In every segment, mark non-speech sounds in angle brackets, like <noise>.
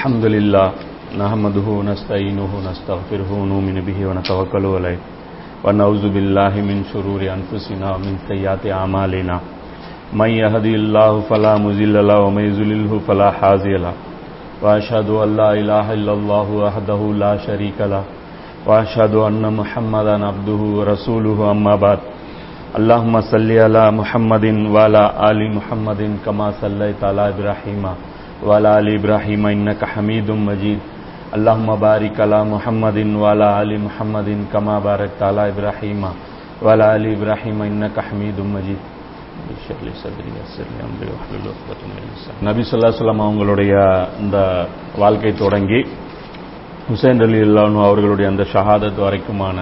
الحمد لله، نحمده ونستعينه ونستغفره ونؤمن به ونتوكل عليه. ونعوذ بالله من شرور أنفسنا ومن سيئات أعمالنا. من يهدي الله فلا مضل له ومن يضلله فلا هادي له. وأشهد أن لا إله إلا الله وحده لا شريك له. وأشهد أن محمدا عبده ورسوله، أما بعد. اللهم صل على محمد وعلى آل محمد كما صليت على إبراهيم. وعلى آل إبراهيم إنك حميد مجيد اللهم بارك على محمد وعلى آل محمد كما باركت على إبراهيم وعلى آل إبراهيم إنك حميد مجيد اشرح لي صدري ويسر لي أمري واحلل عقدة من لساني நபி ஸல்லல்லாஹு அலைஹி வஸல்லம் அவங்களுடைய இந்த வாழ்க்கை தொடங்கி ஹுசைன் அலி அல்லானு அவர்களுடைய அந்த ஷஹாதத் வரைக்குமான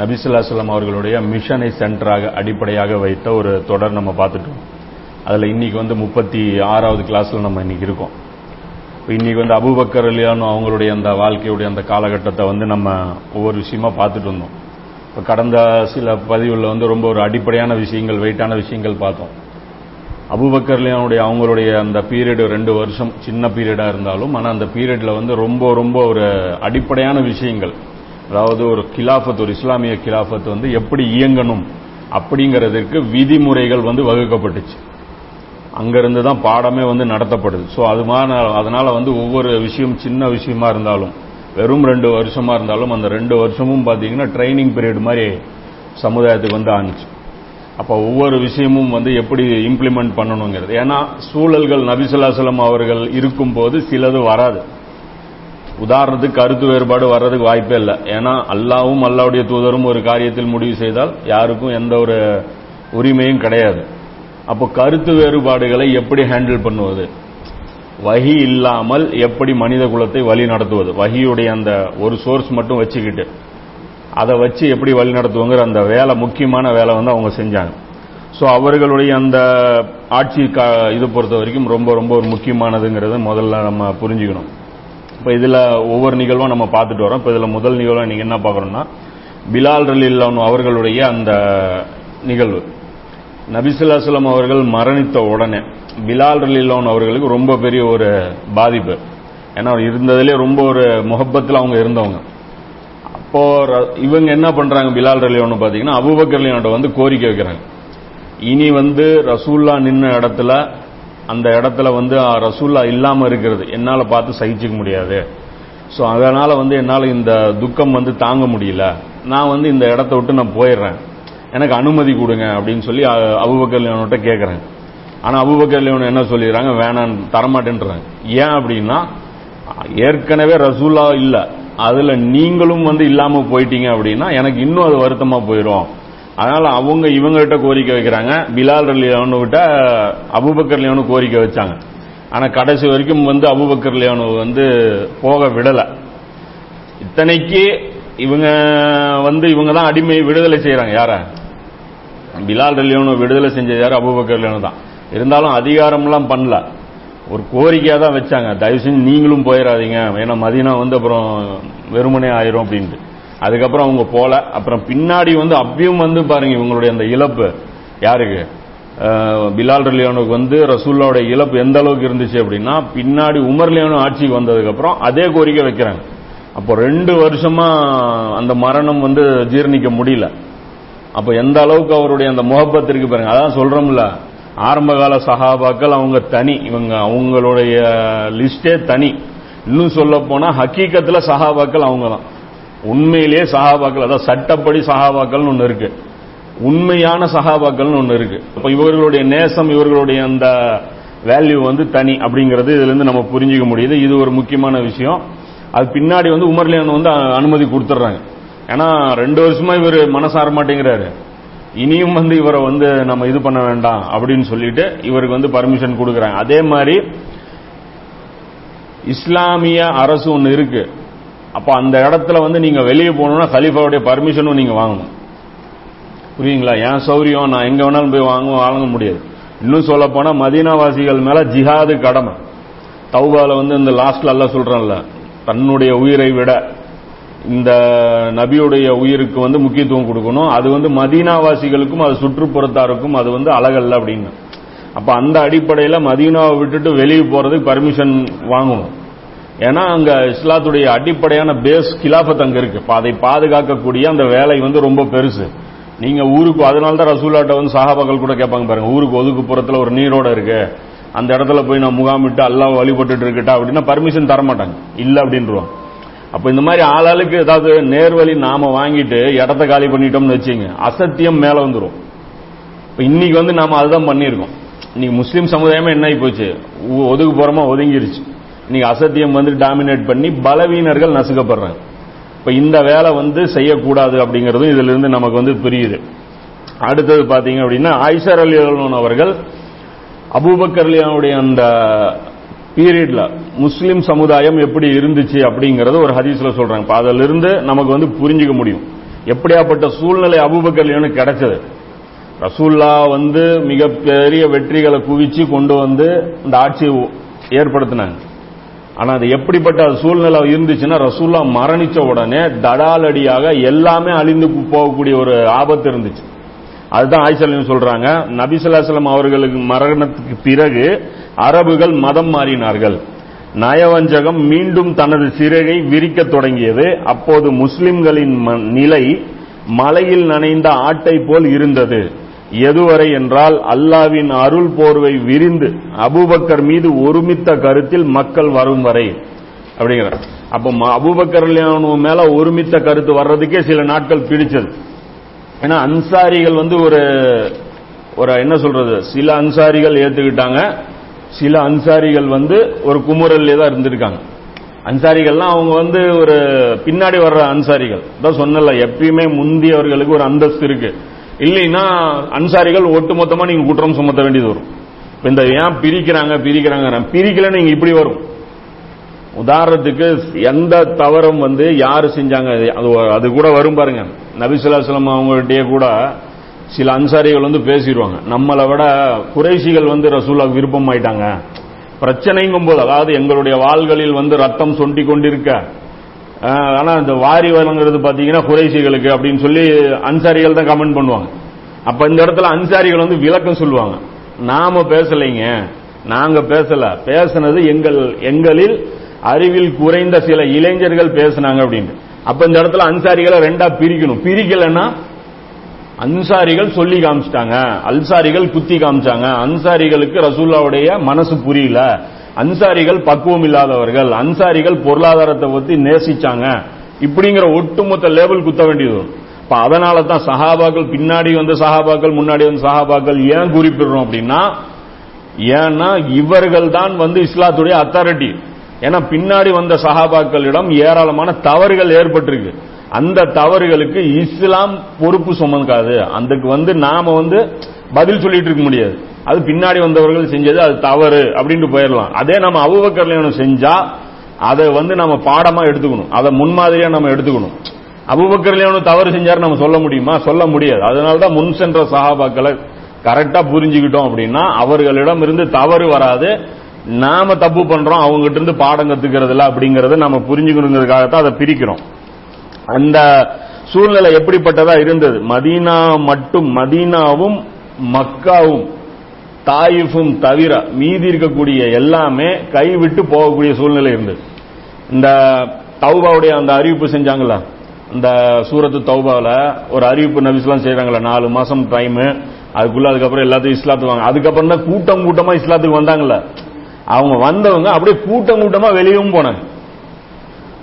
நபி ஸல்லல்லாஹு அலைஹி வஸல்லம் அவர்களுடைய மிஷனை சென்டராக அடிப்படையாக வைத்த ஒரு தொடர் நம்ம பார்த்துட்டோம் அதில் இன்னைக்கு வந்து முப்பத்தி ஆறாவது கிளாஸில் நம்ம இன்னைக்கு இருக்கோம். இப்போ இன்னைக்கு வந்து அபுபக்கர் அலியானு அவங்களுடைய அந்த வாழ்க்கையுடைய அந்த காலகட்டத்தை வந்து நம்ம ஒவ்வொரு விஷயமா பார்த்துட்டு வந்தோம். இப்போ கடந்த சில பதிவுகளில் வந்து ரொம்ப ஒரு அடிப்படையான விஷயங்கள் வெயிட்டான விஷயங்கள் பார்த்தோம். அபூபக்கர் அலியானுடைய அவங்களுடைய அந்த பீரியடு ரெண்டு வருஷம் சின்ன பீரியடாக இருந்தாலும் ஆனால் அந்த பீரியடில் வந்து ரொம்ப ரொம்ப ஒரு அடிப்படையான விஷயங்கள். அதாவது ஒரு கிலாஃபத் ஒரு இஸ்லாமிய கிலாஃபத் வந்து எப்படி இயங்கணும் அப்படிங்கிறதுக்கு விதிமுறைகள் வந்து வகுக்கப்பட்டுச்சு. அங்கிருந்து தான் பாடமே வந்து நடத்தப்படுது. ஸோ அது மாதிரி அதனால வந்து ஒவ்வொரு விஷயம் சின்ன விஷயமா இருந்தாலும் வெறும் ரெண்டு வருஷமா இருந்தாலும் அந்த ரெண்டு வருஷமும் பார்த்தீங்கன்னா ட்ரைனிங் பீரியட் மாதிரி சமுதாயத்துக்கு வந்து ஆணுச்சு. அப்போ ஒவ்வொரு விஷயமும் வந்து எப்படி இம்ப்ளிமெண்ட் பண்ணணுங்கிறது. ஏன்னா சூழல்கள் நபிசுல்லாசலம் அவர்கள் இருக்கும்போது சிலது வராது. உதாரணத்துக்கு கருத்து வேறுபாடு வர்றதுக்கு வாய்ப்பே இல்லை. ஏன்னா அல்லாவும் அல்லாவுடைய தூதரும் ஒரு காரியத்தில் முடிவு செய்தால் யாருக்கும் எந்த ஒரு உரிமையும் கிடையாது. அப்போ கருத்து வேறுபாடுகளை எப்படி ஹேண்டில் பண்ணுவது? வகி இல்லாமல் எப்படி மனித குலத்தை வழி நடத்துவது? வகியுடைய அந்த ஒரு சோர்ஸ் மட்டும் வச்சுக்கிட்டு அதை வச்சு எப்படி வழி நடத்துவோங்கிற அந்த வேலை முக்கியமான வேலை வந்து அவங்க செஞ்சாங்க. ஸோ அவர்களுடைய அந்த ஆட்சி இது பொறுத்த வரைக்கும் ரொம்ப ரொம்ப ஒரு முக்கியமானதுங்கிறத முதல்ல நம்ம புரிஞ்சுக்கணும். இப்போ இதில் ஒவ்வொரு நிகழ்வும் நம்ம பார்த்துட்டு வரோம். இப்போ இதில் முதல் நிகழ்வு நீங்கள் என்ன பார்க்குறோம்னா பிலால் ரலில்லானு அவர்களுடைய அந்த நிகழ்வு. நபிசுல்லாசலம் அவர்கள் மரணித்த உடனே பிலால் ரலிலோன் அவர்களுக்கு ரொம்ப பெரிய ஒரு பாதிப்பு. ஏன்னா இருந்ததுலேயே ரொம்ப ஒரு முகப்பத்தில் அவங்க இருந்தவங்க. அப்போ இவங்க என்ன பண்றாங்க பிலால் ரலியோன்னு பார்த்தீங்கன்னா அபுபக்கர் ரலியோட வந்து கோரிக்கை வைக்கிறாங்க. இனி வந்து ரசூல்லா நின்ன இடத்துல அந்த இடத்துல வந்து ரசூல்லா இல்லாமல் இருக்கிறது. என்னால் பார்த்து சகிச்சுக்க முடியாது. ஸோ அதனால வந்து என்னால் இந்த துக்கம் வந்து தாங்க முடியல. நான் வந்து இந்த இடத்த விட்டு நான் போயிடுறேன். எனக்கு அனுமதி கொடுங்க அப்படின்னு சொல்லி அபுபக்கர் லியோன்கிட்ட கேட்குறேன் ஆனால் அபுபக்கர் லியோன் என்ன சொல்லிடுறாங்க? வேணாம் தரமாட்டேன்றாங்க. ஏன் அப்படின்னா ஏற்கனவே ரசூலா இல்லை. அதில் நீங்களும் வந்து இல்லாமல் போயிட்டீங்க அப்படின்னா எனக்கு இன்னும் அது வருத்தமாக போயிடும் அதனால் அவங்க இவங்ககிட்ட கோரிக்கை வைக்கிறாங்க. பிலால் லியோனு விட்ட அபுபக்கர் லியோனு கோரிக்கை வச்சாங்க. ஆனால் கடைசி வரைக்கும் வந்து அபுபக்கர் லியோனு வந்து போக விடலை. இத்தனைக்கு இவங்க வந்து இவங்க தான் அடிமை விடுதலை செய்கிறாங்க யாரை? பிலால் ரலியோனு விடுதலை செஞ்சது யார்? அபுபக்கர் லியோனு தான். இருந்தாலும் அதிகாரம்லாம் பண்ணல. ஒரு கோரிக்கையாக தான் வச்சாங்க. தயவு செஞ்சு நீங்களும் போயிடாதீங்க ஏன்னா மதினா வந்து அப்புறம் வெறுமனே ஆயிரும் அப்படின்ட்டு. அதுக்கப்புறம் அவங்க போல. அப்புறம் பின்னாடி வந்து அப்பயும் வந்து பாருங்க இவங்களுடைய அந்த இழப்பு. யாருக்கு? பிலால் லியோனுக்கு வந்து ரசூல்லாவோட இழப்பு எந்த அளவுக்கு இருந்துச்சு அப்படின்னா பின்னாடி உமர் லியோனு ஆட்சிக்கு வந்ததுக்கப்புறம் அதே கோரிக்கை வைக்கிறாங்க. அப்போ ரெண்டு வருஷமா அந்த மரணம் வந்து ஜீர்ணிக்க முடியல. அப்போ எந்த அளவுக்கு அவருடைய அந்த முகப்பத்திற்கு பாருங்க. அதான் சொல்றோம்ல. ஆரம்பகால சகாபாக்கள் அவங்க தனி. இவங்க அவங்களுடைய லிஸ்டே தனி. இன்னும் சொல்ல போனா ஹக்கீக்கத்தில் சகாபாக்கள் அவங்க தான் உண்மையிலேயே சகாபாக்கள் அதாவது சட்டப்படி சகாபாக்கள்னு ஒன்று இருக்கு. உண்மையான சகாபாக்கள்னு ஒன்று இருக்கு. அப்ப இவர்களுடைய நேசம் இவர்களுடைய அந்த வேல்யூ வந்து தனி அப்படிங்கிறது இதுல இருந்து நம்ம புரிஞ்சுக்க முடியுது. இது ஒரு முக்கியமான விஷயம். அது பின்னாடி வந்து உமர்லியான் வந்து அனுமதி கொடுத்துட்றாங்க ஏன்னா ரெண்டு வருஷமா இவர் மனசார மாட்டேங்கிறாரு. இனியும் வந்து இவரை வந்து நம்ம இது பண்ண வேண்டாம் அப்படின்னு சொல்லிட்டு இவருக்கு வந்து பர்மிஷன் கொடுக்குறாங்க. அதே மாதிரி இஸ்லாமிய அரசு ஒன்று இருக்கு. அப்ப அந்த இடத்துல வந்து நீங்க வெளியே போகணும்னா கலீஃபாவுடைய பர்மிஷனும் நீங்க வாங்கணும். புரியுங்களா? என் சௌரியம்? நான் எங்க வேணாலும் போய் வாங்க வாங்க முடியாது. இன்னும் சொல்ல போனா மதீனாவாசிகள் மேல ஜிஹாது கடமை. தௌபால வந்து இந்த லாஸ்ட்ல எல்லாம் சொல்றேன்ல தன்னுடைய உயிரை விட இந்த நபியுடைய உயிருக்கு வந்து முக்கியத்துவம் கொடுக்கணும். அது வந்து மதீனாவாசிகளுக்கும் அது சுற்றுப்புறத்தாருக்கும் அது வந்து அழகல்ல அப்படின்னு. அப்ப அந்த அடிப்படையில மதீனாவை விட்டுட்டு வெளியே போறதுக்கு பர்மிஷன் வாங்கணும். ஏன்னா அங்க இஸ்லாத்துடைய அடிப்படையான பேஸ் கிலாஃபத் அங்க இருக்கு. அதை பாதுகாக்கக்கூடிய அந்த வேலை வந்து ரொம்ப பெருசு. நீங்க ஊருக்கு அதனால தான் ரசூலாட்ட வந்து சஹாபாக்கள் கூட கேட்பாங்க பாருங்க ஊருக்கு ஒதுக்குப்புறத்துல ஒரு நீரோட இருக்கு. அந்த இடத்துல போய் நான் முகாமிட்டு அல்லாஹ் வழிபட்டுட்டு இருக்கட்டா அப்படின்னா பர்மிஷன் தரமாட்டாங்க. இல்ல அப்படின்ருவாங்க அப்ப இந்த மாதிரி ஆளாளுக்கு ஏதாவது நேர்வழி நாம வாங்கிட்டு இடத்த காலி பண்ணிட்டோம்னு வச்சுங்க அசத்தியம் மேல வந்துடும் இன்னைக்கு வந்து நாம அதுதான் பண்ணியிருக்கோம். இன்னைக்கு முஸ்லீம் சமுதாயமே என்ன ஆகி போச்சு? ஒதுக்கு போறோமா ஒதுங்கிருச்சு. இன்னைக்கு அசத்தியம் வந்து டாமினேட் பண்ணி பலவீனர்கள் நசுக்கப்படுறாங்க. இப்ப இந்த வேலை வந்து செய்யக்கூடாது அப்படிங்கறதும் இதுல இருந்து நமக்கு வந்து புரியுது. அடுத்தது பாத்தீங்க அப்படின்னா ஐசர் அலி அவர்கள் அபூபக்கர் அலியானுடைய அந்த பீரியட்ல முஸ்லிம் சமுதாயம் எப்படி இருந்துச்சு அப்படிங்கறத ஒரு ஹதீஸ்ல சொல்றாங்க. அதுல இருந்து நமக்கு வந்து புரிஞ்சுக்க முடியும். எப்படியாப்பட்ட சூழ்நிலை அபூபக்கர் கிடைச்சது. ரசூல்லா வந்து மிகப்பெரிய வெற்றிகளை குவிச்சு கொண்டு வந்து இந்த ஆட்சியை ஏற்படுத்தினாங்க. ஆனா அது எப்படிப்பட்ட சூழ்நிலை இருந்துச்சுன்னா ரசூல்லா மரணிச்ச உடனே தடாலடியாக எல்லாமே அழிந்து போகக்கூடிய ஒரு ஆபத்து இருந்துச்சு. அதுதான் ஆய்ச்சலையும் சொல்றாங்க. நபிசுல்லாசலம் அவர்களுக்கு மரணத்துக்கு பிறகு அரபுகள் மதம் மாறினார்கள். நயவஞ்சகம் மீண்டும் தனது சிறகை விரிக்கத் தொடங்கியது. அப்போது முஸ்லிம்களின் ம- நிலை மலையில் நனைந்த ஆட்டை போல் இருந்தது. எதுவரை என்றால் அல்லாவின் அருள் போர்வை விரிந்து அபூபக்கர் மீது ஒருமித்த கருத்தில் மக்கள் வரும் வரை. அப்படிங்கிற அப்ப ம- அபூபக்கர் மேல ஒருமித்த கருத்து வர்றதுக்கே சில நாட்கள் பிடிச்சது. ஏன்னா அன்சாரிகள் வந்து ஒரு ஒரு என்ன சொல்றது? சில அன்சாரிகள் ஏத்துக்கிட்டாங்க. சில அன்சாரிகள் வந்து ஒரு குமுறல்லே தான் இருந்திருக்காங்க. அன்சாரிகள்லாம் அவங்க வந்து ஒரு பின்னாடி வர்ற அன்சாரிகள். தான் சொன்னல எப்பயுமே முந்தியவர்களுக்கு ஒரு அந்தஸ்து இருக்கு. இல்லைன்னா அன்சாரிகள் ஒட்டுமொத்தமா நீங்க குற்றம் சுமத்த வேண்டியது வரும். இந்த ஏன் பிரிக்கிறாங்க பிரிக்கிறாங்க பிரிக்கல நீங்க இப்படி வரும். உதாரணத்துக்கு எந்த தவறும் வந்து யாரு செஞ்சாங்க அது அது கூட வரும் பாருங்க. நபிசுல்லாஸ்லம் அவங்கள்ட்டயே கூட சில அன்சாரிகள் வந்து பேசிடுவாங்க. நம்மளை விட குறைசிகள் வந்து ரசூலா விருப்பம் ஆயிட்டாங்க பிரச்சனைங்கும் போது அதாவது எங்களுடைய வாள்களில் வந்து ரத்தம் சொண்டி கொண்டிருக்க ஆனா இந்த வாரி வழங்குறது பாத்தீங்கன்னா குறைசிகளுக்கு அப்படின்னு சொல்லி அன்சாரிகள் தான் கமெண்ட் பண்ணுவாங்க. அப்ப இந்த இடத்துல அன்சாரிகள் வந்து விளக்கம் சொல்லுவாங்க. நாம பேசலைங்க. நாங்க பேசல. பேசுனது எங்கள் எங்களில் அறிவில் குறைந்த சில இளைஞர்கள் பேசுனாங்க அப்படின்னு. அப்ப இந்த இடத்துல அன்சாரிகளை ரெண்டா பிரிக்கணும். பிரிக்கலன்னா அன்சாரிகள் சொல்லி காமிச்சிட்டாங்க. அல்சாரிகள் குத்தி காமிச்சாங்க. அன்சாரிகளுக்கு ரசூல்லாவுடைய மனசு புரியல. அன்சாரிகள் பக்குவம் இல்லாதவர்கள். அன்சாரிகள் பொருளாதாரத்தை பத்தி நேசிச்சாங்க. இப்படிங்கிற ஒட்டுமொத்த லேபிள் குத்த வேண்டியது. இப்ப அதனால தான் சஹாபாக்கள் பின்னாடி வந்த சஹாபாக்கள் முன்னாடி வந்த சஹாபாக்கள் ஏன் குறிப்பிடுறோம் அப்படின்னா ஏன்னா இவர்கள் தான் வந்து இஸ்லாத்துடைய அத்தாரிட்டி ஏன்னா பின்னாடி வந்த சஹாபாக்களிடம் ஏராளமான தவறுகள் ஏற்பட்டிருக்கு. அந்த தவறுகளுக்கு இஸ்லாம் பொறுப்பு சுமக்காது. அதுக்கு வந்து நாம வந்து பதில் சொல்லிட்டு இருக்க முடியாது. அது பின்னாடி வந்தவர்கள் செஞ்சது அது தவறு அப்படின்ட்டு போயிடலாம். அதே நம்ம அபுபக்கர் செஞ்சா அதை வந்து நம்ம பாடமா எடுத்துக்கணும். அதை முன்மாதிரியா நம்ம எடுத்துக்கணும். அபுபக்கர் தவறு செஞ்சாரு நம்ம சொல்ல முடியுமா? சொல்ல முடியாது. அதனாலதான் முன் சென்ற சகாபாக்களை கரெக்டா புரிஞ்சுக்கிட்டோம் அப்படின்னா அவர்களிடம் இருந்து தவறு வராது. நாம தப்பு பண்றோம் அவங்ககிட்ட இருந்து பாடம் கத்துக்கிறதுல அப்படிங்கறத நம்ம புரிஞ்சுக்கணுங்கிறதுக்காகத்தான் அதை பிரிக்கிறோம். அந்த சூழ்நிலை எப்படிப்பட்டதா இருந்தது? மதீனா மட்டும் மதீனாவும் மக்காவும் தாயிஃபும் தவிர மீதி இருக்கக்கூடிய எல்லாமே கைவிட்டு போகக்கூடிய சூழ்நிலை இருந்தது. இந்த தௌபாவுடைய அந்த அறிவிப்பு செஞ்சாங்களா? இந்த சூரத்து தௌபாவில் ஒரு அறிவிப்பு நபிஸ்லாம் செய்யறாங்களா நாலு மாசம் டைம் அதுக்குள்ள அதுக்கப்புறம் எல்லாத்தையும் இஸ்லாத்துக்கு வாங்க அதுக்கப்புறம் தான் கூட்டம் கூட்டமா இஸ்லாத்துக்கு வந்தாங்கல்ல. அவங்க வந்தவங்க அப்படியே கூட்டம் கூட்டமா வெளியவும் போனாங்க.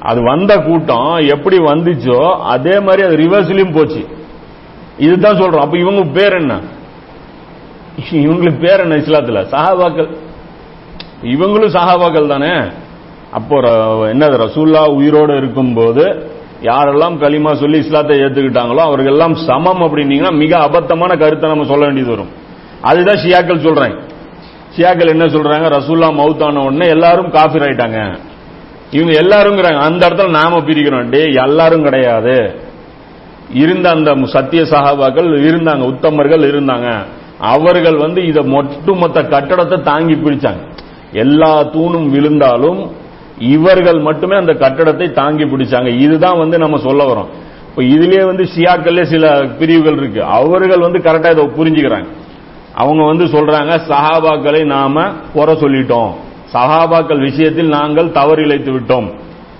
அது வந்த கூட்டம் எப்படி வந்துச்சோ அதே மாதிரி அது ரிவர்ஸ்லயும் போச்சு. இதுதான் சொல்றோம். அப்ப இவங்க பேர் என்ன? இவங்களுக்கு பேர் என்ன இஸ்லாத்துல? சஹாபாக்கள். இவங்களும் சஹாபாக்கள் தானே? அப்போ ர- என்னது ரசூல்லா உயிரோடு இருக்கும்போது யாரெல்லாம் களிமா சொல்லி இஸ்லாத்தை ஏத்துக்கிட்டாங்களோ அவர்கள் எல்லாம் சமம் அப்படின்னீங்கன்னா மிக அபத்தமான கருத்தை நம்ம சொல்ல வேண்டியது வரும். அதுதான் ஷியாக்கள் சொல்றாங்க ஷியாக்கள் என்ன சொல்றாங்க? ரசூல்லா மவுத்தான உடனே எல்லாரும் காஃபிர் ஆயிட்டாங்க. இவங்க எல்லாருங்கிறாங்க. அந்த இடத்துல நாம பிரிக்கிறோம். டே எல்லாரும் கிடையாது. இருந்த அந்த சத்திய சகாபாக்கள் இருந்தாங்க. உத்தமர்கள் இருந்தாங்க. அவர்கள் வந்து இத ஒட்டுமொத்த கட்டடத்தை தாங்கி பிடிச்சாங்க. எல்லா தூணும் விழுந்தாலும் இவர்கள் மட்டுமே அந்த கட்டடத்தை தாங்கி பிடிச்சாங்க. இதுதான் வந்து நம்ம சொல்ல வரோம். இப்ப இதுலயே வந்து ஷியாக்கள்ல சில பிரிவுகள் இருக்கு. அவர்கள் வந்து கரெக்டா இதை புரிஞ்சுக்கிறாங்க. அவங்க வந்து சொல்றாங்க சஹாபாக்களை நாம குறை சொல்லிட்டோம். சஹாபாக்கள் விஷயத்தில் நாங்கள் தவறு இழைத்து விட்டோம்.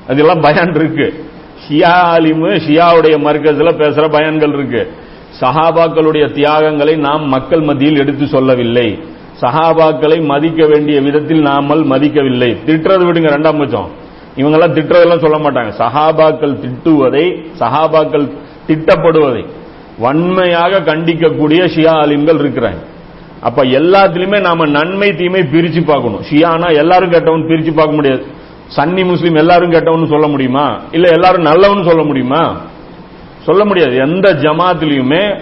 அதெல்லாம் பயன் இருக்கு. ஷியா அலிமு ஷியாவுடைய மர்க்கஸ்ல பேசுற பயன்கள் இருக்கு. சஹாபாக்களுடைய தியாகங்களை நாம் மக்கள் மத்தியில் எடுத்து சொல்லவில்லை. சஹாபாக்களை மதிக்க வேண்டிய விதத்தில் நாமல் மதிக்கவில்லை. திட்டுறது விடுங்க ரெண்டாம் பட்சம். இவங்கெல்லாம் திட்டுறதெல்லாம் சொல்ல மாட்டாங்க. சஹாபாக்கள் திட்டுவதை சஹாபாக்கள் திட்டப்படுவதை வன்மையாக கண்டிக்கக்கூடிய ஷியா ஆலிம்கள் இருக்கிறாங்க. அப்ப எல்லாத்திலுமே நாம நன்மை தீமை பிரிச்சு பார்க்கணும். ஷியானா எல்லாரும் கெட்டவன் பிரிச்சு பார்க்க முடியாது. சன்னி முஸ்லீம் எல்லாரும் கெட்டவன் சொல்ல முடியுமா? இல்ல எல்லாரும் நல்லவன் சொல்ல முடியுமா? சொல்ல முடியாது. எந்த ஜமாத்திலையுமே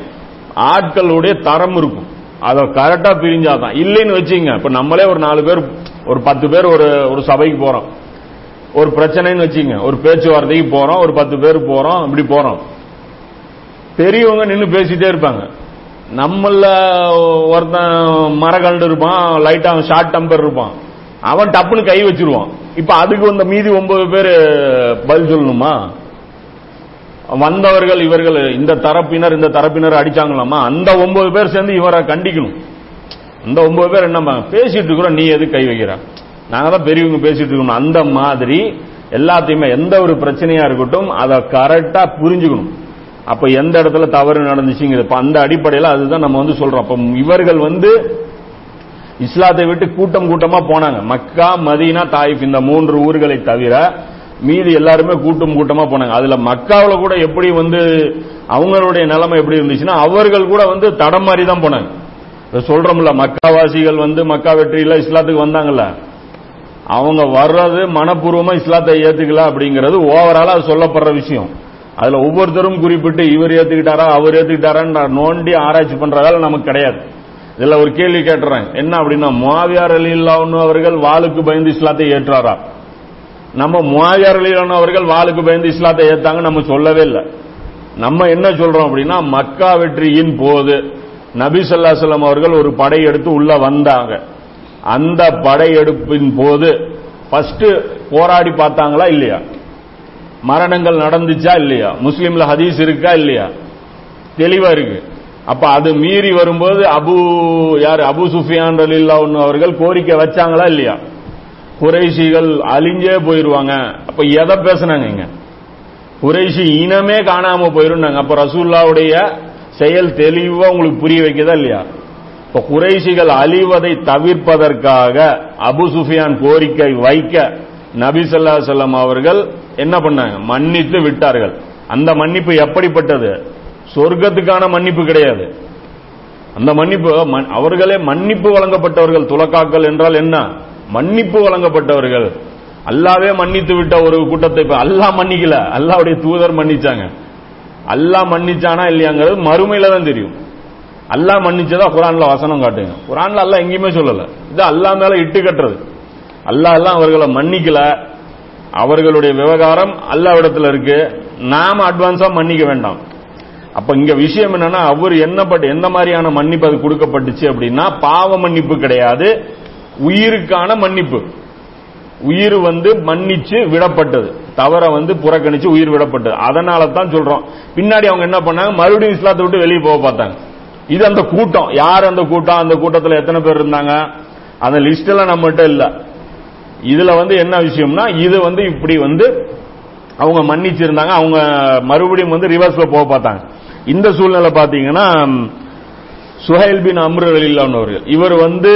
ஆட்களுடைய தரம் இருக்கும். அதை கரெக்டா பிரிஞ்சாதான். இல்லைன்னு வச்சுங்க இப்ப நம்மளே ஒரு நாலு பேர் ஒரு பத்து பேர் ஒரு ஒரு சபைக்கு போறோம். ஒரு பிரச்சனைன்னு வச்சுங்க ஒரு பேச்சுவார்த்தைக்கு போறோம் ஒரு பத்து பேர் போறோம் இப்படி போறோம். பெரியவங்க நின்று பேசிட்டே இருப்பாங்க. நம்மள ஒருத்தன் மரகண்டு இருப்பான் லைட்டா ஷார்ட் டம்பர் இருப்பான். அவன் டப்புன்னு கை வச்சிருவான். இப்ப அதுக்கு வந்த மீதி ஒன்பது பேர் பதில் சொல்லணுமா? வந்தவர்கள் இவர்கள் இந்த தரப்பினர் இந்த தரப்பினர் அடிச்சாங்களாமா? அந்த ஒன்பது பேர் சேர்ந்து இவரை கண்டிக்கணும். அந்த ஒன்பது பேர் என்ன பேசிட்டு இருக்கிறோம் நீ எது கை வைக்கிற? நாங்க தான் பெரியவங்க பேசிட்டு இருக்கணும். அந்த மாதிரி எல்லாத்தையுமே எந்த ஒரு பிரச்சனையா இருக்கட்டும் அதை கரெக்டா புரிஞ்சுக்கணும். அப்ப எந்த இடத்துல தவறு நடந்துச்சுங்கிறது. அந்த அடிப்படையில் அதுதான் நம்ம வந்து சொல்றோம். அப்ப இவர்கள் வந்து இஸ்லாத்தை விட்டு கூட்டம் கூட்டமா போனாங்க. மக்கா மதீனா தாயிஃப் இந்த மூன்று ஊர்களை தவிர மீதி எல்லாருமே கூட்டம் கூட்டமா போனாங்க. அதுல மக்காவில் கூட எப்படி வந்து அவங்களுடைய நிலைமை எப்படி இருந்துச்சுன்னா அவர்கள் கூட வந்து தடம் மாதிரி தான் போனாங்க சொல்றோம்ல மக்காவாசிகள் வந்து மக்கா வெற்றியில இஸ்லாத்துக்கு வந்தாங்கல்ல. அவங்க வர்றது மனப்பூர்வமா இஸ்லாத்தை ஏத்துக்கல அப்படிங்கிறது ஓவராலா சொல்லப்படுற விஷயம். அதுல ஒவ்வொருத்தரும் குறிப்பிட்டு இவர் ஏத்துக்கிட்டாரா அவர் ஏத்துக்கிட்டாரா நோண்டி ஆராய்ச்சி பண்ற வேலை நமக்கு கிடையாது. இதுல ஒரு கேள்வி கேட்டுறேன். என்ன அப்படின்னா மாவியார் அலி அவர்கள் வாளுக்கு பயந்து இஸ்லாத்தை ஏற்றாரா? நம்ம மாவியார் அலி அவர்கள் வாளுக்கு பயந்து இஸ்லாத்தை ஏத்தாங்க நம்ம சொல்லவே இல்லை. நம்ம என்ன சொல்றோம் அப்படின்னா மக்கா வெற்றியின் போது நபி சொல்லாசலம் அவர்கள் ஒரு படையெடுத்து உள்ள வந்தாங்க. அந்த படையெடுப்பின் போது ஃபர்ஸ்ட் போராடி பார்த்தாங்களா இல்லையா? மரணங்கள் நடந்துச்சா இல்லையா? முஸ்லீம்ல ஹதீஸ் இருக்கா இல்லையா? தெளிவா இருக்கு. அப்ப அது மீறி வரும்போது அபு யார்? அபு சுஃபியான் அலில்லா அவர்கள் கோரிக்கை வச்சாங்களா இல்லையா? குறைஷிகள் அழிஞ்சே போயிருவாங்க. அப்ப எதை பேசினாங்க இங்க? குறைஷி இனமே காணாம போயிருந்தாங்க. அப்ப ரசூல்லாவுடைய செயல் தெளிவா உங்களுக்கு புரிய வைக்கதா இல்லையா? இப்ப குறைஷிகள் அழிவதை தவிர்ப்பதற்காக அபு சுஃபியான் கோரிக்கை வைக்க நபி சொல்லா சொல்லம் அவர்கள் என்ன பண்ணாங்க? மன்னித்து விட்டார்கள். அந்த மன்னிப்பு எப்படிப்பட்டது? சொர்க்கத்துக்கான மன்னிப்பு கிடையாது. அந்த மன்னிப்பு அவர்களே மன்னிப்பு வழங்கப்பட்டவர்கள். துலக்காக்கள் என்றால் என்ன? மன்னிப்பு வழங்கப்பட்டவர்கள். அல்லாவே மன்னித்து விட்ட ஒரு கூட்டத்தை அல்லா மன்னிக்கல. அல்லாவுடைய தூதர் மன்னிச்சாங்க. அல்லா மன்னிச்சானா இல்லையாங்கிறது மறுமையில தான் தெரியும். அல்லா மன்னிச்சதா குரான்ல வசனம் காட்டுங்க. குரான்ல அல்லா எங்கேயுமே சொல்லல. இது அல்லா மேல இட்டு கட்டுறது. அல்லா எல்லாம் அவர்களை மன்னிக்கல. அவர்களுடைய விவகாரம் அல்லாவிடத்தில் இருக்கு. நாம அட்வான்ஸா மன்னிக்க வேண்டாம். அப்ப இங்க விஷயம் என்னன்னா அவர் என்னப்பட்டு எந்த மாதிரியான மன்னிப்பு அது கொடுக்கப்பட்டுச்சு அப்படின்னா பாவ மன்னிப்பு கிடையாது. உயிருக்கான மன்னிப்பு. உயிர் வந்து மன்னிச்சு விடப்பட்டது. தவற வந்து புறக்கணிச்சு உயிர் விடப்பட்டது. அதனால தான் சொல்றோம். பின்னாடி அவங்க என்ன பண்ணாங்க? மறுபடியும் இஸ்லாத்தை விட்டு வெளியே போக பார்த்தாங்க. இது அந்த கூட்டம். யார் அந்த கூட்டம்? அந்த கூட்டத்தில் எத்தனை பேர் இருந்தாங்க? அந்த லிஸ்ட் எல்லாம் நம்மகிட்ட இல்லை. இதுல வந்து என்ன விஷயம்னா இது வந்து இப்படி வந்து அவங்க மன்னிச்சிருந்தாங்க. அவங்க மறுபடியும் வந்து ரிவர்ஸ்ல போக பார்த்தாங்க. இந்த சூழ்நிலை பாத்தீங்கன்னா சுஹைல் பின் அம்ரு அலில்லானவர்கள் இவர் வந்து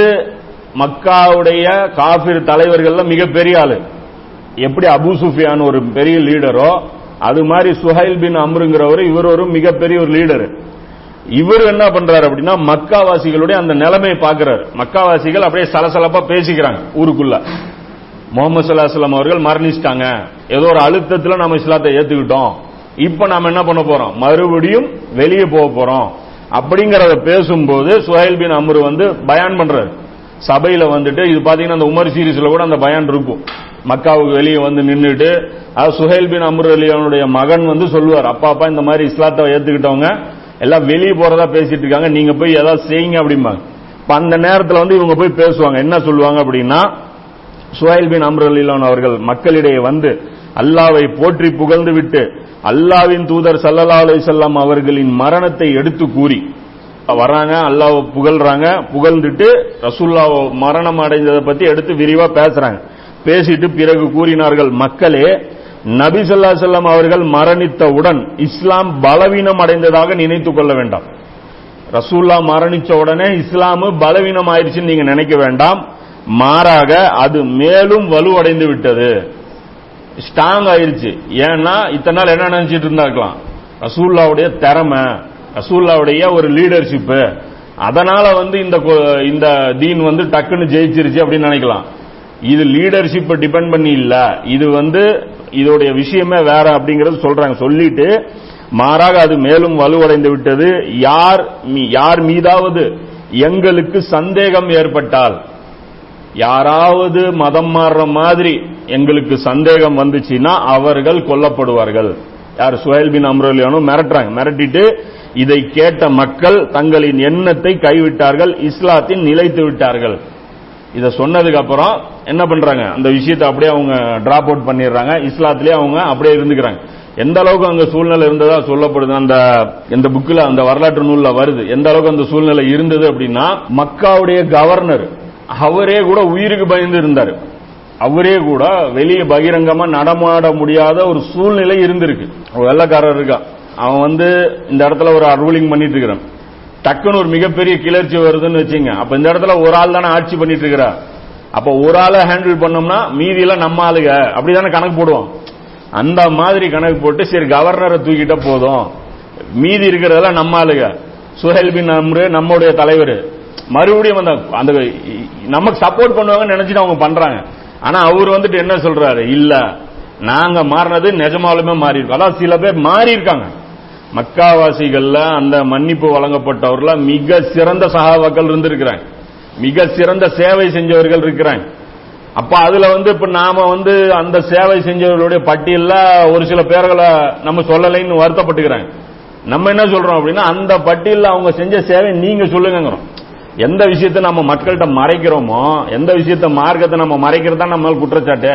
மக்காவுடைய காபிர் தலைவர்கள்ல மிகப்பெரிய ஆளு. எப்படி அபு சுஃபியான் ஒரு பெரிய லீடரோ அது மாதிரி சுஹைல் பின் அம்ருங்கிறவர் இவர் ஒரு மிகப்பெரிய ஒரு லீடர் இவர் என்ன பண்றாரு அப்படின்னா மக்காவாசிகளுடைய அந்த நிலைமையை பாக்குறாரு மக்காவாசிகள் அப்படியே சலசலப்பா பேசிக்கிறாங்க ஊருக்குள்ள. முகமது சல்லாஹம் அவர்கள் மரணிச்சிட்டாங்க. ஏதோ ஒரு அழுத்தத்தில் நம்ம இஸ்லாத்தை ஏத்துக்கிட்டோம். இப்ப நாம என்ன பண்ண போறோம்? மறுபடியும் வெளியே போக போறோம். அப்படிங்கறத பேசும்போது சுஹைல் பின் அம்ரு வந்து பயான் பண்றாரு. சபையில வந்துட்டு இது பாத்தீங்கன்னா அந்த உமர் சீரீஸ்ல கூட அந்த பயான் இருக்கும். மக்காவுக்கு வெளியே வந்து நின்றுட்டு அது சுஹேல் பின் அம்ரு அலியானுடைய மகன் வந்து சொல்லுவார் அப்பா அப்பா இந்த மாதிரி இஸ்லாத்தை ஏத்துக்கிட்டவங்க எல்லாம் வெளியே போறதா பேசிட்டு இருக்காங்க. நீங்க போய் ஏதாவது செய்யுங்க அப்படிம்பாங்க. அந்த நேரத்தில் வந்து இவங்க போய் பேசுவாங்க. என்ன சொல்லுவாங்க அப்படின்னா சுஹைல் பின் அம்ரலிலான் அவர்கள் மக்களிடையே வந்து அல்லாவை போற்றி புகழ்ந்து விட்டு அல்லாவின் தூதர் சல்லல்லா செல்லாம் அவர்களின் மரணத்தை எடுத்து கூறி வர்றாங்க அல்லாஹ் புகழ்றாங்க புகழ்ந்துட்டு ரசுல்லா மரணம் அடைந்ததை பத்தி எடுத்து விரிவா பேசுறாங்க. பேசிட்டு பிறகு கூறினார்கள் மக்களே நபி சொல்லா செல்லம் அவர்கள் மரணித்தவுடன் இஸ்லாம் பலவீனம் அடைந்ததாக நினைத்துக் கொள்ள வேண்டாம். ரசூல்லா மரணிச்ச உடனே இஸ்லாம் பலவீனம் ஆயிடுச்சுன்னு நீங்க நினைக்க வேண்டாம். மாறாக அது மேலும் வலுவடைந்து விட்டது. ஸ்ட்ராங் ஆயிருச்சு. ஏன்னா இத்தனை நாள் என்ன நினைச்சிட்டு இருந்தாக்கலாம் ரசூல்லாவுடைய திறமை ரசூல்லாவுடைய ஒரு லீடர்ஷிப்பு அதனால வந்து இந்த இந்த தீன் வந்து டக்குன்னு ஜெயிச்சிருச்சு அப்படின்னு நினைக்கலாம். இது லீடர்ஷிப்பை டிபெண்ட் பண்ணி இல்ல. இது வந்து இதோடைய விஷயமே வேற அப்படிங்கறது சொல்றாங்க. சொல்லிட்டு மாறாக அது மேலும் வலுவடைந்து விட்டது. யார் மீ- யார் மீதாவது எங்களுக்கு சந்தேகம் ஏற்பட்டால் யாராவது மதம் மாறுற மாதிரி எங்களுக்கு சந்தேகம் வந்துச்சுன்னா அவர்கள் கொல்லப்படுவார்கள். யார் சுஹேல் பின் அம்ரோலியானும் மிரட்டுறாங்க. மிரட்டிட்டு இதை கேட்ட மக்கள் தங்களின் எண்ணத்தை கைவிட்டார்கள் இஸ்லாத்தின் நிலைத்து விட்டார்கள். இதை சொன்னதுக்கு அப்புறம் என்ன பண்றாங்க? அந்த விஷயத்தை அப்படியே அவங்க டிராப் அவுட் பண்ணிடுறாங்க. இஸ்லாத்திலே அவங்க அப்படியே இருந்துக்கிறாங்க. எந்த அளவுக்கு அங்க சூழ்நிலை இருந்ததா சொல்லப்படுது. அந்த இந்த புக்கில் அந்த வரலாற்று நூலில் வருது. எந்த அளவுக்கு அந்த சூழ்நிலை இருந்தது அப்படின்னா மக்காவுடைய கவர்னர் அவரே கூட உயிருக்கு பயந்து இருந்தார். அவரே கூட வெளியே பகிரங்கமா நடமாட முடியாத ஒரு சூழ்நிலை இருந்திருக்கு. ஒரு வெள்ளக்காரர் இருக்கா. அவன் வந்து இந்த இடத்துல ஒரு ரூலிங் பண்ணிட்டு இருக்கிறான். டக்குன்னு ஒரு மிகப்பெரிய கிளர்ச்சி வருதுன்னு வச்சுங்க. அப்ப இந்த இடத்துல ஒரு ஆள் தானே ஆட்சி பண்ணிட்டு இருக்கிறா. அப்ப ஒரு ஆளை ஹேண்டில் பண்ணோம்னா மீதி எல்லாம் நம்ம ஆளுக. அப்படிதானே கணக்கு போடுவோம். அந்த மாதிரி கணக்கு போட்டு சரி கவர்னரை தூக்கிட்ட போதும். மீதி இருக்கிறதெல்லாம் நம்ம ஆளுக. சுஹேல் பின் அம்ரு நம்முடைய தலைவர். மறுபடியும் அந்த அந்த நமக்கு சப்போர்ட் பண்ணுவாங்கன்னு நினைச்சிட்டு அவங்க பண்றாங்க. ஆனா அவர் வந்துட்டு என்ன சொல்றாரு? இல்ல நாங்க மாறினது நிஜமாலுமே மாறி இருக்கோம் அதான் சில பேர் மாறி இருக்காங்க மக்காவாசிகள்ல அந்த மன்னிப்பு வழங்கப்பட்டவர்கள மிக சிறந்த சகாவாக்கள் இருந்திருக்கிறாங்க. மிக சிறந்த சேவை செஞ்சவர்கள் இருக்கிறாங்க. அப்ப அதுல வந்து இப்ப நாம வந்து அந்த சேவை செஞ்சவர்களுடைய பட்டியல்ல ஒரு சில பேர்களை நம்ம சொல்லலைன்னு வருத்தப்பட்டுக்கிறாங்க. நம்ம என்ன சொல்றோம் அப்படின்னா அந்த பட்டியல்ல அவங்க செஞ்ச சேவை நீங்க சொல்லுங்கிறோம் எந்த விஷயத்தை நம்ம மக்கள்கிட்ட மறைக்கிறோமோ எந்த விஷயத்த மார்க்கத்தை நம்ம மறைக்கிறது தான் நம்ம குற்றச்சாட்டு?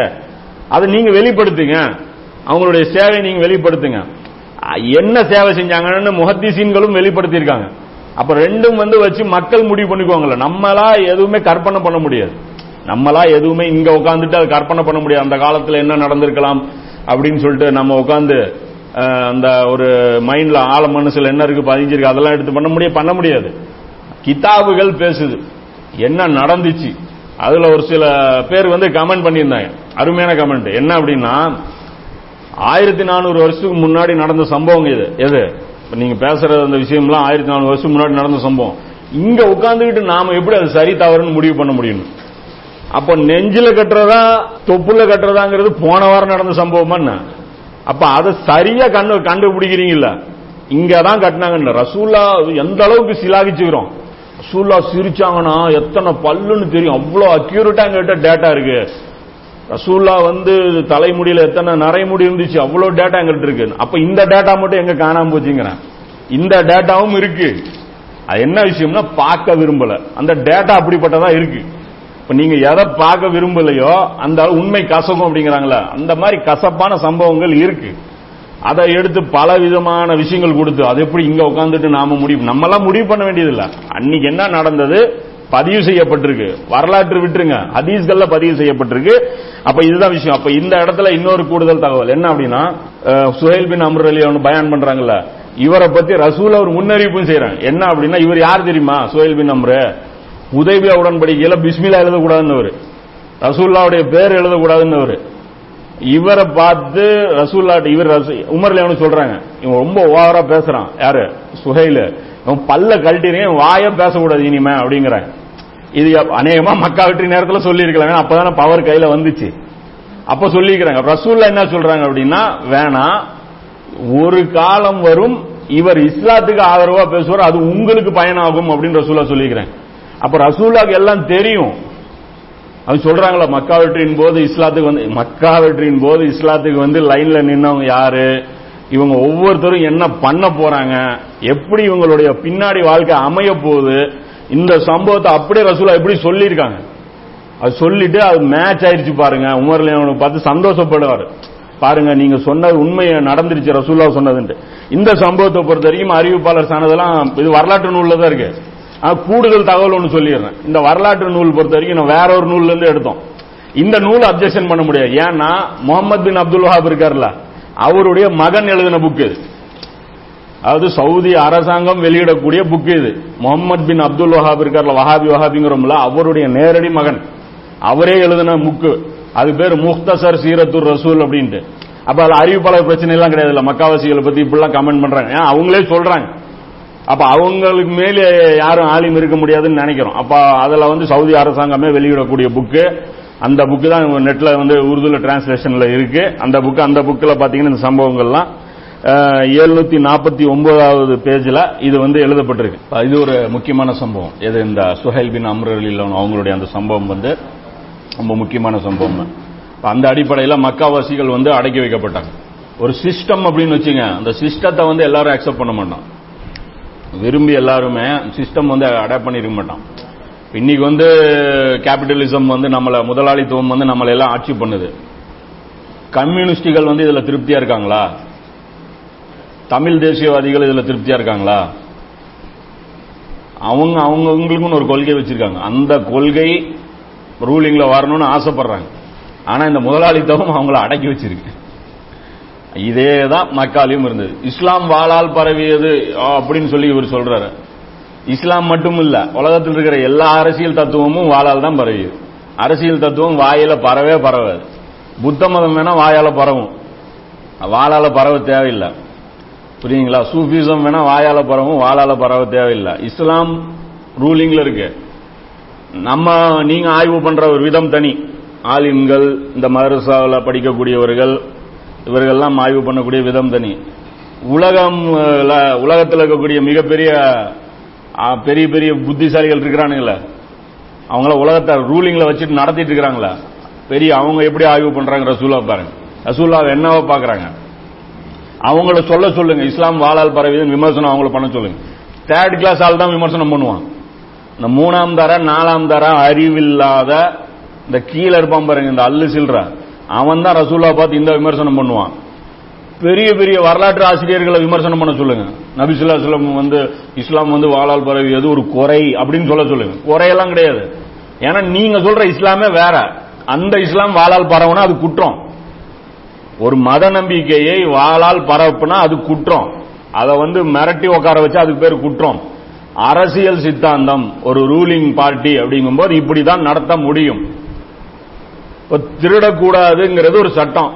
அதை நீங்க வெளிப்படுத்துங்க. அவங்களுடைய சேவை நீங்க வெளிப்படுத்துங்க. என்ன சேவை செஞ்சாங்கன்னு முகத்திசீன்களும் வெளிப்படுத்தியிருக்காங்க. அப்ப ரெண்டும் வந்து வச்சு மக்கள் முடிவு பண்ணிக்குவாங்கல்ல. நம்மளா எதுவுமே கற்பனை பண்ண முடியாது. நம்மளா எதுவுமே இங்க உட்காந்துட்டு அது கற்பனை பண்ண முடியாது. அந்த காலத்துல என்ன நடந்திருக்கலாம் அப்படின்னு சொல்லிட்டு நம்ம உட்காந்து அந்த ஒரு மைண்ட்ல ஆழ மனசுல என்ன இருக்கு பதிஞ்சிருக்கு அதெல்லாம் எடுத்து பண்ண முடியாது பண்ண முடியாது. கிதாபுகள் பேசுது. என்ன நடந்துச்சு? அதுல ஒரு சில பேர் வந்து கமெண்ட் பண்ணியிருந்தாங்க. அருமையான கமெண்ட் என்ன அப்படின்னா ஆயிரத்தி நானூறு வருஷத்துக்கு முன்னாடி நடந்த சம்பவம் இது. எது? நீங்க பேசுற அந்த விஷயம்லாம் ஆயிரத்தி நானூறு வருஷம் முன்னாடி நடந்த சம்பவம். இங்க உட்கார்ந்துக்கிட்டு நாம எப்படி அது சரி தவறுன்னு முடிவு பண்ண முடியும்? அப்ப நெஞ்சில கட்டுறதா தொப்புல கட்டுறதாங்கிறது போன வாரம் நடந்த சம்பவமா என்ன? அப்ப அதை சரியா கண்டு கண்டுபிடிக்கிறீங்கல்ல. இங்கதான் கட்டினாங்கன்னு ரசூல்லா எந்த அளவுக்கு சிலாகிச்சுக்கிறோம்? ரசூல்லா சிரிச்சாங்கன்னா எத்தனை பல்லுன்னு தெரியும். அவ்வளவு அக்யூரேட்டா எங்ககிட்ட டேட்டா இருக்கு. ரசூல்லா வந்து தலைமுடியில எத்தனை நரைமுடி இருந்துச்சு அவ்வளவு டேட்டா எங்கிட்ட இருக்கு. அப்ப இந்த டேட்டா மட்டும் எங்க காணாம போச்சுங்கிறேன். இந்த டேட்டாவும் இருக்கு. அது என்ன விஷயம்னா பார்க்க விரும்பல. அந்த டேட்டா அப்படிப்பட்டதா இருக்கு. இப்ப நீங்க எதை பார்க்க விரும்பலையோ அந்த உண்மை கசக்கும் அப்படிங்கிறாங்களா அந்த மாதிரி கசப்பான சம்பவங்கள் இருக்கு. அதை எடுத்து பல விதமான விஷயங்கள் கொடுத்து அது எப்படி இங்க உட்காந்துட்டு நாம முடிவு நம்மளாம் முடிவு பண்ண வேண்டியதில்லை. அன்னைக்கு என்ன நடந்தது? பதிவு செய்யப்பட்டிருக்கு. வரலாற்று விட்டுருங்க. ஹதீஸ்கள்ல பதிவு செய்யப்பட்டிருக்கு. அப்ப இதுதான் விஷயம். அப்ப இந்த இடத்துல இன்னொரு கூடுதல் தகவல். என்ன அப்படின்னா சுஹேல் பின் அமர் அலி அவனு பயான் பண்றாங்கல்ல. இவரை பத்தி ரசூல் அவர் முன்னறிவிப்பும் செய்யறாங்க என்ன அப்படின்னா இவர் யார் தெரியுமா? சுஹேல் பின் அம்ரு. உதவியா உடன்படிக்கையில பிஸ்மிலா எழுதக்கூடாதுன்னு ரசூல்லாவுடைய பேர் எழுதக்கூடாதுன்னு இவரை பார்த்து ரசூல்லா இவர் உமர்ல அவனு சொல்றாங்க. இவன் ரொம்ப ஓவரா பேசுறான். யாரு? சுஹைலு. இவன் பல்ல கழட்டிருக்கேன் வாயம் பேசக்கூடாது இனிமே அப்படிங்கிறாங்க. இது அநேகமா மக்கா வெற்றி நேரத்தில் சொல்லியிருக்கலாம். அப்பதானே பவர் கையில வந்துச்சு. அப்ப சொல்லியிருக்கிறாங்க. ரசூல்லா என்ன சொல்றாங்க அப்படின்னா வேணாம் ஒரு காலம் வரும் இவர் இஸ்லாத்துக்கு ஆதரவா பேசுவார் அது உங்களுக்கு பயனாகும் அப்படின்னு ரசூல்லா சொல்லிக்கிறேன் அப்ப ரசூல்லாக்கு எல்லாம் தெரியும். அவங்க சொல்றாங்களா மக்கா வெற்றியின் போது இஸ்லாத்துக்கு வந்து மக்கா வெற்றியின் போது இஸ்லாத்துக்கு வந்து லைன்ல நின்னவங்க யாரு? இவங்க ஒவ்வொருத்தரும் என்ன பண்ண போறாங்க? எப்படி இவங்களுடைய பின்னாடி வாழ்க்கை அமைய போகுது? இந்த சம்பவத்தை அப்படியே ரசூலா எப்படி சொல்லியிருக்காங்க. அது சொல்லிட்டு அது மேட்ச் ஆயிடுச்சு பாருங்க. உமர்ல பார்த்து சந்தோஷப்படுவார். பாருங்க நீங்க சொன்னது உண்மையை நடந்துருச்சு ரசூல்லா சொன்னதுன்ட்டு. இந்த சம்பவத்தை பொறுத்த வரைக்கும் அறிவிப்பாளர் சானதெல்லாம் இது வரலாற்று நூல்ல தான் இருக்கு. கூடுதல் தகவல் ஒன்று சொல்லிடுறேன். இந்த வரலாற்று நூல் பொறுத்த வரைக்கும் நான் வேற ஒரு நூல்ல இருந்து எடுத்தோம். இந்த நூல் அப்ஜெக்ஷன் பண்ண முடியாது. ஏன்னா முகமது பின் அப்துல் வஹாப் இருக்கார்ல அவருடைய மகன் எழுதின புக் இது. அதாவது சவுதி அரசாங்கம் வெளியிடக்கூடிய புக் இது. முகமது பின் அப்துல் வஹாப் இருக்கார்ல வஹாபி வஹாபிங்கிறோம்ல அவருடைய நேரடி மகன். அவரே எழுதின புக்கு அது பேர் முக்தசர் சீரத்துர் ரசூல் அப்படின்ட்டு. அப்ப அதுல அறிவிப்பாளர் பிரச்சனை எல்லாம் கிடையாது இல்ல மக்காவாசிகளை பத்தி இப்படிலாம் கமெண்ட் பண்றாங்க. ஏன் அவங்களே சொல்றாங்க. அப்ப அவங்களுக்கு மேலே யாரும் ஆலிம் இருக்க முடியாதுன்னு நினைக்கிறோம். அப்ப அதுல வந்து சவுதி அரசாங்கமே வெளியிடக்கூடிய புக்கு அந்த புக்கு தான் நெட்ல வந்து உருதுல டிரான்ஸ்லேஷன்ல இருக்கு. அந்த புக்கு அந்த புக்கில் பாத்தீங்கன்னா இந்த சம்பவங்கள்லாம் எழுநூத்தி நாற்பத்தி ஒன்பதாவது பேஜ்ல இது வந்து எழுதப்பட்டிருக்கு. இது ஒரு முக்கியமான சம்பவம். எது இந்த சுஹைல் பின் அம்ரலில் அவங்களுடைய அந்த சம்பவம் வந்து ரொம்ப முக்கியமான சம்பவம். அந்த அடிப்படையில் மக்காவாசிகள் வந்து அடக்கி வைக்கப்பட்டாங்க. ஒரு சிஸ்டம் அப்படின்னு வச்சுங்க அந்த சிஸ்டத்தை வந்து எல்லாரும் அக்செப்ட் பண்ண மாட்டோம். விரும்பி எல்லாருமே சிஸ்டம் வந்து அடாப்ட் பண்ணிருக்க மாட்டான். இன்னைக்கு வந்து கேபிட்டலிசம் வந்து நம்மள முதலாளித்துவம் வந்து நம்மள எல்லாம் ஆட்சி பண்ணுது. கம்யூனிஸ்டுகள் வந்து இதுல திருப்தியா இருக்காங்களா? தமிழ் தேசியவாதிகள் இதுல திருப்தியா இருக்காங்களா? அவங்க அவங்களுக்குன்னு ஒரு கொள்கை வச்சிருக்காங்க. அந்த கொள்கை ரூலிங்ல வரணும்னு ஆசைப்படுறாங்க. ஆனா இந்த முதலாளித்துவம் அவங்கள அடக்கி வச்சிருக்கு. இதே தான் மக்காலையும் இருந்தது. இஸ்லாம் வாழால் பரவியது அப்படின்னு சொல்லி இவர் சொல்றாரு. இஸ்லாம் மட்டும் இல்ல உலகத்தில் இருக்கிற எல்லா அரசியல் தத்துவமும் வாழால் தான் பரவியது. அரசியல் தத்துவம் வாயில பரவே பரவாது. புத்த மதம் வேணா வாயால பரவும். வாழால பரவ தேவையில்லை. புரியுங்களா சூஃபிசம் வேணா வாயால பரவும் வாழால பரவ தேவையில்லை. இஸ்லாம் ரூலிங்ல இருக்கு. நம்ம நீங்க ஆய்வு பண்ற ஒரு விதம் தனி. ஆலிம்கள் இந்த மதரசாவில் படிக்கக்கூடியவர்கள் இவர்கள்லாம் ஆய்வு பண்ணக்கூடிய விதம் தனி. உலகம் உலகத்தில் இருக்கக்கூடிய மிகப்பெரிய பெரிய பெரிய புத்திசாலிகள் இருக்கிறானுங்களே. அவங்கள உலகத்தை ரூலிங்ல வச்சுட்டு நடத்திட்டு இருக்கிறாங்களா. பெரிய அவங்க எப்படி ஆய்வு பண்றாங்க ரசூலா பாருங்க. ரசூல்லாவை என்னவோ பாக்குறாங்க. அவங்கள சொல்ல சொல்லுங்க. இஸ்லாம் வாழால் பரவிதன் விமர்சனம் அவங்கள பண்ண சொல்லுங்க. தேர்ட் கிளாஸ் ஆள் தான் விமர்சனம் பண்ணுவான். இந்த மூணாம் தர நாலாம் தர அறிவில்லாத இந்த கீழே இருப்பான் பாருங்க இந்த அல்லு சில்ற. அவன் தான் ரசூல்லா பார்த்து இந்த விமர்சனம் பண்ணுவான். பெரிய பெரிய வரலாற்று ஆசிரியர்களை விமர்சனம் பண்ண சொல்லுங்க. நபிசுல்லா சொல்லம் வந்து இஸ்லாம் வந்து வாழால் பரவியது ஒரு குறை? அப்படின்னு சொல்ல சொல்லுங்க. குறையெல்லாம் கிடையாது. ஏன்னா நீங்க சொல்ற இஸ்லாமே வேற. அந்த இஸ்லாம் வாழால் பரவுனா அது குற்றம். ஒரு மத நம்பிக்கையை வாழால் பரப்புனா அது குற்றம். அதை வந்து மிரட்டி உட்கார வச்சு அதுக்கு பேர் குற்றம். அரசியல் சித்தாந்தம் ஒரு ரூலிங் பார்ட்டி அப்படிங்கும்போது இப்படிதான் நடத்த முடியும். இப்போ திருடக்கூடாதுங்கிறது ஒரு சட்டம்.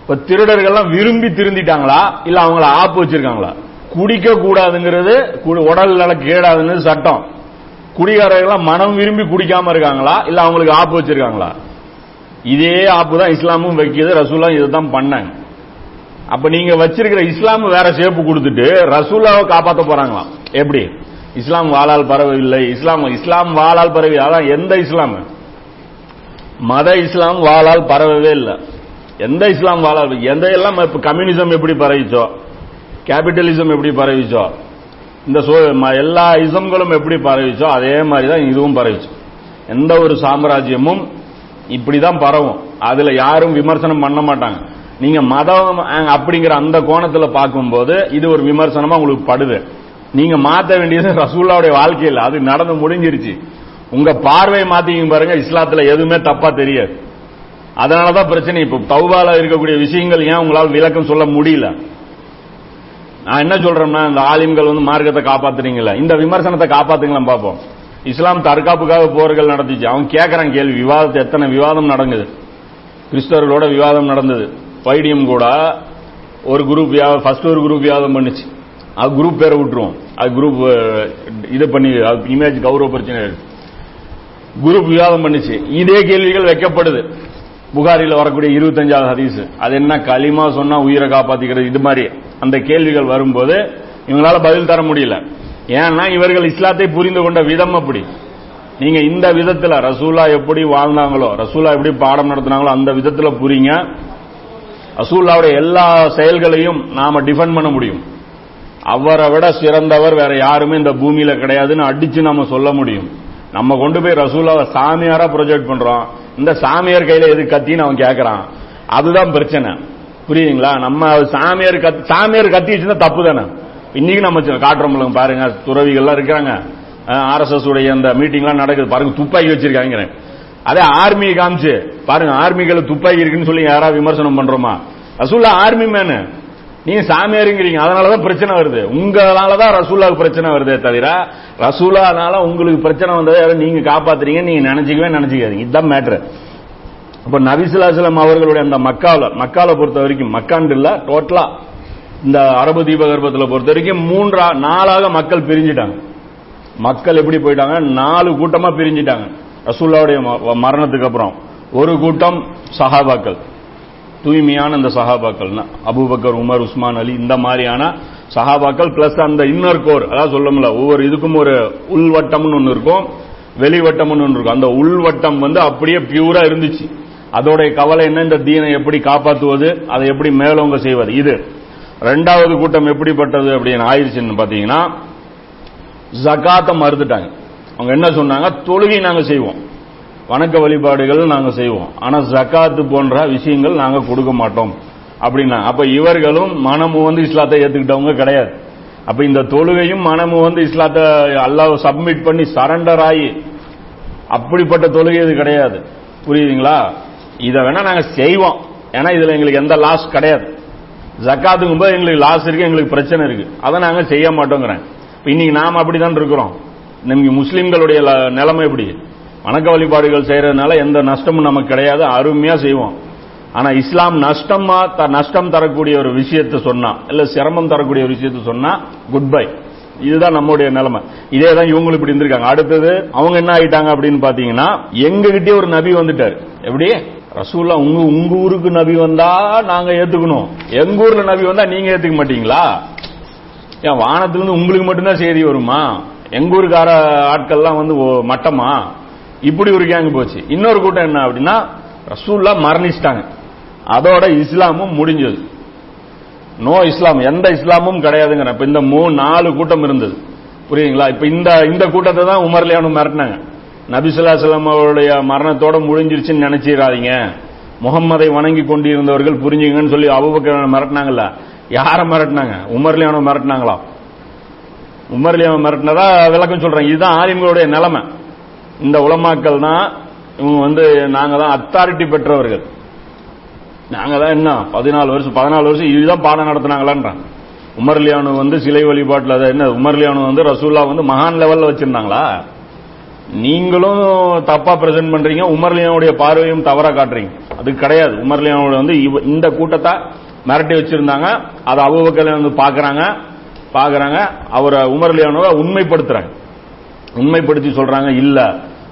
இப்ப திருடர்கள்லாம் விரும்பி திருந்திட்டாங்களா? இல்ல அவங்கள ஆப்பு வச்சிருக்காங்களா? குடிக்க கூடாதுங்கிறது உடல் நல கேடாதுங்கிறது சட்டம். குடிகாரர்கள்லாம் மனம் விரும்பி குடிக்காம இருக்காங்களா? இல்ல அவங்களுக்கு ஆப்பு வச்சிருக்காங்களா? இதே ஆப்பு தான் இஸ்லாமும் வைக்கிது ரசூலா இதுதான் பண்ணாங்க. அப்ப நீங்க வச்சிருக்கிற இஸ்லாம் வேற ஷேப்பு கொடுத்துட்டு ரசூலாவை காப்பாற்ற போறாங்களாம். எப்படி? இஸ்லாம் வாழால் பரவவில்லை. இஸ்லாம் இஸ்லாம் வாழால் பரவி அதான் எந்த இஸ்லாம்? மத இஸ்லாம் வாழால் பரவவே இல்லை. எந்த இஸ்லாம் வாழால் எந்த எல்லாம் கம்யூனிசம் எப்படி பரவிச்சோ கேபிட்டலிசம் எப்படி பரவிச்சோ இந்த எல்லா இசம்களும் எப்படி பரவிச்சோ அதே மாதிரி தான் இதுவும் பரவிச்சு. எந்த ஒரு சாம்ராஜ்யமும் இப்படிதான் பரவும். அதுல யாரும் விமர்சனம் பண்ண மாட்டாங்க. நீங்க மதம் அப்படிங்கிற அந்த கோணத்துல பார்க்கும்போது இது ஒரு விமர்சனமா உங்களுக்கு படுது. நீங்க மாத்த வேண்டியது ரசூல்லாவுடைய வாழ்க்கையில். அது நடந்து முடிஞ்சிருச்சு. உங்க பார்வையை மாத்திங்க பாருங்க இஸ்லாத்துல எதுவுமே தப்பா தெரியாது. அதனாலதான் பிரச்சனை. இப்ப தௌபால இருக்கக்கூடிய விஷயங்கள் ஏன் உங்களால் விளக்கம் சொல்ல முடியல? நான் என்ன சொல்றேன்னா இந்த ஆலிம்கள் வந்து மார்க்கத்தை காப்பாத்துறீங்களா இந்த விமர்சனத்தை காப்பாத்துங்களா பார்ப்போம் இஸ்லாம் தற்காப்புக்காக போர்கள் நடந்துச்சு. அவன் கேட்கறான் கேள்வி. விவாதத்தை எத்தனை விவாதம் நடங்குது கிறிஸ்தவர்களோட விவாதம் நடந்தது. பைடியம் கூட ஒரு குரூப் ஃபர்ஸ்ட் ஒரு குரூப் விவாதம் பண்ணுச்சு. அது குரூப் பேரை விட்டுருவோம். அது குரூப் இது பண்ணி இமேஜ் கௌரவ பிரச்சனை குரூப் விவாதம் பண்ணுச்சு. இதே கேள்விகள் வைக்கப்படுது. புகாரில வரக்கூடிய இருபத்தஞ்சாவது ஹதீஸ். அது என்ன களிமா சொன்னா உயிரை காப்பாத்திக்கிறது? இது மாதிரி அந்த கேள்விகள் வரும்போது இவங்களால பதில் தர முடியல. ஏன்னா இவர்கள் இஸ்லாத்தை புரிந்து கொண்ட விதம் அப்படி. நீங்க இந்த விதத்துல ரசூலா எப்படி வாழ்ந்தாங்களோ ரசூலா எப்படி பாடம் நடத்தினாங்களோ அந்த விதத்துல புரிங்க. ரசூல்லாவுடைய எல்லா செயல்களையும் நாம டிஃபெண்ட் பண்ண முடியும். அவரை விட சிறந்தவர் வேற யாருமே இந்த பூமியில கிடையாதுன்னு அடிச்சு நாம சொல்ல முடியும். நம்ம கொண்டு போய் ரசூலாவை சாமியாரா ப்ரொஜெக்ட் பண்றோம். இந்த சாமியார் கையில எது கத்தின்னு அவன் கேட்கறான் அதுதான் பிரச்சனை. புரியுதுங்களா? நம்ம சாமியார் கத்தி சாமியார் கத்திச்சுன்னா தப்பு தானே இன்னைக்கு நம்ம சி- காட்டுறோம்ல பாருங்க. துறவிகள்லாம் இருக்கிறாங்க. ஆர்எஸ்எஸ் உடைய அந்த மீட்டிங்லாம் நடக்குது. பாருங்க துப்பாக்கி வச்சிருக்காங்க அதே ஆர்மி காமிச்சு. பாருங்க ஆர்மிகளை துப்பாக்கி இருக்குன்னு சொல்லி யாராவது விமர்சனம் பண்றோமா? ரசூல்லா ஆர்மி மேனு நீங்க சாமியாருங்கிறீங்க அதனாலதான் பிரச்சனை வருது. உங்களாலதான் ரசூலாவுக்கு பிரச்சனை வருதே தவிர ரசூலானால உங்களுக்கு பிரச்சனை வந்ததை யாரும் நீங்க காப்பாத்துறீங்க நீங்க நினைச்சிக்கவே நினைச்சிக்காதீங்க. இதுதான் மேட்ரு அப்ப நபிசுலாசலம் அவர்களுடைய அந்த மக்கால மக்கால பொறுத்த வரைக்கும் மக்காண்டு இல்ல டோட்டலா இந்த அரபு தீபகற்பத்தில் பொறுத்த வரைக்கும் மூன்றா நாளாக மக்கள் பிரிஞ்சிட்டாங்க. மக்கள் எப்படி போயிட்டாங்க? நாலு கூட்டமா பிரிஞ்சிட்டாங்க. ரசூல்லாவுடைய ம- மரணத்துக்கு அப்புறம். ஒரு கூட்டம் சஹாபாக்கள். தூய்மையான இந்த சஹாபாக்கள் அபுபக்கர் உமர் உஸ்மான் அலி இந்த மாதிரியான சஹாபாக்கள் பிளஸ் அந்த இன்னர் கோர் அதாவது சொல்லமுல ஒவ்வொரு இதுக்கும் ஒரு உள்வட்டம்னு ஒன்று இருக்கும் வெளிவட்டம்னு ஒன்று இருக்கும். அந்த உள்வட்டம் வந்து அப்படியே பியூரா இருந்துச்சு. அதோடைய கவலை என்ன? இந்த தீனை எப்படி காப்பாற்றுவது அதை எப்படி மேலோங்க செய்வது? இது. ரெண்டாவது கூட்டம் எப்படிப்பட்டது அப்படின்னு ஆயிடுச்சுன்னு பாத்தீங்கன்னா ஜகாத்தை மறுத்துட்டாங்க. அவங்க என்ன சொன்னாங்க? தொழுகை நாங்க செய்வோம். வணக்க வழிபாடுகள் நாங்கள் செய்வோம். ஆனால் ஜகாத்து போன்ற விஷயங்கள் நாங்கள் கொடுக்க மாட்டோம். அப்படின்னா அப்ப இவர்களும் மனமு வந்து இஸ்லாத்தை ஏத்துக்கிட்டவங்க கிடையாது. அப்ப இந்த தொழுகையும் மனமு வந்து இஸ்லாத்தை அல்லாஹ் சப்மிட் பண்ணி சரண்டர் ஆகி அப்படிப்பட்ட தொழுகை இது கிடையாது. புரியுதுங்களா? இதை வேணா நாங்க செய்வோம். ஏன்னா இதுல எங்களுக்கு எந்த லாஸ் கிடையாது. ஜக்காத்துக்கும் போது எங்களுக்கு லாஸ் இருக்கு எங்களுக்கு பிரச்சனை இருக்கு. அதை நாங்க செய்ய மாட்டோங்கிறேன். இன்னைக்கு நாம் அப்படிதான் இருக்கிறோம். நமக்கு முஸ்லீம்களுடைய நிலைமை எப்படி வணக்க வழிபாடுகள் செய்யறதுனால எந்த நஷ்டமும் நமக்கு கிடையாது. அருமையா செய்வோம். ஆனா இஸ்லாம் நஷ்டமா த- நஷ்டம் தரக்கூடிய ஒரு விஷயத்தை சொன்னா இல்ல சிரமம் தரக்கூடிய ஒரு விஷயத்தை சொன்னா குட் பை இதுதான் நம்முடைய நிலைமை. இதே தான் இவங்களும் இப்படி இருந்திருக்காங்க. அடுத்தது அவங்க என்ன ஆயிட்டாங்க அப்படின்னு பாத்தீங்கன்னா எங்ககிட்டயே ஒரு நபி வந்துட்டாரு. எப்படி? ரசூல்லா உங்க உங்க ஊருக்கு நபி வந்தா நாங்க ஏத்துக்கணும். எங்க ஊர்ல நபி வந்தா நீங்க ஏத்துக்க மாட்டீங்களா? ஏன் வானத்திலிருந்து உங்களுக்கு மட்டும்தான் செய்தி வருமா? எங்க ஊருக்கார ஆட்கள்லாம் வந்து ஓ- மட்டமா? இப்படி ஒரு கேங் போச்சு. இன்னொரு கூட்டம் என்ன அப்படின்னா ரசூல்லா மரணிச்சிட்டாங்க. அதோட இஸ்லாமும் முடிஞ்சது. நோ இஸ்லாம் எந்த இஸ்லாமும் கிடையாதுங்கிற இப்ப இந்த மூணு நாலு கூட்டம் இருந்தது. புரியுதுங்களா? இப்ப இந்த இந்த கூட்டத்தை தான் உமர்லியானு மிரட்டினாங்க. நபிசுல்லாசலம் அவருடைய மரணத்தோட முடிஞ்சிருச்சுன்னு நினைச்சிடாதீங்க முகம்மதை வணங்கி கொண்டிருந்தவர்கள் புரிஞ்சுங்கன்னு சொல்லி அபுபக்கர் மிரட்டினாங்கல்ல. யாரை மிரட்டினாங்க? உமர்லியானு மிரட்டினாங்களா? உமர்லியானு மிரட்டினதா விளக்கம் சொல்றேன். இதுதான் ஆலிம்களுடைய நிலைமை. இந்த உலமாக்கள் தான் இவங்க வந்து நாங்க தான் அத்தாரிட்டி பெற்றவர்கள். நாங்க தான் என்ன பதினாலு வருஷம் பதினாலு வருஷம் இதுதான் பாடம் நடத்தினாங்களான்றான் உமர்லியானு வந்து சிலை வழிபாட்டில் அதை என்ன உமர்லியானு வந்து ரசூல்லா வந்து மகான் லெவலில் வச்சிருந்தாங்களா? நீங்களும் தப்பா பிரசன்ட் பண்றீங்க உமர்லியானுடைய பார்வையும் தவற காட்டுறீங்க. அது கிடையாது. உமர்லியானோட வந்து இந்த கூட்டத்தை மிரட்டி வச்சிருந்தாங்க. அதை அபுபக்கர் வந்து பாக்குறாங்க பாக்குறாங்க. அவரை உமர்லியானோவை உண்மைப்படுத்துறாங்க. உண்மைப்படுத்தி சொல்றாங்க இல்ல.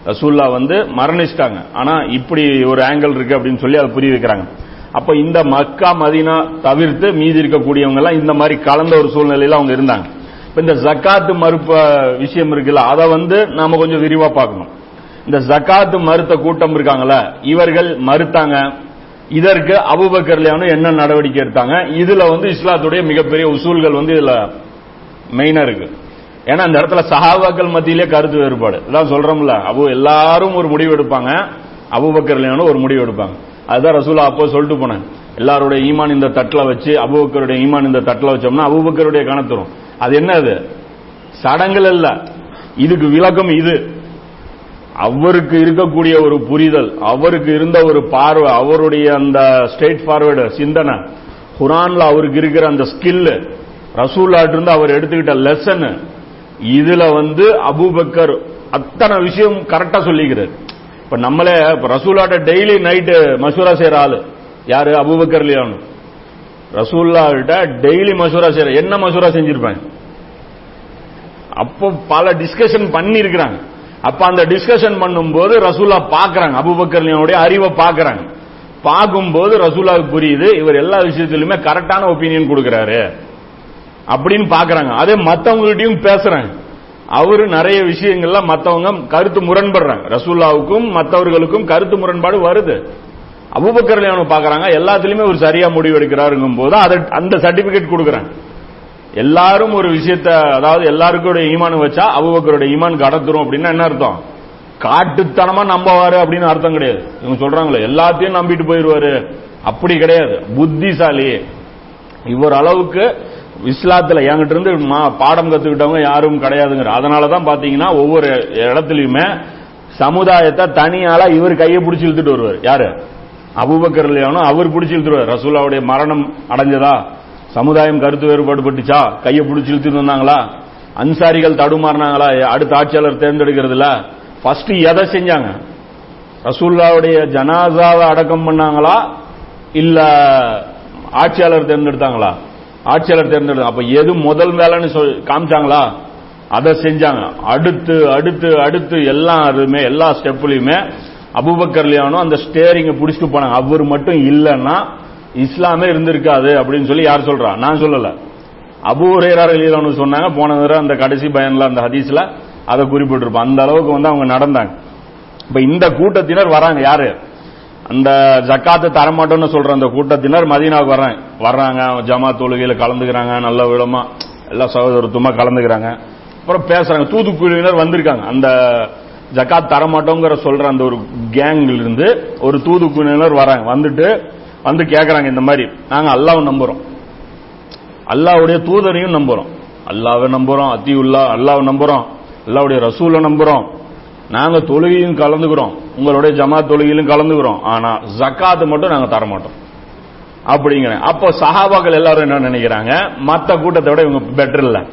ரசூல்லா வந்து மரணிச்சிட்டாங்க. ஆனா இப்படி ஒரு ஆங்கிள் இருக்கு அப்படின்னு சொல்லி அதை புரிய வைக்கிறாங்க. அப்ப இந்த மக்கா மதினா தவிர்த்து மீதி இருக்கக்கூடியவங்க எல்லாம் இந்த மாதிரி கலந்த ஒரு சூழ்நிலையில அவங்க இருந்தாங்க. இப்ப இந்த ஜக்காத்து மறுப்ப விஷயம் இருக்குல்ல அதை வந்து நாம கொஞ்சம் விரிவா பார்க்கணும். இந்த ஜக்காத்து மறுத்த கூட்டம் இருக்காங்கல்ல இவர்கள் மறுத்தாங்க. இதற்கு அபுபக்கர்லியானு என்ன நடவடிக்கை எடுத்தாங்க? இதுல வந்து இஸ்லாத்துடைய மிகப்பெரிய உசூல்கள் வந்து இதுல மெயினா இருக்கு. ஏன்னா அந்த இடத்துல சஹாபாக்கள் மத்தியிலே கருத்து வேறுபாடு. இதான் சொல்றோம்ல அபு எல்லாரும் ஒரு முடிவு எடுப்பாங்க அபுபக்கர்லியானு ஒரு முடிவு எடுப்பாங்க. அதுதான் ரசூலா அப்போ சொல்லிட்டு போனேன். எல்லாருடைய ஈமான் இந்த தட்டில் வச்சு அபுபக்கருடைய ஈமான் இந்த தட்டில் வச்சோம்னா அபுபக்கருடைய கணத்துரும் அது என்ன அது? சடங்கள் இல்ல இதுக்கு விளக்கம் இது. அவருக்கு இருக்கக்கூடிய ஒரு புரிதல் அவருக்கு இருந்த ஒரு பார்வை அவருடைய அந்த ஸ்ட்ரெயிட் ஃபார்வர்டு சிந்தனை. குரான்ல அவருக்கு இருக்கிற அந்த ஸ்கில் ரசூல்லாட்டு இருந்து அவர் எடுத்துக்கிட்ட லெசன் இதுல வந்து அபுபக்கர் அத்தனை விஷயம் கரெக்டா சொல்லிக்கிறார். இப்ப நம்மளே இப்ப ரசூலாட்ட டெய்லி நைட்டு மசூரா செய்யற ஆளு. யாரு? அபுபக்கர் லியானு ரசூல்லாட்ட டெய்லி மசூரா செய்யற என்ன மசூரா செஞ்சிருப்பாங்க? அப்போ பல டிஸ்கஷன் பண்ணி இருக்கிறாங்க அப்ப அந்த டிஸ்கஷன் பண்ணும்போது ரசூலா பாக்குறாங்க. அபுபக்கர்லியனுடைய அறிவை பாக்குறாங்க. பார்க்கும்போது ரசூலாவுக்கு புரியுது இவர் எல்லா விஷயத்திலுமே கரெக்டான ஒப்பீனியன் கொடுக்குறாரு. அப்படின்னு பாக்குறாங்க. அதே மத்தவங்ககிட்டயும் பேசுறாங்க அவரு நிறைய விஷயங்கள்ல மத்தவங்க கருத்து முரண்படுறாங்க. ரசூல்லாவுக்கும் மத்தவர்களுக்கும் கருத்து முரண்பாடு வருது. அபுபக்கர்லியானு பாக்குறாங்க. எல்லாத்துலயுமே ஒரு சரியா முடிவு எடுக்கிறாருங்கும் போது அதை அந்த சர்டிபிகேட் கொடுக்குறாங்க எல்லாரும் ஒரு விஷயத்த அதாவது எல்லாருக்கும் ஈமான் வச்சா அபுபக்கருடைய ஈமான் கடத்துரும் அப்படின்னா என்ன அர்த்தம்? காட்டுத்தனமா நம்பவாரு அப்படின்னு அர்த்தம் கிடையாது. இவங்க சொல்றாங்களே எல்லாத்தையும் நம்பிட்டு போயிருவாரு அப்படி கிடையாது. புத்திசாலி. இவர் அளவுக்கு இஸ்லாத்துல என்கிட்ட இருந்து மா- பாடம் கத்துக்கிட்டவங்க யாரும் கிடையாதுங்கிற அதனாலதான் பாத்தீங்கன்னா ஒவ்வொரு இடத்துலயுமே சமுதாயத்தை தனியால இவர் கையை பிடிச்சி இழுத்துட்டு வருவார். யாரு? அபூபக்கர் இல்லையானோ அவர் பிடிச்சி இழுத்துருவார். ரசூலாவுடைய மரணம் அடைஞ்சதா? சமுதாயம் கருத்து வேறுபாடு பட்டுச்சா கையை பிடிச்சி இழுத்துட்டு வந்தாங்களா? அன்சாரிகள் தடுமாறினாங்களா? அடுத்த ஆட்சியாளர் தேர்ந்தெடுக்கிறதுல ஃபர்ஸ்ட் எதை செஞ்சாங்க? ரசூல்லாவுடைய ஜனாசாவை அடக்கம் பண்ணாங்களா? இல்ல ஆட்சியாளர் தேர்ந்தெடுத்தாங்களா? ஆட்சியாளர் தேர்ந்தெடு அப்ப எது முதல் வேலைன்னு சொல் காமிச்சாங்களா? அதை செஞ்சாங்க. அடுத்து அடுத்து அடுத்து எல்லாருமே எல்லா ஸ்டெப்லயுமே அபுபக்கர்லியானோ அந்த ஸ்டேரிங்க புடிச்சிட்டு போனாங்க. அவர் மட்டும் இல்லைன்னா இஸ்லாமே இருந்திருக்காது அப்படின்னு சொல்லி யார் சொல்றா? நான் சொல்லல. அபு ஹுரைரா சொன்னாங்க போன தடவை அந்த கடைசி பயன்ல அந்த ஹதீஸ்ல அதை குறிப்பிட்டிருப்போம் அந்த அளவுக்கு வந்து அவங்க நடந்தாங்க. இப்ப இந்த கூட்டத்தினர் வராங்க. யாரு? அந்த ஜக்காத்து தரமாட்டோம்னு சொல்ற அந்த கூட்டத்தினர் மதீனாவுக்கு வர்றேன் வர்றாங்க ஜமாத் தொழுகையில கலந்துக்கிறாங்க நல்ல விதமா எல்லா சகோதரத்துவமா கலந்துக்கிறாங்க. அப்புறம் பேசுறாங்க. தூதுக்குழுவினர் வந்திருக்காங்க. அந்த ஜக்காத் தரமாட்டோங்கிற சொல்ற அந்த ஒரு கேங்ல இருந்து ஒரு தூதுக்குழுவினர் வராங்க வந்துட்டு வந்து கேக்குறாங்க இந்த மாதிரி. நாங்க அல்லாஹ் நம்புறோம். அல்லாவுடைய தூதரையும் நம்புறோம். அல்லாவை நம்புறோம் அத்தியுல்லா அல்லாவை நம்புறோம். அல்லாவுடைய ரசூலை நம்புறோம். நாங்க தொழுகையும் கலந்துக்கிறோம். உங்களுடைய ஜமாத் தொழுகையிலும் கலந்துக்கிறோம். ஆனா ஜக்காத்து மட்டும் நாங்க தர மாட்டோம். அப்படிங்கிறேன். அப்போ சஹாபாக்கள் எல்லாரும் என்ன நினைக்கிறாங்க? மத்த கூட்டத்தை விட இவங்க பெட்டர் இல்ல.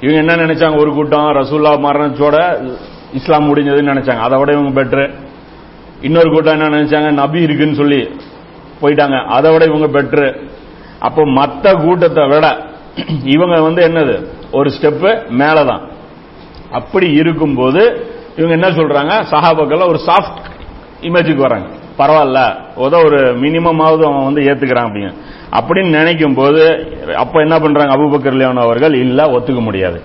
இவங்க என்ன நினைச்சாங்க? ஒரு கூட்டம் ரசூல்லா மரணத்தோட இஸ்லாம் முடிஞ்சதுன்னு நினைச்சாங்க. அதை விட இவங்க பெட்டர் இன்னொரு கூட்டம் என்ன நினைச்சாங்க? நபி இருக்குன்னு சொல்லி போயிட்டாங்க. அதை விட இவங்க பெட்ரு அப்போ மத்த கூட்டத்தை விட இவங்க வந்து என்னது? ஒரு ஸ்டெப் மேலதான். அப்படி இருக்கும்போது இவங்க என்ன சொல்றாங்க? சஹாபாக்கள் ஒரு சாஃப்ட் இமேஜுக்கு வராங்க. பரவாயில்ல. ஏதோ ஒரு மினிமமாவது அவன் வந்து ஏத்துக்கிறான் அப்படின்னு. அப்படின்னு நினைக்கும் போது அப்ப என்ன பண்றாங்க? அபுபக்கர் லியோன் அவர்கள் இல்ல ஒத்துக்க முடியாது.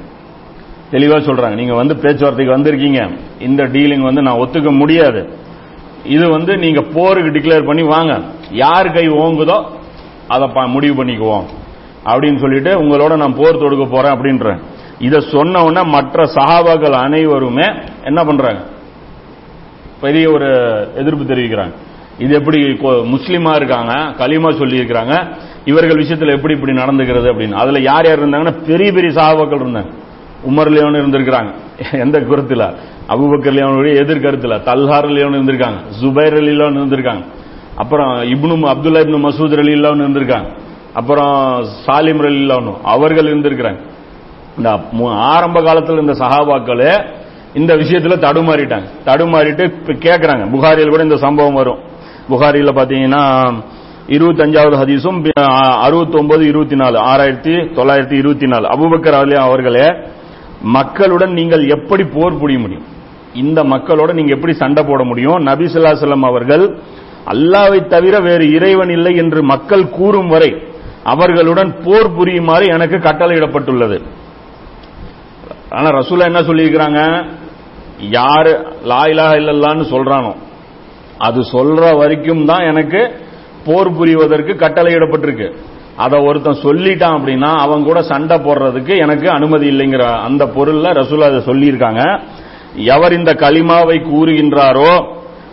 தெளிவா சொல்றாங்க. நீங்க வந்து பேச்சுவார்த்தைக்கு வந்திருக்கீங்க. இந்த டீலிங் வந்து நான் ஒத்துக்க முடியாது. இது வந்து நீங்க போருக்கு டிக்ளேர் பண்ணி வாங்க. யார் கை ஓங்குதோ அதை முடிவு பண்ணிக்குவோம். அப்படின்னு சொல்லிட்டு உங்களோட நான் போர் தொடுக்க போறேன் அப்படின்றேன். இதை சொன்ன மற்ற சஹாபாக்கள் அனைவருமே என்ன பண்றாங்க? பெரிய ஒரு எதிர்ப்பு தெரிவிக்கிறாங்க. இது எப்படி கொ- இருக்காங்க களிமா சொல்லி இருக்கிறாங்க இவர்கள் விஷயத்துல எப்படி இப்படி நடந்துக்கிறது அப்படின்னு. அதுல யார் யார் இருந்தாங்கன்னா பெரிய பெரிய சஹாபாக்கள் இருந்தாங்க. உமர் லியோன் இருந்திருக்கிறாங்க. எந்த கருத்துல? அபுபக்கர் லியோனுடைய எதிர்கருத்துல. தல்ஹார் லியோன் இருந்திருக்காங்க. ஜுபைர் அலிலான் இருந்திருக்காங்க. அப்புறம் இப்னு அப்துல்லா இப்னு மசூத் அலிலான் இருந்திருக்காங்க. அப்புறம் சாலிம் அலிலான் அவர்கள் இருந்திருக்கிறாங்க. இந்த மு- ஆரம்ப காலத்தில் இந்த சஹாபாக்களே இந்த விஷயத்துல தடுமாறிட்டாங்க. தடுமாறிட்டு இப்ப புகாரியில் கூட இந்த சம்பவம் வரும். புகாரியில் பாத்தீங்கன்னா இருபத்தஞ்சாவது ஹதீஸும் அறுபத்தி ஒன்பது இருபத்தி நாலு ஆறாயிரத்தி தொள்ளாயிரத்தி இருபத்தி நாலு அபுபக்கர் அலி அவர்களே மக்களுடன் நீங்கள் எப்படி போர் புரிய முடியும்? இந்த மக்களோட நீங்க எப்படி சண்டை போட முடியும்? நபிசுல்லா ஸல்லல்லாஹு அவர்கள் அல்லாவை தவிர வேறு இறைவன் இல்லை என்று மக்கள் கூறும் வரை அவர்களுடன் போர் புரியுமாறு எனக்கு கட்டளையிடப்பட்டுள்ளது. ஆனா ரசூலா என்ன சொல்லியிருக்கிறாங்க? யாரு லா இல்லல்லான்னு சொல்றானோ. அது சொல்ற வரைக்கும் தான் எனக்கு போர் புரிவதற்கு கட்டளையிடப்பட்டிருக்கு. அதை ஒருத்தன் சொல்லிட்டான் அப்படின்னா அவன் கூட சண்டை போடுறதுக்கு எனக்கு அனுமதி இல்லைங்கிற அந்த பொருள்ல ரசூல் அதை சொல்லியிருக்காங்க. எவர் இந்த களிமாவை கூறுகின்றாரோ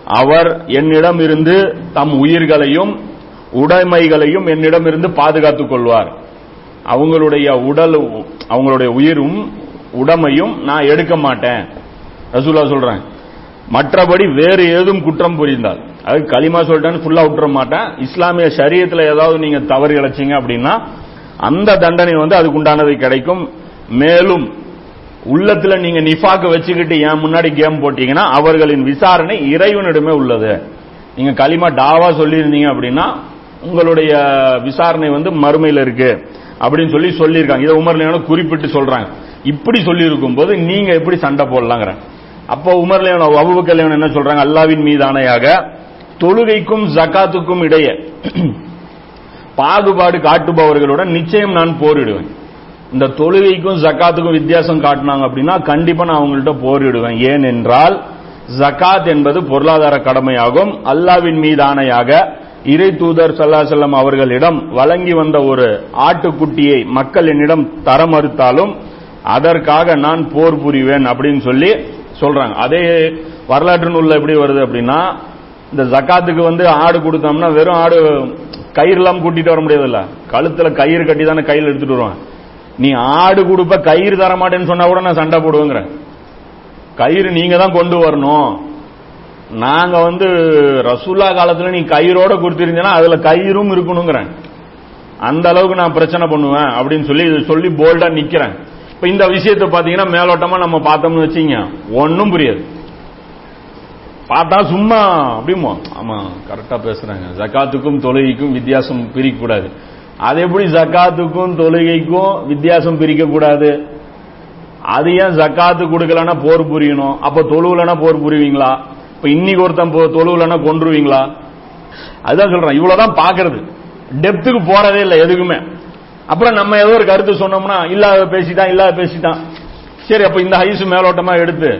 அவர் என்னிடம் இருந்து தம் உயிர்களையும் உடைமைகளையும் என்னிடம் இருந்து பாதுகாத்துக் கொள்வார். அவங்களுடைய உடல் அவங்களுடைய உயிரும் உடமையும் நான் எடுக்க மாட்டேன். ரசூலா சொல்றேன். மற்றபடி வேறு ஏதும் குற்றம் புரிந்தால். அது களிமா சொல்லிட்டேன்னு ஃபுல்லா விட்டுற மாட்டேன். இஸ்லாமிய சரியத்தில் ஏதாவது நீங்க தவறு இழைச்சிங்க அப்படின்னா அந்த தண்டனை வந்து அதுக்கு உண்டானது கிடைக்கும். மேலும் உள்ளத்துல நீங்க நிஃபாக்க வச்சுக்கிட்டு என் முன்னாடி கேம் போட்டீங்கன்னா அவர்களின் விசாரணை இறைவனிடமே உள்ளது. நீங்க களிமா டாவா சொல்லியிருந்தீங்க அப்படின்னா உங்களுடைய விசாரணை வந்து மறுமையில் இருக்கு. அப்படின்னு சொல்லி சொல்லியிருக்காங்க. இதை உமர்லியான குறிப்பிட்டு சொல்றாங்க இப்படி சொல்லி இருக்கும் போது நீங்க எப்படி சண்டை போடலாங்கிற அப்போ உமர்லேவன் அபுபக்கல்யாணம் என்ன சொல்றாங்க? அல்லாவின் மீது ஆணையாக தொழுகைக்கும் ஜக்காத்துக்கும் இடையே <clears throat> பாகுபாடு காட்டுபவர்களுடன் நிச்சயம் நான் போரிடுவேன். இந்த தொழுகைக்கும் ஜக்காத்துக்கும் வித்தியாசம் காட்டினாங்க அப்படின்னா கண்டிப்பா நான் அவங்கள்ட்ட போரிடுவேன். ஏனென்றால் ஜக்காத் என்பது பொருளாதார கடமையாகும். அல்லாவின் மீதானையாக இறை தூதர் சல்லா செல்லம் அவர்களிடம் வழங்கி வந்த ஒரு ஆட்டுக்குட்டியை மக்கள் என்னிடம் தர மறுத்தாலும் அதற்காக நான் போர் புரிவேன் அப்படின்னு சொல்லி சொல்றாங்க. அதே வரலாற்று நூல்ல எப்படி வருது அப்படின்னா இந்த ஜக்காத்துக்கு வந்து ஆடு கொடுத்தோம்னா வெறும் ஆடு கயிறு எல்லாம் கூட்டிட்டு வர முடியாதுல்ல. கழுத்துல கயிறு கட்டி தானே கையில் எடுத்துட்டு வருவான் நீ ஆடு கொடுப்ப கயிறு தர மாட்டேன்னு சொன்னா கூட நான் சண்டை போடுவேங்கிற கயிறு நீங்க தான் கொண்டு வரணும். நாங்க வந்து ரசூல்லா காலத்துல நீ கயிறோட கொடுத்திருந்தீங்கன்னா அதுல கயிறும் இருக்கணுங்கிறேன். அந்த அளவுக்கு நான் பிரச்சனை பண்ணுவேன் அப்படின்னு சொல்லி சொல்லி போல்டா நிக்கிறேன். இப்ப இந்த விஷயத்தை பாத்தீங்கன்னா மேலோட்டமா நம்ம பார்த்தோம்னு வச்சீங்க. ஒன்னும் புரியாது. பார்த்தா சும்மா அப்படிமோ ஆமா கரெக்டா பேசுறாங்க. ஜக்காத்துக்கும் தொழுகைக்கும் வித்தியாசம் பிரிக்க கூடாது அது எப்படி ஜக்காத்துக்கும் தொழுகைக்கும் வித்தியாசம் பிரிக்க கூடாது அது ஏன் ஜக்காத்து கொடுக்கலன்னா போர் புரியணும். அப்ப தொழுவுலனா போர் புரிவீங்களா? இப்ப இன்னைக்கு ஒருத்தன் போ- தொழுவுலனா கொன்றுவீங்களா? அதுதான் சொல்றேன். இவ்வளவுதான் பாக்குறது டெப்த்துக்கு போறதே இல்லை எதுக்குமே. அப்புறம் நம்ம ஏதோ ஒரு கருத்து சொன்னோம்னா இல்லாத பேசிட்டான் இல்லாத பேசிட்டான். சரி அப்ப இந்த ஹைஸ் மேலோட்டமா எடுத்து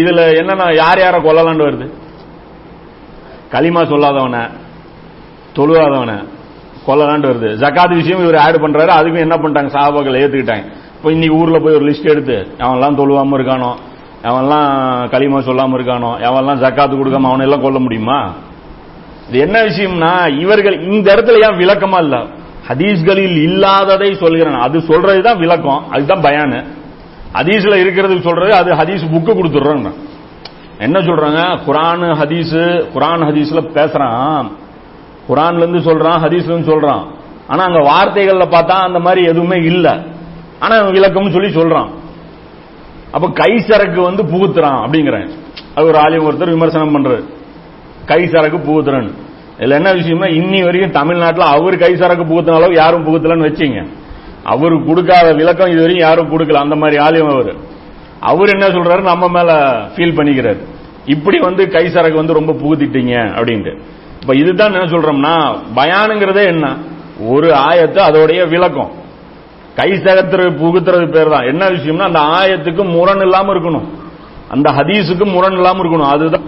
இதுல என்னன்னா யார் யார கொல்லலாம்னு வருது? களிமா சொல்லாதவன தொழுவாதவன கொல்லலான்ட்டு வருது. ஜக்காத் விஷயம் இவர் ஆட் பண்றாரு அதுக்கும் என்ன பண்ணிட்டாங்க சாபாக்கள் ஏத்துக்கிட்டாங்க. இப்போ இன்னைக்கு ஊர்ல போய் ஒரு லிஸ்ட் எடுத்து அவன்லாம் தொழுவாம இருக்கானோ அவன்லாம் களிமா சொல்லாம இருக்கானோ அவன்லாம் ஜக்காத்து கொடுக்காம அவனை எல்லாம் கொல்ல முடியுமா? இது என்ன விஷயம்னா இவர்கள் இந்த இடத்துல ஏன் விளக்கமா இல்லை? ஹதீஸ்களில் இல்லாததை சொல்கிறேன். அது சொல்றதுதான் விளக்கம். அதுதான் பயானு. ஹதீஸ்ல இருக்கிறது சொல்றது அது ஹதீஸ் புக்கு கொடுத்துடுறோம். என்ன சொல்றாங்க? குரான் ஹதீஸ் குரான் ஹதீஸ்ல பேசுறான். குரான்ல இருந்து சொல்றான் ஹதீஸ்ல இருந்து சொல்றான். ஆனா அங்க வார்த்தைகள்ல பார்த்தா அந்த மாதிரி எதுவுமே இல்ல. ஆனா விளக்கம்னு சொல்லி சொல்றான். அப்ப கை சரக்கு வந்து புகுத்துறான் அப்படிங்கிறேன். அது ஒரு ஆலயம் ஒருத்தர் விமர்சனம் பண்றாரு. கை சரக்கு புகுத்துறன் இதுல என்ன விஷயம்னா இன்னி வரைக்கும் தமிழ்நாட்டுல அவர் கை சரக்கு புகுத்தின அளவு யாரும் புகுத்தலன்னு வச்சீங்க. அவரு கொடுக்காத விளக்கம் இது வரைக்கும் யாரும் கொடுக்கல. அந்த மாதிரி ஆலயம் அவர். அவர் என்ன சொல்றாரு? நம்ம மேல ஃபீல் பண்ணிக்கிறாரு. இப்படி வந்து கை சரக்கு வந்து ரொம்ப புகுத்திட்டீங்க அப்படின்ட்டு. இப்ப இதுதான் என்ன சொல்றோம்னா பயானுங்கிறதே என்ன? ஒரு ஆயத்தை அதோடைய விளக்கம். கை சகத்துறது புகுத்துறது பேர் தான் என்ன விஷயம்னா அந்த ஆயத்துக்கு முரண் இல்லாம இருக்கணும். அந்த ஹதீஸுக்கு முரண் இல்லாம இருக்கணும். அதுதான்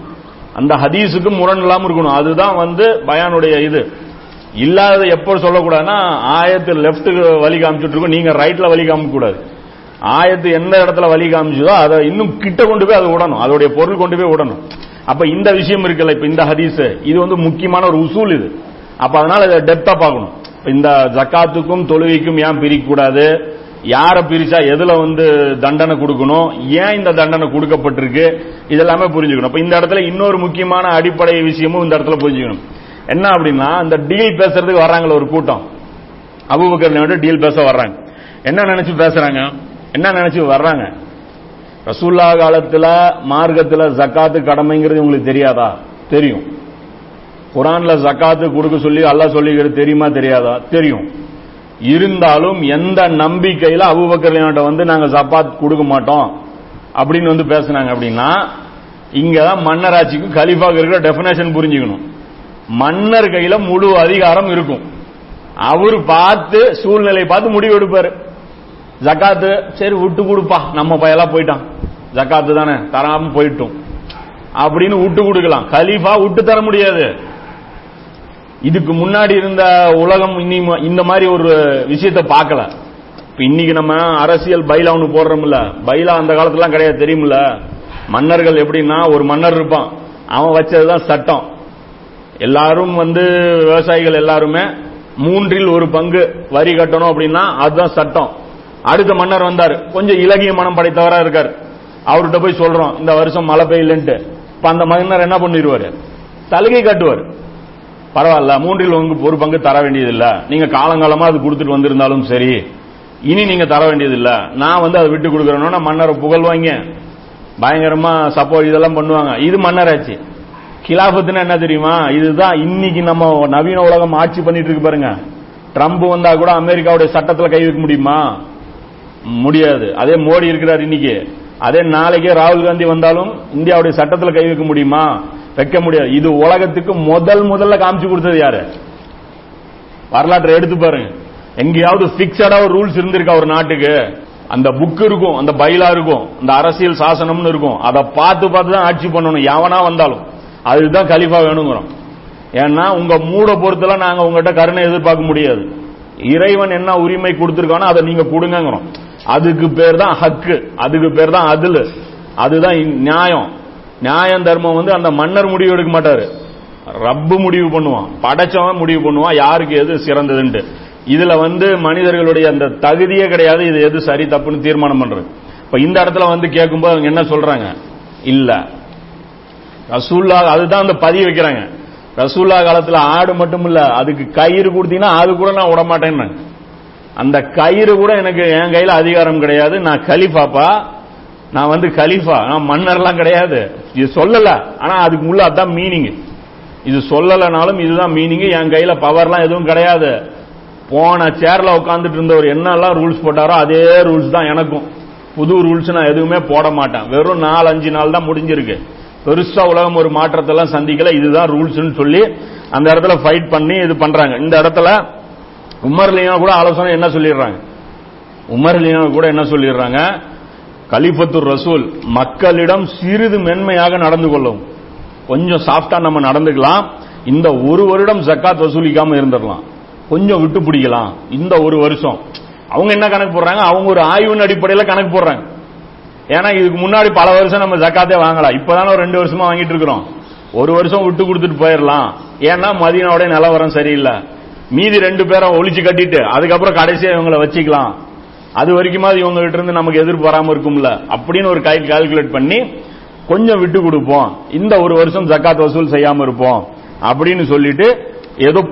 அந்த ஹதீஸுக்கு முரண் இல்லாமல் இருக்கணும். அதுதான் வந்து பயானுடைய இது. இல்லாததை எப்போ சொல்லக்கூடாதுன்னா ஆயத்து லெப்ட்டுக்கு வழி காமிச்சுட்டு இருக்கோம். நீங்க ரைட்ல வழி காமிக்க கூடாது ஆயத்து எந்த இடத்துல வழி காமிச்சதோ அதை இன்னும் கிட்ட கொண்டு போய் அதை விடணும் அதோடைய பொருள் கொண்டு போய் விடணும் அப்ப இந்த விஷயம் இருக்குல்ல இப்ப இந்த ஹதீஸ். இது வந்து முக்கியமான ஒரு உசூல் இது. அப்ப அதனால இதை டெப்தா பார்க்கணும். இந்த ஜக்காத்துக்கும் தொழுகைக்கும் ஏன் பிரிக்க கூடாது யாரை பிரிச்சா எதுல வந்து தண்டனை கொடுக்கணும்? ஏன் இந்த தண்டனை கொடுக்கப்பட்டிருக்கு? இதெல்லாமே புரிஞ்சுக்கணும். இப்ப இந்த இடத்துல இன்னொரு முக்கியமான அடிப்படை விஷயமும் இந்த இடத்துல புரிஞ்சுக்கணும். என்ன அப்படின்னா இந்த டீல் பேசுறதுக்கு வர்றாங்களே ஒரு கூட்டம். அபுபக்கர் டீல் பேச வர்றாங்க. என்ன நினைச்சு பேசுறாங்க? என்ன நினைச்சு வர்றாங்க? ரசூல்லா காலத்துல மார்க்கத்துல ஜக்காத்து கடமைங்கிறது உங்களுக்கு தெரியாதா? தெரியும். குரான்ல ஜக்காத்து கொடுக்க சொல்லி அல்லா சொல்லிக்கிறது தெரியுமா? தெரியாதா? தெரியும். இருந்தாலும் எந்த நம்பிக்கையில அபுபக்கர்கிட்ட வந்து நாங்க ஜப்பாத் கொடுக்க மாட்டோம் அப்படின்னு வந்து பேசுனாங்க அப்படின்னா இங்கதான் மன்னராட்சிக்கும் கலிஃபாக்கு இருக்கிற டெபினேஷன் புரிஞ்சுக்கணும். மன்னர் கையில முழு அதிகாரம் இருக்கும். அவர் பார்த்து சூழ்நிலை பார்த்து முடிவு எடுப்பாரு. ஜக்காத்து சரி விட்டு கொடுப்பா. நம்ம பயலா போயிட்டான். ஜக்காத்து தானே தராம போயிட்டோம். அப்படின்னு விட்டு கொடுக்கலாம். கலீஃபா விட்டு தர முடியாது. இதுக்கு முன்னாடி இருந்த உலகம் இனி இந்த மாதிரி ஒரு விஷயத்தை பார்க்கல. இப்ப இன்னைக்கு நம்ம அரசியல் பைலா ஒன்று போடுறோம்ல. பைலா அந்த காலத்துலாம் கிடையாது தெரியுமில்ல மன்னர்கள் எப்படின்னா ஒரு மன்னர் இருப்பான். அவன் வச்சதுதான் சட்டம். எல்லாரும் வந்து விவசாயிகள் எல்லாருமே மூன்றில் ஒரு பங்கு வரி கட்டணும் அப்படின்னா அதுதான் சட்டம். அடுத்த மன்னர் வந்தார். கொஞ்சம் இலகிய மனம் படைத்தவரா இருக்கார். அவர்கிட்ட போய் சொல்றோம் இந்த வருஷம் மழை பெய்யலன்ட்டு. இப்ப அந்த மன்னர் என்ன பண்ணிடுவாரு சலுகை காட்டுவார். பரவாயில்ல மூன்றில் உங்களுக்கு ஒரு பங்கு தர வேண்டியதில்லை. நீங்க காலங்காலமா அது கொடுத்துட்டு வந்திருந்தாலும் சரி இனி நீங்க தர வேண்டியதில்லை. நான் வந்து அதை விட்டு கொடுக்கறேன்னா மன்னரை புகழ்வாங்க. பயங்கரமா சப்போர்ட் இதெல்லாம் பண்ணுவாங்க. இது மன்னராச்சு. கிலாபத்துன்னு என்ன தெரியுமா? இதுதான் இன்னைக்கு நம்ம நவீன உலகம் ஆட்சி பண்ணிட்டு இருக்கு பாருங்க. ட்ரம்ப் வந்தா கூட அமெரிக்காவுடைய சட்டத்துல கை வைக்க முடியுமா? முடியாது. அதே மோடி இருக்கிறார் இன்னைக்கு. அதே நாளைக்கே ராகுல் காந்தி வந்தாலும் இந்தியாவுடைய சட்டத்தில் கை வைக்க முடியுமா? வைக்க முடியாது. இது உலகத்துக்கு முதல் முதல்ல காமிச்சு கொடுத்தது யாரு? வரலாற்றை எடுத்து பாருங்க. எங்கேயாவது பிக்சடா ஒரு ரூல்ஸ் இருந்திருக்கா ஒரு நாட்டுக்கு? அந்த புக் இருக்கும் அந்த பைலா இருக்கும் அந்த அரசியல் சாசனம்னு இருக்கும். அதை பார்த்து பார்த்து தான் ஆட்சி பண்ணணும் எவனா வந்தாலும். அதுதான் கலிஃபா வேணுங்கிறோம். ஏன்னா உங்க மூட பொறுத்தெல்லாம் நாங்க உங்ககிட்ட கருணை எதிர்பார்க்க முடியாது. இறைவன் என்ன உரிமை கொடுத்திருக்கானோ அதை நீங்க கொடுங்கிறோம் அதுக்கு பேர் தான் ஹக்கு அதுக்கு பேர் தான் அதில். அதுதான் நியாயம். நியாயம் தர்மம் வந்து அந்த மன்னர் முடிவு எடுக்க மாட்டாரு. ரப்பு முடிவு பண்ணுவான். படைச்சவன் முடிவு பண்ணுவான். யாருக்கு எது சிறந்ததுன்ட்டு. இதுல வந்து மனிதர்களுடைய அந்த தகுதியே கிடையாது. இது எது சரி தப்புன்னு தீர்மானம் பண்றது. இப்ப இந்த இடத்துல வந்து கேட்கும்போது அவங்க என்ன சொல்றாங்க? இல்ல. ரசூல்லா அதுதான் அந்த பதிவு வைக்கிறாங்க. ரசூல்லா காலத்துல ஆடு மட்டும் இல்ல. அதுக்கு கயிறு கொடுத்தீங்கன்னா அது கூட நான் விடமாட்டேன்னு. அந்த கயிறு கூட எனக்கு என் கையில அதிகாரம் கிடையாது. நான் கலிஃபாப்பா? நான் வந்து கலிஃபா? நான் மன்னர்லாம் கிடையாது. இது சொல்லல. ஆனா அதுக்கு உள்ள அதான் மீனிங் இது சொல்லலனாலும் இதுதான் மீனிங் என் கையில பவர்லாம் எதுவும் கிடையாது. போன சேர்ல உட்காந்துட்டு இருந்தவர் என்னெல்லாம் ரூல்ஸ் போட்டாரோ அதே ரூல்ஸ் தான் எனக்கும். புது ரூல்ஸ் நான் எதுவுமே போட மாட்டேன். வெறும் நாலு அஞ்சு நாள் தான் முடிஞ்சிருக்கு. பெருசா உலகம் ஒரு மாற்றத்தெல்லாம் சந்திக்கல. இதுதான் ரூல்ஸ்னு சொல்லி அந்த இடத்துல ஃபைட் பண்ணி இது பண்றாங்க. இந்த இடத்துல உமர்லியா கூட ஆலோசனை என்ன சொல்லிடுறாங்க? உமர்லியா கூட என்ன சொல்லிடுறாங்க? கலிஃபத்துர் ரசூல் மக்களிடம் சிறிது மென்மையாக நடந்து கொள்ளவும் கொஞ்சம் சாஃப்டா நம்ம நடந்துக்கலாம். இந்த ஒரு வருடம் ஜக்காத் வசூலிக்காம இருந்துடலாம். கொஞ்சம் விட்டு பிடிக்கலாம். இந்த ஒரு வருஷம். அவங்க என்ன கணக்கு போடுறாங்க? அவங்க ஒரு ஆய்வின் அடிப்படையில் கணக்கு போடுறாங்க. ஏன்னா இதுக்கு முன்னாடி பல வருஷம் நம்ம ஜக்காத்தே வாங்கலாம் இப்பதானே ஒரு ரெண்டு வருஷமா வாங்கிட்டு இருக்கிறோம். ஒரு வருஷம் விட்டு கொடுத்துட்டு போயிடலாம். ஏன்னா மதியனோட நிலவரம் சரியில்லை. மீதி ரெண்டு பேரை ஒழிச்சு கட்டிட்டு அதுக்கப்புறம் கடைசியா இவங்களை வச்சுக்கலாம். அது வரைக்குமாவது இவங்க கிட்ட இருந்து நமக்கு எதிர்ப்பு வராம இருக்கும்ல? அப்படின்னு ஒரு கை கால்குலேட் பண்ணி கொஞ்சம் விட்டு கொடுப்போம். இந்த ஒரு வருஷம் ஜக்காத் வசூல் செய்யாம இருப்போம். அப்படின்னு சொல்லிட்டு ஏதோ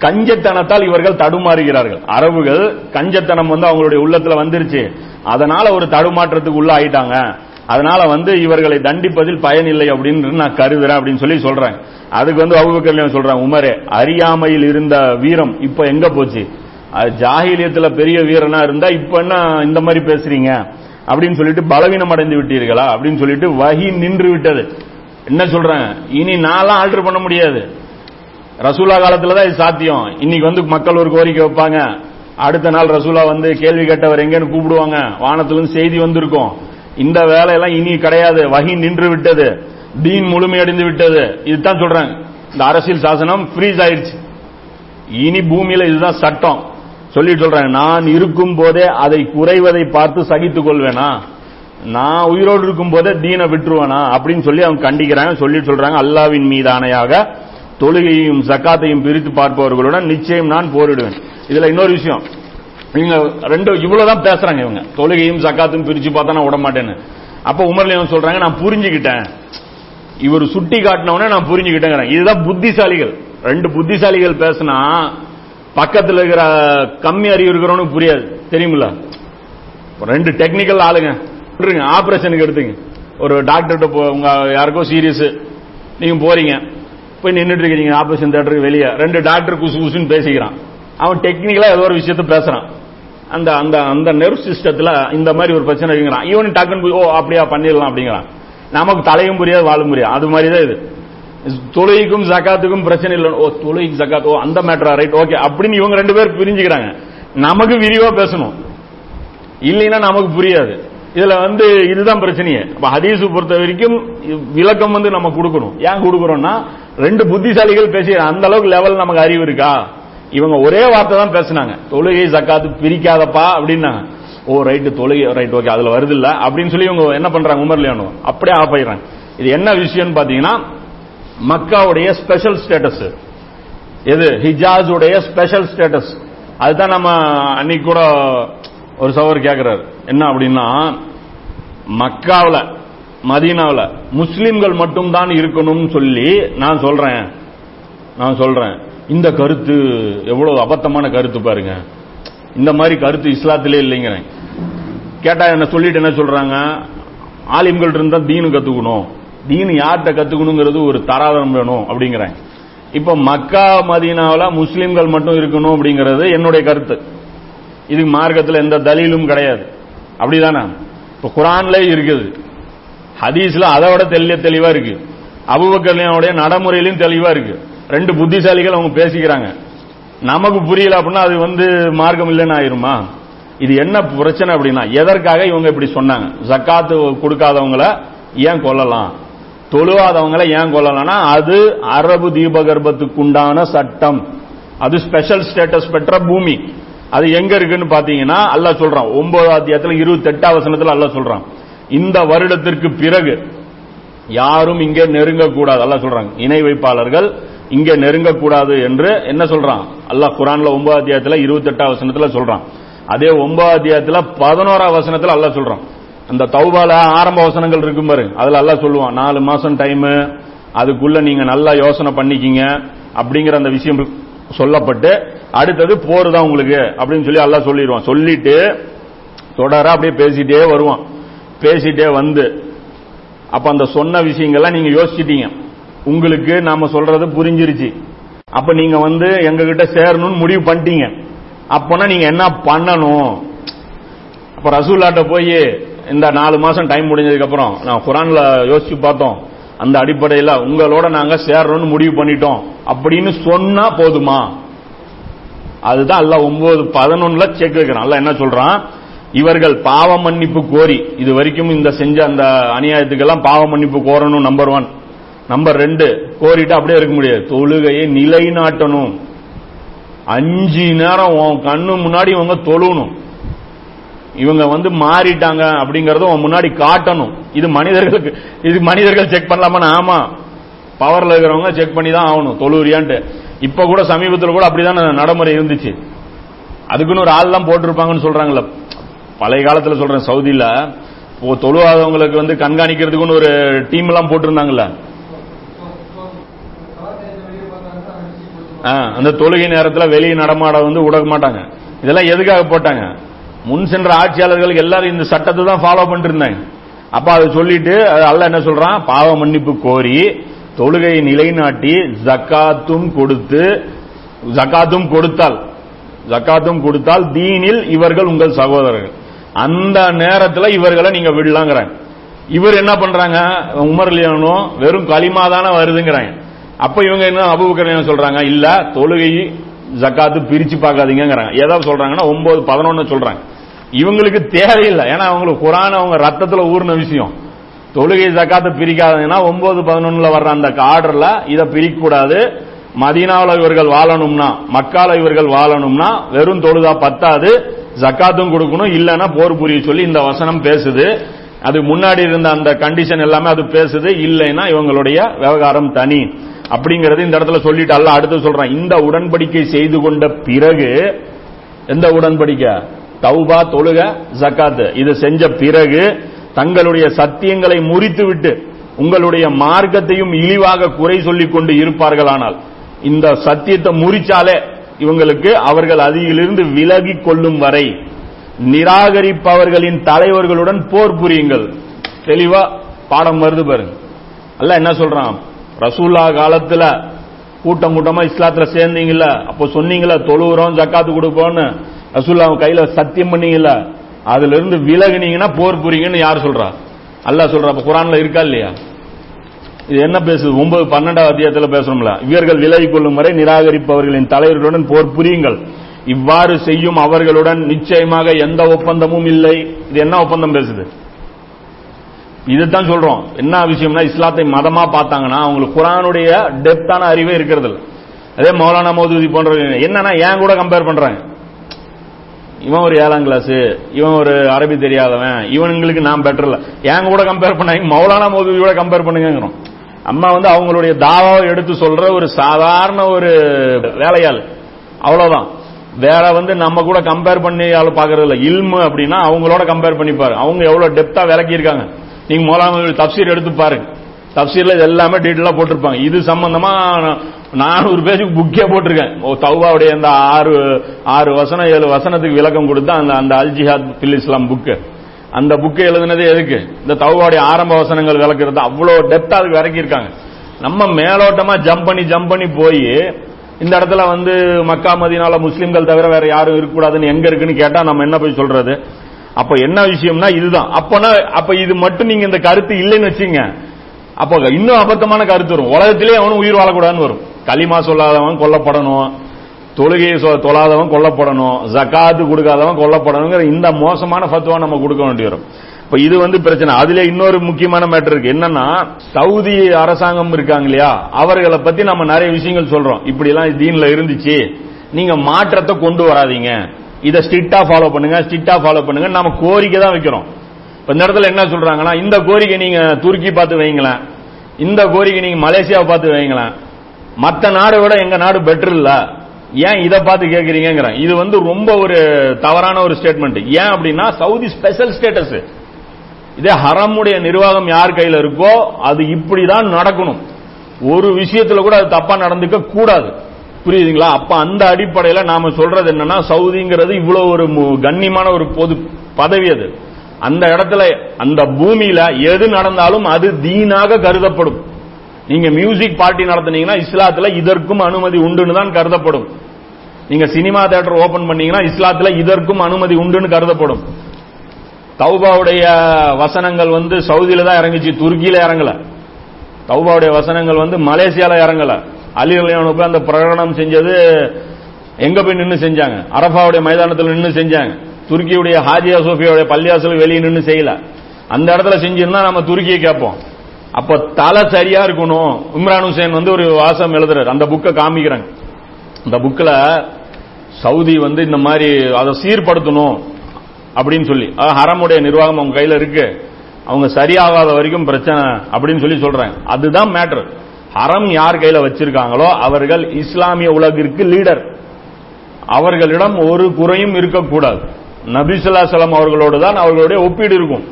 கஞ்சத்தனத்தால் இவர்கள் தடுமாறுகிறார்கள். அரபுகள் கஞ்சத்தனம் வந்து அவங்களுடைய உள்ளத்துல வந்துருச்சு. அதனால ஒரு தடுமாற்றத்துக்கு உள்ள ஆயிட்டாங்க அதனால வந்து இவர்களை தண்டிப்பதில் பயனில்லை அப்படின்னு நான் கருதுறேன் அப்படின்னு சொல்லி சொல்றேன். அதுக்கு வந்து அவுபக்கர் சொல்றேன் உமரே அறியாமையில் இருந்த வீரம் இப்ப எங்க போச்சு? ஜாகிலியத்துல பெரிய வீரனா இருந்தா இப்ப என்ன இந்த மாதிரி பேசுறீங்க? அப்படின்னு சொல்லிட்டு பலவீனம் அடைந்து விட்டீர்களா? அப்படின்னு சொல்லிட்டு வகி நின்று விட்டது. என்ன சொல்றேன்? இனி நான்லாம் ஆல்டர் பண்ண முடியாது. ரசூலா காலத்துல தான் இது சாத்தியம். இன்னைக்கு வந்து மக்கள் ஒரு கோரிக்கை வைப்பாங்க. அடுத்த நாள் ரசூலா வந்து கேள்வி கேட்டவர் எங்கன்னு கூப்பிடுவாங்க. வானத்திலிருந்து செய்தி வந்திருக்கும். இந்த வேலையெல்லாம் இனி கிடையாது. வகி நின்று விட்டது. தீன் முழுமையடைந்து விட்டது. இதுதான் சொல்றேன். இந்த அரசியல் சாசனம் ஃப்ரீஸ் ஆயிடுச்சு இனி பூமியில இதுதான் சட்டம். சொல்லி சொல்றாங்க நான் இருக்கும் போதே அதை குறைவதை பார்த்து சகித்துக் கொள்வேனா? நான் உயிரோடு இருக்கும் போதே தீனை விட்டுருவேனா? அப்படின்னு சொல்லி அவங்க கண்டிக்கிறாங்க சொல்லி சொல்றாங்க. அல்லாவின் மீதானையாக தொழுகையும் சக்காத்தையும் பிரித்து பார்ப்பவர்களுடன் நிச்சயம் நான் போரிடுவேன். இதுல இன்னொரு விஷயம். நீங்க ரெண்டு இவ்வளவுதான் பேசுறாங்க இவங்க. தொழுகையும் சக்காத்தையும் பிரிச்சு பார்த்தா நான் விட மாட்டேன்னு அப்ப உமர்ல சொல்றாங்க நான் புரிஞ்சுக்கிட்டேன். இவர் சுட்டி காட்டினவனே நான் புரிஞ்சுக்கிட்டேங்கிறேன் இதுதான் புத்திசாலிகள். ரெண்டு புத்திசாலிகள் பேசினா பக்கத்தில் இருக்கிற கம்மி அறிவு இருக்கிறவனுக்கு புரியாது. தெரியுமில்ல? ரெண்டு டெக்னிக்கல் ஆளுங்க. ஆபரேஷனுக்கு எடுத்துங்க. ஒரு டாக்டர்கிட்ட உங்க யாருக்கோ சீரியஸ் நீங்க போறீங்க. போய் நின்றுட்டு இருக்கீங்க ஆபரேஷன் தேட்டருக்கு வெளியே. ரெண்டு டாக்டர் குசு குசுன்னு பேசிக்கிறான். அவன் டெக்னிக்கலா ஏதோ ஒரு விஷயத்த பேசுறான். அந்த அந்த அந்த நெர்வ் சிஸ்டத்துல இந்த மாதிரி ஒரு பிரச்சனை இருக்குங்கிறான். இவனு டக்குன்னு போய் ஓ அப்படியா பண்ணிடலாம் அப்படிங்கிறான். நமக்கு தலையும் புரியாது வாழும் புரியாது. அது மாதிரி தான் இது. தொழுகைக்கும் ஜக்காத்துக்கும் பிரச்சனை இல்லை ஓ தொழுகைக்கு ஜக்காத் ஓ அந்த மேட்டரா ரைட் ஓகே அப்படின்னு இவங்க ரெண்டு பேர் பிரிஞ்சுக்கிறாங்க நமக்கு விரிவா பேசணும் இல்லைன்னா நமக்கு புரியாது இதுல வந்து இதுதான் பிரச்சனையே அப்ப ஹதீஸ் பொறுத்த வரைக்கும் விளக்கம் வந்து நம்ம கொடுக்கணும் ஏன் கொடுக்கறோம்னா ரெண்டு புத்திசாலிகள் பேசி அந்த அளவுக்கு லெவல் நமக்கு அறிவு இருக்கா இவங்க ஒரே வார்த்தை தான் பேசினாங்க தொழுகை ஜக்காத்து பிரிக்காதப்பா அப்படின்னாங்க ஓ ரைட்டு தொழுகை ரைட் ஓகே அதுல வருது இல்ல அப்படின்னு சொல்லி இவங்க என்ன பண்றாங்க உமர்லியானோ அப்படியே ஆஃப் ஆயிடுறாங்க இது என்ன விஷயம்னு பாத்தீங்கன்னா மக்காவுடைய ஸ்பெஷல் ஸ்டேட்டஸ் எது? ஹிஜாஸ் உடைய ஸ்பெஷல் ஸ்டேட்டஸ் அதுதான் நம்ம அன்னைக்கு கூட ஒரு சவர் கேட்கிறாரு என்ன அப்படின்னா மக்காவில் மதீனாவில் முஸ்லிம்கள் மட்டும்தான் இருக்கணும்னு சொல்லி நான் சொல்றேன். நான் சொல்றேன். இந்த கருத்து எவ்வளவு அபத்தமான கருத்து பாருங்க. இந்த மாதிரி கருத்து இஸ்லாத்திலே இல்லைங்கிறேன். கேட்டா என்ன சொல்லிட்டு என்ன சொல்றாங்க? ஆலிம்கள் இருந்தா தீனு கத்துக்கணும். தீன் யார்கிட்ட கத்துக்கணுங்கிறது ஒரு தராதரம் வேணும் அப்படிங்கிறாங்க இப்ப மக்கா மதீனாவில் முஸ்லீம்கள் மட்டும் இருக்கணும் அப்படிங்கிறது என்னுடைய கருத்து. இதுக்கு மார்க்கத்தில் எந்த தலீலும் கிடையாது. அப்படிதானே? இப்ப குரான்ல இருக்குது. ஹதீஸ்ல அதை விட தெளிய தெளிவா இருக்கு. அபுபக்கர்லியாவுடைய நடைமுறையிலும் தெளிவா இருக்கு. ரெண்டு புத்திசாலிகள் அவங்க பேசிக்கிறாங்க. நமக்கு புரியல அப்படின்னா அது வந்து மார்க்கம் இல்லைன்னு ஆயிருமா? இது என்ன பிரச்சனை அப்படின்னா எதற்காக இவங்க இப்படி சொன்னாங்க? ஜக்காத்து கொடுக்காதவங்களை ஏன் கொல்லலாம்? தொழுவாதவங்கள ஏன் கொல்லலாம்னா அது அரபு தீபகற்பத்துக்குண்டான சட்டம். அது ஸ்பெஷல் ஸ்டேட்டஸ் பெற்ற பூமி. அது எங்க இருக்குன்னு பாத்தீங்கன்னா அல்ல சொல்றான். ஒன்பதாம் அத்தியாயத்துல இருபத்தி எட்டாம் வசனத்துல அல்ல சொல்றான். இந்த வருடத்திற்கு பிறகு யாரும் இங்கே நெருங்கக்கூடாது அல்ல சொல்றாங்க. இணை வைப்பாளர்கள் இங்கே நெருங்கக்கூடாது என்று என்ன சொல்றான்? அல்லாஹ் குரான்ல ஒன்பது அத்தியாயத்துல இருபத்தெட்டாம் வசனத்துல சொல்றான். அதே ஒன்பதாம் அத்தியாயத்துல பதினோராம் வசனத்துல அல்லாஹ் சொல்றான். அந்த தௌபால ஆரம்ப வசனங்கள் இருக்கும் பாரு. அதுல எல்லாம் சொல்லுவான் நாலு மாசம் டைம் அதுக்குள்ள நீங்க நல்லா யோசனை பண்ணிக்கிங்க அப்படிங்கிற அந்த விஷயம் சொல்லப்பட்டு அடுத்தது போர் தான் உங்களுக்கு அப்படின்னு சொல்லி எல்லாம் சொல்லிடுவான். சொல்லிட்டு தொடர அப்படியே பேசிட்டே வருவான். பேசிட்டே வந்து அப்ப அந்த சொன்ன விஷயங்கள்லாம் நீங்க யோசிச்சிட்டீங்க. உங்களுக்கு நாம சொல்றது புரிஞ்சிருச்சு. அப்ப நீங்க வந்து எங்க கிட்ட சேரணும்னு முடிவு பண்ணிட்டீங்க. அப்பனா நீங்க என்ன பண்ணணும்? அப்ப ரசூல்லாட்ட போய் இந்த நாலு மாசம் டைம் முடிஞ்சதுக்கு அப்புறம் நான் குரான்ல யோசிச்சு பார்த்தோம். அந்த அடிப்படையில் உங்களோட நாங்க சேரணும்னு முடிவு பண்ணிட்டோம். அப்படின்னு சொன்னா போதுமா? அதுதான் அல்ல ஒன்பது பதினொன்னுல செக் வைக்கிறான். அல்ல என்ன சொல்றான்? இவர்கள் பாவ மன்னிப்பு கோரி இது வரைக்கும் இந்த செஞ்ச அந்த அநியாயத்துக்கெல்லாம் பாவ மன்னிப்பு கோரணும் நம்பர் ஒன் நம்பர் ரெண்டு கோரிட்டு அப்படியே இருக்க முடியாது. தொழுகையை நிலைநாட்டணும். அஞ்சு நேரம் உன் கண்ணு முன்னாடி இவங்க தொழுணும் இவங்க வந்து மாறிட்டாங்க அப்படிங்கறத முன்னாடி காட்டணும். இது மனிதர்களுக்கு இது மனிதர்கள் செக் பண்ணலாமா ஆமா. பவர்ல இருக்கிறவங்க செக் பண்ணி தான் ஆகணும். தொழுரியான்ட்டு இப்ப கூட சமீபத்தில் கூட அப்படிதான் நடைமுறை இருந்துச்சு. அதுக்குன்னு ஒரு ஆள்லாம் போட்டிருப்பாங்கன்னு சொல்றாங்கல்ல. பழைய காலத்துல சொல்றேன் சவுதியில. தொழுவாதவங்களுக்கு வந்து கண்காணிக்கிறதுக்குன்னு ஒரு டீம் எல்லாம் போட்டிருந்தாங்கல்ல அந்த தொழுகை நேரத்தில் வெளியே நடமாட வந்து விட மாட்டாங்க. இதெல்லாம் எதுக்காக போட்டாங்க? முன் சென்ற ஆட்சியாளர்கள் எல்லாரும் இந்த சட்டத்தை தான் ஃபாலோ பண்ணிருந்தாங்க அப்ப அதை சொல்லிட்டு அது என்ன சொல்றான்? பாவ மன்னிப்பு கோரி தொழுகையை நிலைநாட்டி ஜக்காத்தும் கொடுத்து ஜக்காத்தும் கொடுத்தால் ஜக்காத்தும் கொடுத்தால் தீனில் இவர்கள் உங்கள் சகோதரர்கள். அந்த நேரத்தில் இவர்களை நீங்க விடலாங்கிறாங்க. இவர் என்ன பண்றாங்க? உமர் லியானோ வெறும் களிமா தானே வருதுங்கிறாங்க. அப்ப இவங்க என்ன அபுபக்கர் சொல்றாங்க? இல்ல தொழுகை ஜக்காத்து பிரிச்சு பார்க்காதீங்கிறாங்க ஏதாவது சொல்றாங்கன்னா ஒன்பது பதினொன்னு சொல்றாங்க. இவங்களுக்கு தேவையில்லை. ஏன்னா அவங்களுக்கு குரான் அவங்க ரத்தத்துல ஊர்ன விஷயம். தொழுகை ஜக்காத்து பிரிக்காதீங்கன்னா ஒன்பது பதினொன்னுல வர்ற அந்த ஆர்டர்ல இதை பிரிக்கக்கூடாது. மதீனாவில் இவர்கள் வாழணும்னா மக்கால இவர்கள் வாழணும்னா வெறும் தொழுதா பத்தாது. ஜக்காத்தும் கொடுக்கணும். இல்லைன்னா போர் புரிய சொல்லி இந்த வசனம் பேசுது. அது முன்னாடி இருந்த அந்த கண்டிஷன் எல்லாமே அது பேசுது. இல்லைன்னா இவங்களுடைய விவகாரம் தனி. அப்படிங்கறது இந்த இடத்துல சொல்லிட்டு அல்ல அடுத்து சொல்றான். இந்த உடன்படிக்கை செய்து கொண்ட பிறகு எந்த உடன்படிக்கை? தௌபா தொழுக ஜக்காத்து. இது செஞ்ச பிறகு தங்களுடைய சத்தியங்களை முறித்துவிட்டு உங்களுடைய மார்க்கத்தையும் இழிவாக குறை சொல்லிக் கொண்டு இருப்பார்களானால் இந்த சத்தியத்தை முறிச்சாலே இவங்களுக்கு அவர்கள் அதிலிருந்து விலகி கொள்ளும் வரை நிராகரிப்பவர்களின் தலைவர்களுடன் போர் புரியுங்கள். தெளிவா பாடம் வருது பாருங்க. அல்ல என்ன சொல்றான்? ரசூல்லா காலத்துல கூட்டம் கூட்டமா இஸ்லாத்துல சேர்ந்தீங்கல்ல அப்போ சொன்னீங்கல்ல தொழுகிறோம் ஜக்காத்து கொடுப்போம்னு. ரசூல்லா கையில சத்தியம் பண்ணீங்கல்ல அதுல இருந்து விலகுனீங்கன்னா போர் புரியுங்கன்னு யார் சொல்றா? அல்லா சொல்றா அப்ப குரான்ல இருக்கா இல்லையா? இது என்ன பேசுது? ஒன்பது பன்னெண்டாவது அத்தியாயத்தில் பேசணும்ல இவர்கள் விலகிக் கொள்ளும் வரை நிராகரிப்பவர்களின் தலைவர்களுடன் போர் புரியுங்கள். இவ்வாறு செய்யும் அவர்களுடன் நிச்சயமாக எந்த ஒப்பந்தமும் இல்லை. இது என்ன ஒப்பந்தம் பேசுது? இதுதான் சொல்றோம். என்ன விஷயம்னா இஸ்லாத்தை மதமா பார்த்தாங்கன்னா அவங்களுக்கு குரானுடைய டெப்தான அறிவே இருக்கிறது அதே மௌலானா மௌதூதி போன்ற என்னன்னா ஏன் கூட கம்பேர் பண்றாங்க? இவன் ஒரு ஏழாம் கிளாஸ் இவன் ஒரு அரபி தெரியாதவன் இவனுங்களுக்கு நான் பெட்டர் இல்லை. என் கூட கம்பேர் பண்ணாங்க மௌலானா மோதுவியோட கம்பேர் பண்ணுங்கிறோம் அம்மா வந்து அவங்களுடைய தாவாவை எடுத்து சொல்ற ஒரு சாதாரண ஒரு வேலையாள். அவ்வளவுதான். வேற வந்து நம்ம கூட கம்பேர் பண்ணி ஆள் பாக்குறது இல்ல இல்மு அப்படின்னா அவங்களோட கம்பேர் பண்ணிப்பாரு. அவங்க எவ்வளவு டெப்தா விளக்கி இருக்காங்க நீங்க மௌலானா தப்சீர் எடுத்து பாருங்க. தப்சீர்ல இது எல்லாமே டீட்டெயிலா போட்டிருப்பாங்க. இது சம்பந்தமா நானூறு பேஜுக்கு புக்கே போட்டிருக்கேன். ஓ தௌபாவுடைய அந்த ஆறு ஆறு வசனம் ஏழு வசனத்துக்கு விளக்கம் கொடுத்தா அந்த அந்த அல்ஜிஹாத் பில் இஸ்லாம் புக்கு அந்த புக்கு எழுதுனது எதுக்கு? இந்த தௌபாவுடைய ஆரம்ப வசனங்கள் விளக்குறது அவ்வளோ டெப்தா அதுக்கு இறக்கியிருக்காங்க நம்ம மேலோட்டமா ஜம்ப் பண்ணி ஜம்ப் பண்ணி போய் இந்த இடத்துல வந்து மக்கா மதினால முஸ்லீம்கள் தவிர வேற யாரும் இருக்கக்கூடாதுன்னு எங்க இருக்குன்னு கேட்டா நம்ம என்ன போய் சொல்றது? அப்ப என்ன விஷயம்னா இதுதான். அப்பனா அப்ப இது மட்டும் நீங்க இந்த கருத்து இல்லைன்னு வச்சுங்க அப்போ இன்னும் அபத்தமான கருத்து வரும். உலகத்திலே அவனும் உயிர் வாழக்கூடாதுன்னு வரும். களிமா சொல்லாதவன் கொல்லப்படணும். தொழுகையை சொ- தொழாதவன் கொல்லப்படணும். ஜக்காத்து கொடுக்காதவன் கொல்லப்படணுங்கிற இந்த மோசமான ஃபத்வா நம்ம கொடுக்க வேண்டி வரும். இப்ப இது வந்து பிரச்சனை. அதுல இன்னொரு முக்கியமான மேட்டர் இருக்கு. என்னன்னா சவுதி அரசாங்கம் இருக்காங்க இல்லையா? அவர்களை பத்தி நம்ம நிறைய விஷயங்கள் சொல்றோம். இப்படி எல்லாம் தீன்ல இருந்துச்சு. நீங்க மாற்றத்தை கொண்டு வராதீங்க. இதை ஸ்ட்ரிக்டா ஃபாலோ பண்ணுங்க ஸ்ட்ரிக்டா ஃபாலோ பண்ணுங்க நம்ம கோரிக்கை தான் வைக்கிறோம். இப்ப இந்த இடத்துல என்ன சொல்றாங்கன்னா இந்த கோரிக்கை நீங்க துருக்கி பார்த்து வைங்களேன். இந்த கோரிக்கை நீங்க மலேசியாவை பார்த்து வைங்களேன். மற்ற நாடை விட எங்க நாடு பெட்டர் இல்ல. ஏன் இதை பார்த்து கேட்கறீங்கிறேன் இது வந்து ரொம்ப ஒரு தவறான ஒரு ஸ்டேட்மெண்ட் ஏன் அப்படின்னா சவுதி ஸ்பெஷல் ஸ்டேட்டஸ் இதே ஹரமுடைய நிர்வாகம் யார் கையில் இருக்கோ அது இப்படிதான் நடக்கணும். ஒரு விஷயத்துல கூட அது தப்பா நடந்துக்க கூடாது புரியுதுங்களா? அப்ப அந்த அடிப்படையில நாம சொல்றது என்னன்னா சவுதிங்கிறது இவ்வளவு ஒரு கண்ணியமான ஒரு பொது பதவி அது. அந்த இடத்துல அந்த பூமியில எது நடந்தாலும் அது தீனாக கருதப்படும். நீங்க மியூசிக் பார்ட்டி நடத்துனீங்கன்னா இஸ்லாத்துல இதற்கும் அனுமதி உண்டுன்னு தான் கருதப்படும். நீங்க சினிமா தியேட்டர் ஓபன் பண்ணீங்கன்னா இஸ்லாத்துல இதற்கும் அனுமதி உண்டுன்னு கருதப்படும். தௌபாவுடைய வசனங்கள் வந்து சவுதியில தான் இறங்குச்சு துருக்கியில இறங்கல. தௌபாவுடைய வசனங்கள் வந்து மலேசியால இறங்கல. அலி அந்த பிரகடனம் செஞ்சது எங்க போய் நின்று செஞ்சாங்க? அரபாவுடைய மைதானத்தில் நின்று செஞ்சாங்க. துருக்கியுடைய ஹாஜியா சோஃபியாவுடைய பள்ளியாசல் வெளியே நின்று செய்யல. அந்த இடத்துல செஞ்சிருந்தா நம்ம துருக்கியை கேட்போம். அப்ப தலை சரியா இருக்கணும். இம்ரான் ஹுசேன் வந்து ஒரு வாசம் எழுதுறாரு. அந்த புக்கை காமிக்கிறாங்க. அந்த புக்கில் சவுதி வந்து இந்த மாதிரி அதை சீர்படுத்தணும் அப்படின்னு சொல்லி ஹரமுடைய நிர்வாகம் அவங்க கையில் இருக்கு. அவங்க சரியாகாத வரைக்கும் பிரச்சனை அப்படின்னு சொல்லி சொல்றாங்க. அதுதான் மேட்டர். அறம் யார் கையில வச்சிருக்காங்களோ அவர்கள் இஸ்லாமிய உலகிற்கு லீடர். அவர்களிடம் ஒரு குறையும் இருக்கக்கூடாது. நபிசுல்லா சலம் அவர்களோடு தான் அவர்களுடைய ஒப்பீடு இருக்கும்.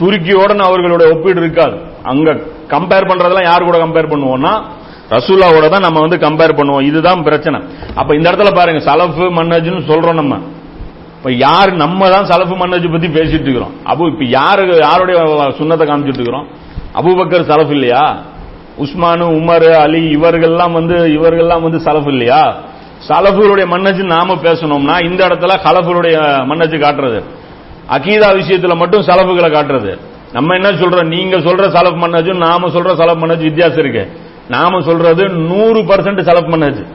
துருக்கியோட அவர்களுடைய ஒப்பீடு இருக்காது. அங்க கம்பேர் பண்றதெல்லாம் யார் கூட கம்பேர் பண்ணுவோம்னா ரசூல்லாவோட தான் நம்ம வந்து கம்பேர் பண்ணுவோம். இதுதான் பிரச்சனை. அப்ப இந்த இடத்துல பாருங்க சலஃபு மன்னஜ்னு சொல்றோம் நம்ம. இப்ப யார் நம்ம தான் சலஃபு மன்னஜ் பத்தி பேசிட்டு இருக்கிறோம். அப்போ இப்ப யாரு யாருடைய சுண்ணத்தை காமிச்சிட்டு இருக்கிறோம்? அபுபக்கர் சலஃப் இல்லையா? உஸ்மானு உமர் அலி இவர்கள்லாம் வந்து இவர்கள்லாம் வந்து சலஃபு இல்லையா? சலஃபுடைய மன்னஜு நாம பேசணும்னா இந்த இடத்துல கலஃபுடைய மன்னஜு காட்டுறது. அகீதா விஷயத்துல மட்டும் சலஃபுகளை காட்டுறது. நம்ம என்ன சொல்றோம்? நீங்க சொல்ற சலஃப் மன்னஜும் நாம சொல்ற சலஃப் மன்னஜு வித்தியாசம் இருக்கு. நாம சொல்றது நூறு பர்சன்ட் சலஃப் மன்னஜ்.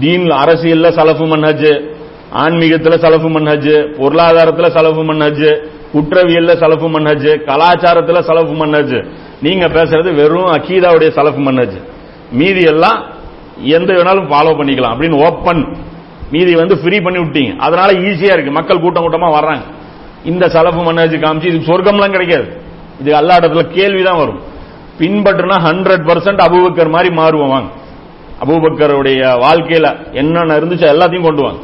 தீன் அரசியல்ல சலஃபு மன்னஜ் ஆன்மீகத்துல சலஃபு மன்னஜ் பொருளாதாரத்துல சலஃபு மன்னஜ் குற்றவியல்ல சலஃபு மன்னஜ் கலாச்சாரத்துல சலஃபு மன்னஜ் நீங்க பேசுறது வெறும் அகீதாவுடைய சலஃபு மன்னஜ் மீதி எல்லாம் எந்த வேணாலும் ஃபாலோ பண்ணிக்கலாம். அப்படின்னு ஓப்பன் மீதி வந்து ஃப்ரீ பண்ணி விட்டீங்க. அதனால ஈஸியா இருக்கு. மக்கள் கூட்டம் கூட்டமா வர்றாங்க. இந்த சலஃபு மன்னஜ் காமிச்சு இது சொர்க்கம்லாம் கிடைக்காது. இது எல்லா இடத்துல கேள்விதான் வரும். பின்பற்றுனா ஹண்ட்ரட் பர்சன்ட் அபூபக்கர் மாதிரி மாறுவோம் வாங்க. அபூபக்கருடைய வாழ்க்கையில என்னென்ன இருந்துச்சு எல்லாத்தையும் கொண்டு வாங்க.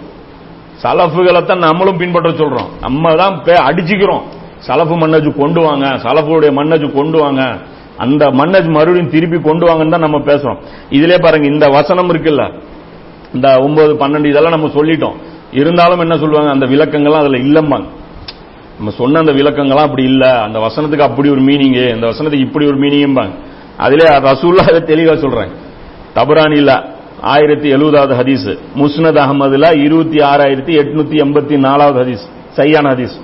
சலஃபுகளை தான் நம்மளும் பின்பற்ற சொல்றோம். நம்ம தான் பே- அடிச்சுக்கிறோம். சலஃபு மன்னஜு கொண்டு வாங்க சலஃபுடைய மன்னஜு கொண்டு வாங்க. அந்த மன்னஜ் மறுபடியும் திருப்பி கொண்டு வாங்கன்னு தான் நம்ம பேசுறோம். இதுலேயே பாருங்க இந்த வசனம் இருக்குல்ல? இந்த ஒன்பது பன்னெண்டு இதெல்லாம் நம்ம சொல்லிட்டோம். இருந்தாலும் என்ன சொல்லுவாங்க அந்த விளக்கங்கள்லாம் அதுல இல்லம்பாங்க. நம்ம சொன்ன அந்த விளக்கங்கள்லாம் அப்படி இல்ல. அந்த வசனத்துக்கு அப்படி ஒரு மீனிங் இந்த வசனத்துக்கு இப்படி ஒரு மீனிங்பாங்க அதுல ரசூல்லா அதை தெளிவா சொல்றாங்க இல்லை. ஆயிரத்தி எழுபதாவது ஹதீஸ். முஸ்னத் அகமதுல இருபத்தி ஆறாயிரத்தி எட்நூத்தி எண்பத்தி நாலாவது ஹதீஸ். சையான ஹதீஸ்.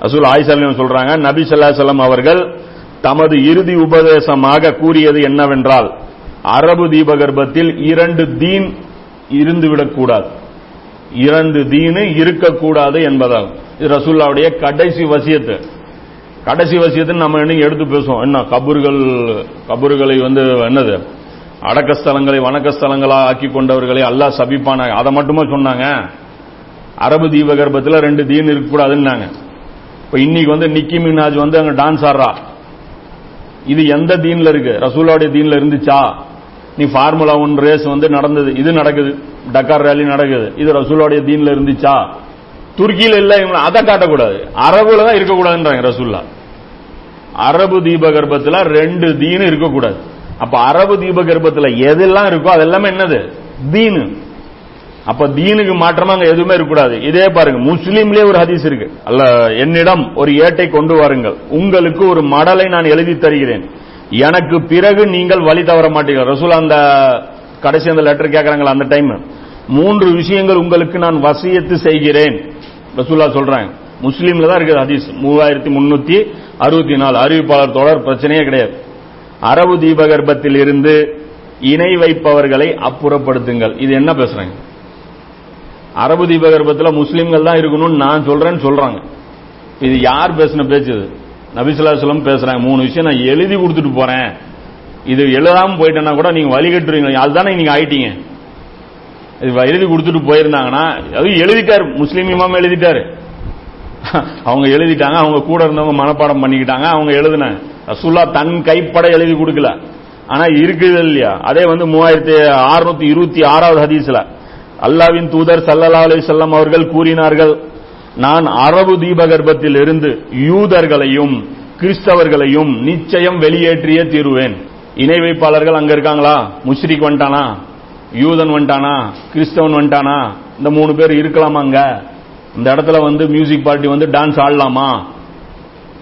அசூல் ஆயிசல்லம் சொல்றாங்க நபி ஸல்லல்லாஹு அவர்கள் தமது இறுதி உபதேசமாக கூறியது என்னவென்றால் அரபு தீபகற்பத்தில் இரண்டு தீன் இருந்துவிடக்கூடாது. இரண்டு தீனு இருக்கக்கூடாது என்பதாகும். இது ரசூல்லாவுடைய கடைசி வசியத்து. கடைசி வசியத்தை நம்ம இன்னைக்கு எடுத்து பேசுவோம். என்ன கபூர்கள் கபூர்களை வந்து என்னது? அடக்கஸ்தலங்களை வணக்கஸ்தலங்களா ஆக்கி கொண்டவர்களை அல்லாஹ் சபிப்பான அதை மட்டுமா சொன்னாங்க? அரபு தீபகற்பத்துல ரெண்டு தீன் இருக்கக்கூடாதுன்னாங்க. இப்போ இன்னைக்கு வந்து நிக்கி மினாஜ் வந்து அங்கே டான்ஸ் ஆடுறா. இது எந்த தீன்ல இருக்கு? ரசூலாவுடைய தீன்ல இருந்துச்சா? நீ ஃபார்முலா ஒன் ரேஸ் வந்து நடந்தது. இது நடக்குது. டக்கார் ரேலி நடக்குது. இது ரசூலாவுடைய தீன்ல இருந்துச்சா? துருக்கியில் இல்லை இவங்க அதை காட்டக்கூடாது. அரபுல தான் இருக்கக்கூடாதுன்றாங்க ரசூல்லா அரபு தீபகற்பத்துல ரெண்டு தீனு இருக்கக்கூடாது. அப்ப அரபு தீப கர்ப்பத்தில் எதெல்லாம் இருக்கோ அதெல்லாமே என்னது? தீனு. அப்ப தீனுக்கு மாற்றமா அங்க எதுவுமே இருக்கக்கூடாது. இதே பாருங்க முஸ்லீம்லயே ஒரு ஹதீஸ் இருக்கு. அல்ல என்னிடம் ஒரு ஏட்டை கொண்டு வாருங்கள். உங்களுக்கு ஒரு மடலை நான் எழுதி தருகிறேன். எனக்கு பிறகு நீங்கள் வழி தவற மாட்டீர்கள். ரசூல் அந்த கடைசி அந்த லெட்டர் கேட்கறாங்களா அந்த டைம் மூன்று விஷயங்கள் உங்களுக்கு நான் வசியத்து செய்கிறேன். ரசூல்லா சொல்றாங்க. முஸ்லீம்ல தான் இருக்குது ஹதீஸ். மூவாயிரத்தி முன்னூத்தி அறுபத்தி நாலு. அறிவிப்பாளர் தொடர் பிரச்சனையே கிடையாது. அரபு தீபகற்பத்தில் இருந்து இணை வைப்பவர்களை அப்புறப்படுத்துங்கள். இது என்ன பேசுறாங்க? அரபு தீபகற்பத்தில் முஸ்லீம்கள் தான் இருக்கணும்னு நான் சொல்றேன்னு சொல்றாங்க. இது யார் பேசின பேச்சு இது? நபிசுல்லாஸ்லம் பேசுறாங்க. மூணு விஷயம் நான் எழுதி கொடுத்துட்டு போறேன். இது எழுதாம போயிட்டேன்னா கூட நீங்க வழிகட்டுறீங்க அதுதானே நீங்க ஆயிட்டீங்க? இது எழுதி கொடுத்துட்டு போயிருந்தாங்கன்னா அது எழுதிட்டாரு. முஸ்லீம் இமாம் எழுதிட்டாரு. <laughs> அவங்க எழுதிட்டாங்க. அவங்க கூட இருந்தவங்க மனப்பாடம் பண்ணிக்கிட்டாங்க. அவங்க எழுதின ரசூல்லா தன் கைப்பட எழுதி கொடுக்கல. ஆனா இருக்குது இல்லையா? அதே வந்து மூவாயிரத்தி அறுநூத்தி இருபத்தி ஆறாவது ஹதீஸ்ல. அல்லாவின் தூதர் சல்லல்லா அலிசல்லாம் அவர்கள் கூறினார்கள் நான் அரபு தீபகற்பத்தில் இருந்து யூதர்களையும் கிறிஸ்தவர்களையும் நிச்சயம் வெளியேற்றியே தீருவேன். இணை வைப்பாளர்கள் அங்க இருக்காங்களா? முஷ்ரிக் வந்துட்டானா? யூதன் வந்துட்டானா? கிறிஸ்தவன் வந்துட்டானா? இந்த மூணு பேர் இருக்கலாமா அங்க? இந்த இடத்துல வந்து மியூசிக் பார்ட்டி வந்து டான்ஸ் ஆடலாமா?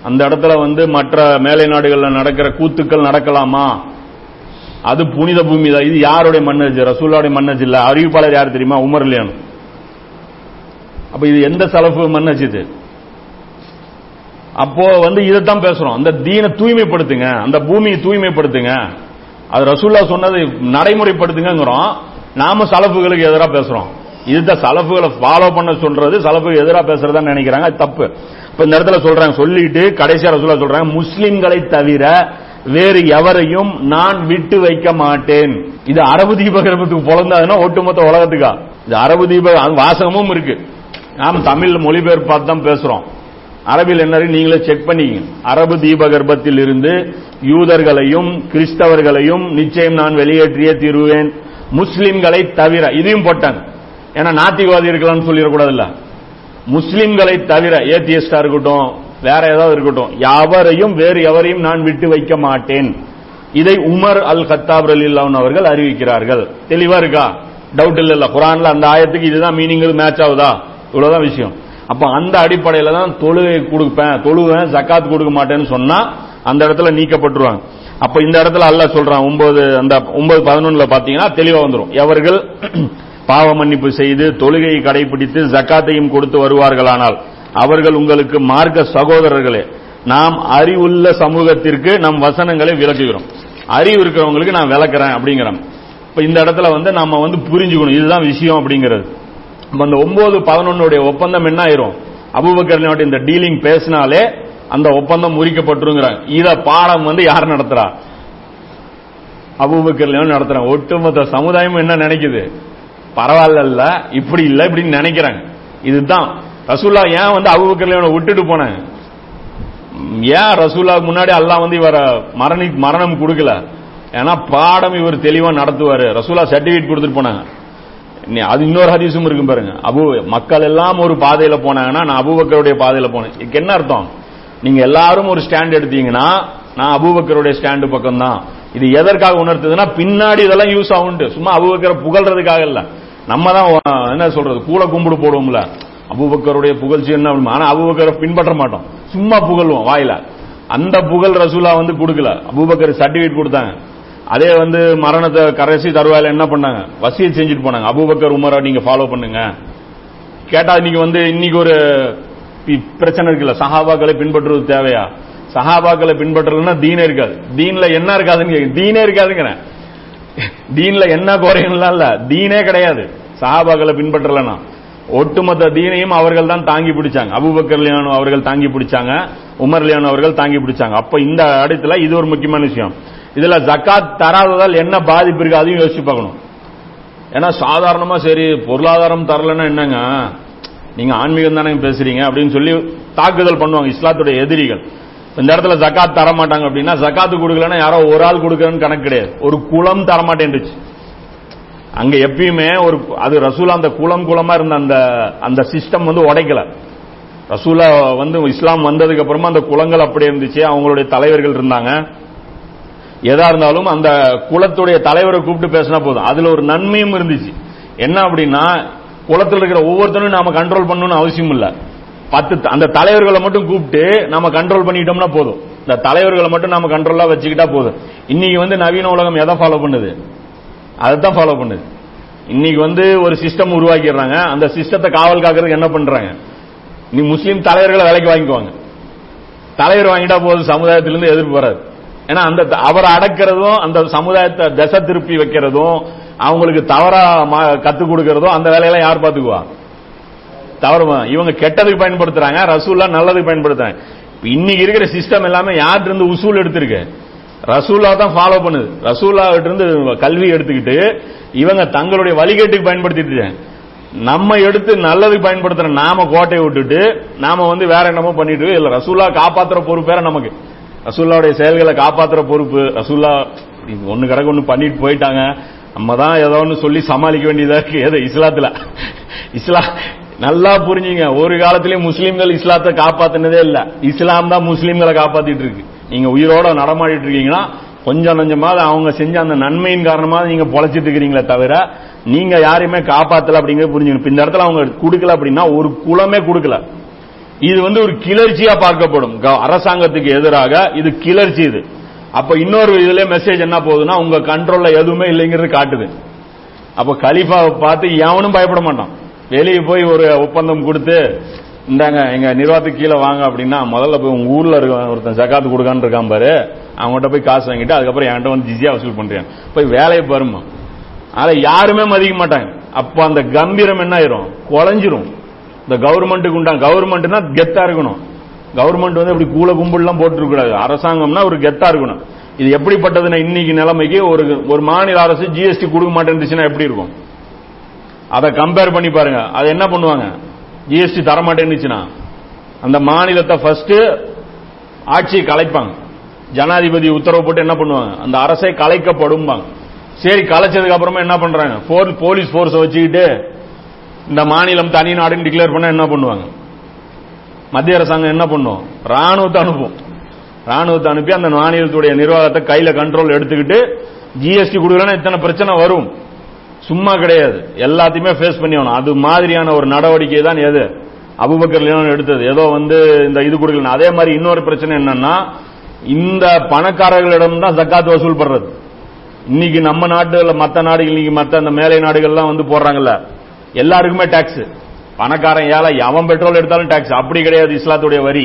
அந்த இடத்துல வந்து மற்ற மேலை நாடுகளில் நடக்கிற கூத்துக்கள் நடக்கலாமா? அது புனித பூமி தான். இது யாருடைய மன்னஜ் ரசூல்லாவுடைய மன்னஜ் இல்ல. அறிவிப்பாளர் யார் தெரியுமா? உமர் இல்லையானு அப்ப இது எந்த செலவு மன்னஜ் இது? அப்போ வந்து இதைத்தான் பேசுறோம். அந்த தீனை தூய்மைப்படுத்துங்க. அந்த பூமியை தூய்மைப்படுத்துங்க. அது ரசூல்லா சொன்னதை நடைமுறைப்படுத்துங்கிறோம் நாம சலப்புகளுக்கு எதிராக பேசுறோம். இதுதான் சலப்புகளை ஃபாலோ பண்ண சொல்றது சலப்புக்கு எதிராக பேசுறதா நினைக்கிறாங்க. அது தப்பு. இப்ப இந்த இடத்துல சொல்றாங்க சொல்லிட்டு கடைசியா ரசூல்லா சொல்றாங்க முஸ்லிம்களை தவிர வேறு எவரையும் நான் விட்டு வைக்க மாட்டேன். இது அரபு தீபகற்பத்துக்கு பிறந்தாதுன்னா ஒட்டுமொத்த உலகத்துக்கா? இது அரபு தீப வாசகமும் இருக்கு. நாம் தமிழ் மொழிபெயர்ப்பாத்து பார்த்து தான் பேசுறோம். அரபில் என்ன நீங்களே செக் பண்ணிக்கங்க. அரபு தீபகற்பத்தில் இருந்து யூதர்களையும் கிறிஸ்தவர்களையும் நிச்சயம் நான் வெளியேற்றியே தீருவேன். முஸ்லிம்களை தவிர இதையும் போட்டாங்க ஏன்னா நாத்திகவாதி இருக்கலாம்னு சொல்லிடக்கூடாதுல்ல. முஸ்லிம்களை தவிர ஏத்தியஸ்டா இருக்கட்டும் வேற ஏதாவது இருக்கட்டும் யாவரையும் வேறு எவரையும் நான் விட்டு வைக்க மாட்டேன். இதை உமர் அல் கத்தாப் அலில்லாவன் அவர்கள் அறிவிக்கிறார்கள். தெளிவா இருக்கா? டவுட் இல்ல இல்ல. குரான்ல அந்த ஆயத்துக்கு இதுதான் மீனிங் மேட்ச் ஆகுதா? இவ்வளவுதான் விஷயம். அப்ப அந்த அடிப்படையில தான் தொழுகை கொடுப்பேன் தொழுவேன் ஜக்காத் கொடுக்க மாட்டேன்னு சொன்னா அந்த இடத்துல நீக்கப்பட்டுருவாங்க. அப்ப இந்த இடத்துல அல்ல சொல்றான் ஒன்பது அந்த ஒன்பது பதினொன்னுல பாத்தீங்கன்னா தெளிவா வந்துடும் எவர்கள் பாவ மன்னிப்பு செய்து தொழுகையை கடைபிடித்து ஜக்காத்தையும் கொடுத்து வருவார்களானால் அவர்கள் உங்களுக்கு மார்க்க சகோதரர்களே நாம் அறிவுள்ள சமூகத்திற்கு நம் வசனங்களை விளக்குகிறோம். அறிவு இருக்கிறவங்களுக்கு நான் விளக்குறேன் அப்படிங்கிறோம். இப்ப இந்த இடத்துல வந்து நம்ம வந்து புரிஞ்சுக்கணும் இதுதான் விஷயம் அப்படிங்கிறது. இப்போ அந்த ஒன்பது பதினொன்னுடைய ஒப்பந்தம் என்ன ஆயிரும்? அபுபக்கர் இந்த டீலிங் பேசினாலே அந்த ஒப்பந்தம் முறிக்கப்பட்டுருங்கிறாங்க. இத பாடம் வந்து யார் நடத்துறா? அபுபக்கர் நடத்துறாங்க. ஒட்டுமொத்த சமுதாயமும் என்ன நினைக்குது? பரவாயில்ல இப்படி இல்ல இப்படின்னு நினைக்கிறாங்க. இதுதான். ரசூல்லா ஏன் வந்து அபுபக்கர் விட்டுட்டு போனாங்க ஏன் ரசூல்லாவுக்கு முன்னாடி அல்லாஹ் வந்து இவர மரணி மரணம் கொடுக்கல? ஏன்னா பாடம் இவர் தெளிவா நடத்துவாரு. ரசூலா சர்டிபிகேட் கொடுத்துட்டு போனாங்க. நீ- அது இன்னொரு ஹதீஸும் இருக்கும் பாருங்க. அபு மக்கள் எல்லாம் ஒரு பாதையில போனாங்கன்னா நான் அபுபக்கருடைய பாதையில போனேன். இதுக்கு என்ன அர்த்தம்? நீங்க எல்லாரும் ஒரு ஸ்டாண்ட் எடுத்தீங்கன்னா நான் அபுபக்கருடைய ஸ்டாண்டு பக்கம் தான் இது எதற்காக உணர்த்துதுன்னா பின்னாடி இதெல்லாம் யூஸ் ஆகுண்டு சும்மா அபுபக்கரை புகழ்றதுக்காக இல்லை. நம்ம தான் என்ன சொல்றது கூல கும்பிடு போடுவோம்ல. அபூபக்கருடைய புகழ்ச்சி என்ன ஆனா அபூபக்கரை பின்பற்ற மாட்டோம். சும்மா புகழ்வோம் வாயில. அந்த புகழ் ரசூலா வந்து கொடுக்கல. அபூபக்கர் சர்டிபிகேட் கொடுத்தாங்க அதே வந்து மரணத்தை கரைசி தருவாயில என்ன பண்ணாங்க? வசியத் செஞ்சுட்டு போனாங்க. அபூபக்கர் உமரா நீங்க ஃபாலோ பண்ணுங்க. கேட்டா நீங்க வந்து இன்னைக்கு ஒரு பிரச்சனை இருக்குல்ல. சஹாபாக்களை பின்பற்றுவது தேவையா? சஹாபாக்களை பின்பற்றலன்னா தீனே இருக்காது தீன்ல என்ன இருக்காதுன்னு கேக்குது. தீனே இருக்காதுங்கிறேன். தீன்ல என்ன குறையெல்லாம் இல்ல தீனே கிடையாது. சஹாபாக்களை பின்பற்றலனா ஒட்டுமொத்த தீனையும் அவர்கள் தான் தாங்கி பிடிச்சாங்க. அபூபக்கர் லியானு அவர்கள் தாங்கி பிடிச்சாங்க. உமர் லியானு அவர்கள் தாங்கி பிடிச்சாங்க. அப்ப இந்த இடத்துல இது ஒரு முக்கியமான விஷயம். இதுல ஜக்காத் தராததால் என்ன பாதிப்பு இருக்கு அதையும் யோசிச்சு பார்க்கணும். ஏன்னா சாதாரணமா சரி பொருளாதாரம் தரலன்னா என்னங்க? நீங்க ஆன்மீகம் தானே பேசுறீங்க அப்படின்னு சொல்லி தாக்குதல் பண்ணுவாங்க இஸ்லாத்துடைய எதிரிகள். இந்த இடத்துல ஜக்காத் தர மாட்டாங்க அப்படின்னா ஜக்காத்து கொடுக்கலன்னா யாரோ ஒரு ஆள் கொடுக்கறன்னு கணக்கு கிடையாது. ஒரு குளம் தர மாட்டேன்னுச்சு அங்க எப்பயுமே ஒரு அது ரசூலா அந்த குளம் குளமா இருந்த அந்த அந்த சிஸ்டம் வந்து உடைக்கல. ரசூலா வந்து இஸ்லாம் வந்ததுக்கு அப்புறமா அந்த குளங்கள் அப்படி இருந்துச்சு அவங்களுடைய தலைவர்கள் இருந்தாங்க. எதா இருந்தாலும் அந்த குளத்துடைய தலைவரை கூப்பிட்டு பேசினா போதும். அதுல ஒரு நன்மையும் இருந்துச்சு. என்ன அப்படின்னா குளத்தில் இருக்கிற ஒவ்வொருத்தரும் நாம கண்ட்ரோல் பண்ணணும்னு அவசியம் இல்லை. பத்து த- அந்த தலைவர்களை மட்டும் கூப்பிட்டு நம்ம கண்ட்ரோல் பண்ணிட்டோம்னா போதும். இந்த தலைவர்களை மட்டும் நம்ம கண்ட்ரோலா வச்சுக்கிட்டா போதும். இன்னைக்கு வந்து நவீன உலகம் எதை ஃபாலோ பண்ணுது? அதைத்தான் ஃபாலோ பண்ணுது. இன்னைக்கு வந்து ஒரு சிஸ்டம் உருவாக்கிடுறாங்க. அந்த சிஸ்டத்தை காவல் காக்கிறதுக்கு என்ன பண்றாங்க? நீ முஸ்லீம் தலைவர்களை வேலைக்கு வாங்கிக்குவாங்க. தலைவர் வாங்கிட்டா போதும் சமுதாயத்திலிருந்து எதிர்ப்பு வராது. ஏன்னா அந்த த- அவரை அடக்கிறதும் அந்த சமுதாயத்தை திசை திருப்பி வைக்கிறதும் அவங்களுக்கு தவறா கத்துக் கொடுக்கறதும் அந்த வேலையெல்லாம் யார் பாத்துக்குவா தவறு இவங்க கெட்டதுக்கு பயன்படுத்துறாங்க ரசூல்லா நல்லதுக்கு பயன்படுத்துறாங்க. இன்னைக்கு இருக்கிற சிஸ்டம் எல்லாமே யார்கிட்ட இருந்து உசூல் எடுத்திருக்கு? ரசூல்லா தான் ஃபாலோ பண்ணுது. ரசூல்லா இருந்து கல்வி எடுத்துக்கிட்டு இவங்க தங்களுடைய வழிகேட்டுக்கு பயன்படுத்திட்டு நம்ம எடுத்து நல்லதுக்கு பயன்படுத்துற நாம கோட்டையை விட்டுட்டு நாம வந்து வேற என்னமோ பண்ணிட்டு இல்ல ரசூல்லா காப்பாத்துற பொறுப்பேற நமக்கு. ரசூல்லாவுடைய செயல்களை காப்பாத்துற பொறுப்பு ரசூல்லா ஒன்னு கிடக்கு ஒன்னு பண்ணிட்டு போயிட்டாங்க. நம்ம தான் ஏதோ ஒன்று சொல்லி சமாளிக்க வேண்டியதா இருக்கு. ஏதோ இஸ்லாத்துல. இஸ்லா நல்லா புரிஞ்சுங்க. ஒரு காலத்திலயும் முஸ்லீம்கள் இஸ்லாத்தை காப்பாத்தினதே இல்ல. இஸ்லாம் தான் முஸ்லீம்களை காப்பாத்திட்டு இருக்கு நீங்க உயிரோட நடமாடிட்டு இருக்கீங்கன்னா கொஞ்சம் கொஞ்சமாக அவங்க செஞ்ச அந்த நன்மையின் காரணமாக நீங்க பொழைச்சிட்டு இருக்கிறீங்களே தவிர நீங்க யாரையுமே காப்பாத்தல அப்படிங்கறது புரிஞ்சுக்கணும். இந்த இடத்துல அவங்க கொடுக்கல அப்படின்னா ஒரு குலமே கொடுக்கல. இது வந்து ஒரு கிளர்ச்சியா பார்க்கப்படும். க- அரசாங்கத்துக்கு எதிராக இது கிளர்ச்சி இது. அப்ப இன்னொரு இதுல மெசேஜ் என்ன போகுதுன்னா உங்க கண்ட்ரோல்ல எதுவுமே இல்லைங்கிறது காட்டுது. அப்ப கலீஃபாவை பார்த்து எவனும் பயப்பட மாட்டான். வெளியே போய் ஒரு ஒப்பந்தம் கொடுத்து இந்தாங்க எங்க நிர்வாகத்துக்கு கீழே வாங்க அப்படின்னா முதல்ல போய் உங்க ஊர்ல இருக்க ஒருத்தன் ஜக்காத்து கொடுக்கான்னு இருக்கான் பாரு. அவங்ககிட்ட போய் காசு வாங்கிட்டு அதுக்கப்புறம் என்கிட்ட வந்து ஜிஜியா வசூல் பண்றேன். போய் வேலையை பாருமா அதை யாருமே மதிக்க மாட்டாங்க. அப்ப அந்த கம்பீரம் என்ன ஆயிரும்? குலைஞ்சிரும் இந்த கவர்மெண்ட்டுக்கு உண்டான் கவர்மெண்ட்னா கெத்தா இருக்கணும். கவர்மெண்ட் வந்து இப்படி கூல கும்பல்லாம் போட்டு கூடாது அரசாங்கம்னா ஒரு கெத்தா இருக்கணும். இது எப்படிப்பட்டதுன்னா இன்னைக்கு நிலைமைக்கு ஒரு ஒரு மாநில அரசு ஜிஎஸ்டி கொடுக்க மாட்டேன்னுச்சுன்னா எப்படி இருக்கும்? அதை கம்பேர் பண்ணி பாருங்க. அது என்ன பண்ணுவாங்க? ஜிஎஸ்டி தர மாட்டேன்னுச்சுன்னா அந்த மாநிலத்தை ஃபர்ஸ்ட் ஆட்சியை கலைப்பாங்க. ஜனாதிபதி உத்தரவு போட்டு என்ன பண்ணுவாங்க? அந்த அரசை கலைக்கப்படும் சரி கலைச்சதுக்கு அப்புறமா என்ன பண்றாங்க? போலீஸ் போர்ஸ் வச்சுக்கிட்டு இந்த மாநிலம் தனி நாடுன்னு டிக்ளேர் பண்ண என்ன பண்ணுவாங்க? மத்திய அரசாங்கம் என்ன பண்ணும்? ராணுவத்தை அனுப்பும். ராணுவத்தை அனுப்பி அந்த மாநிலத்துடைய நிர்வாகத்தை கையில கண்ட்ரோல் எடுத்துக்கிட்டு ஜிஎஸ்டி கொடுக்கலன்னா இத்தனை பிரச்சனை வரும். சும்மா கிடையாது. எல்லாத்தையுமே ஃபேஸ் பண்ணி ஆகணும். அது மாதிரியான ஒரு நடவடிக்கை தான் எது? அபுபக்கர் எடுத்தது. ஏதோ வந்து இந்த இது கொடுக்கல அதே மாதிரி இன்னொரு பிரச்சனை என்னன்னா இந்த பணக்காரர்களிடம் தான் ஜக்காத் வசூல் பண்றது இன்னைக்கு நம்ம நாட்டுல மற்ற நாடுகள் இன்னைக்கு மற்ற அந்த மேலை நாடுகள்லாம் வந்து போடுறாங்கல்ல. எல்லாருக்குமே டாக்ஸ் பணக்காரன் ஏழை அவன் பெட்ரோல் எடுத்தாலும் டாக்ஸ் அப்படி கிடையாது இஸ்லாத்துடைய வரி.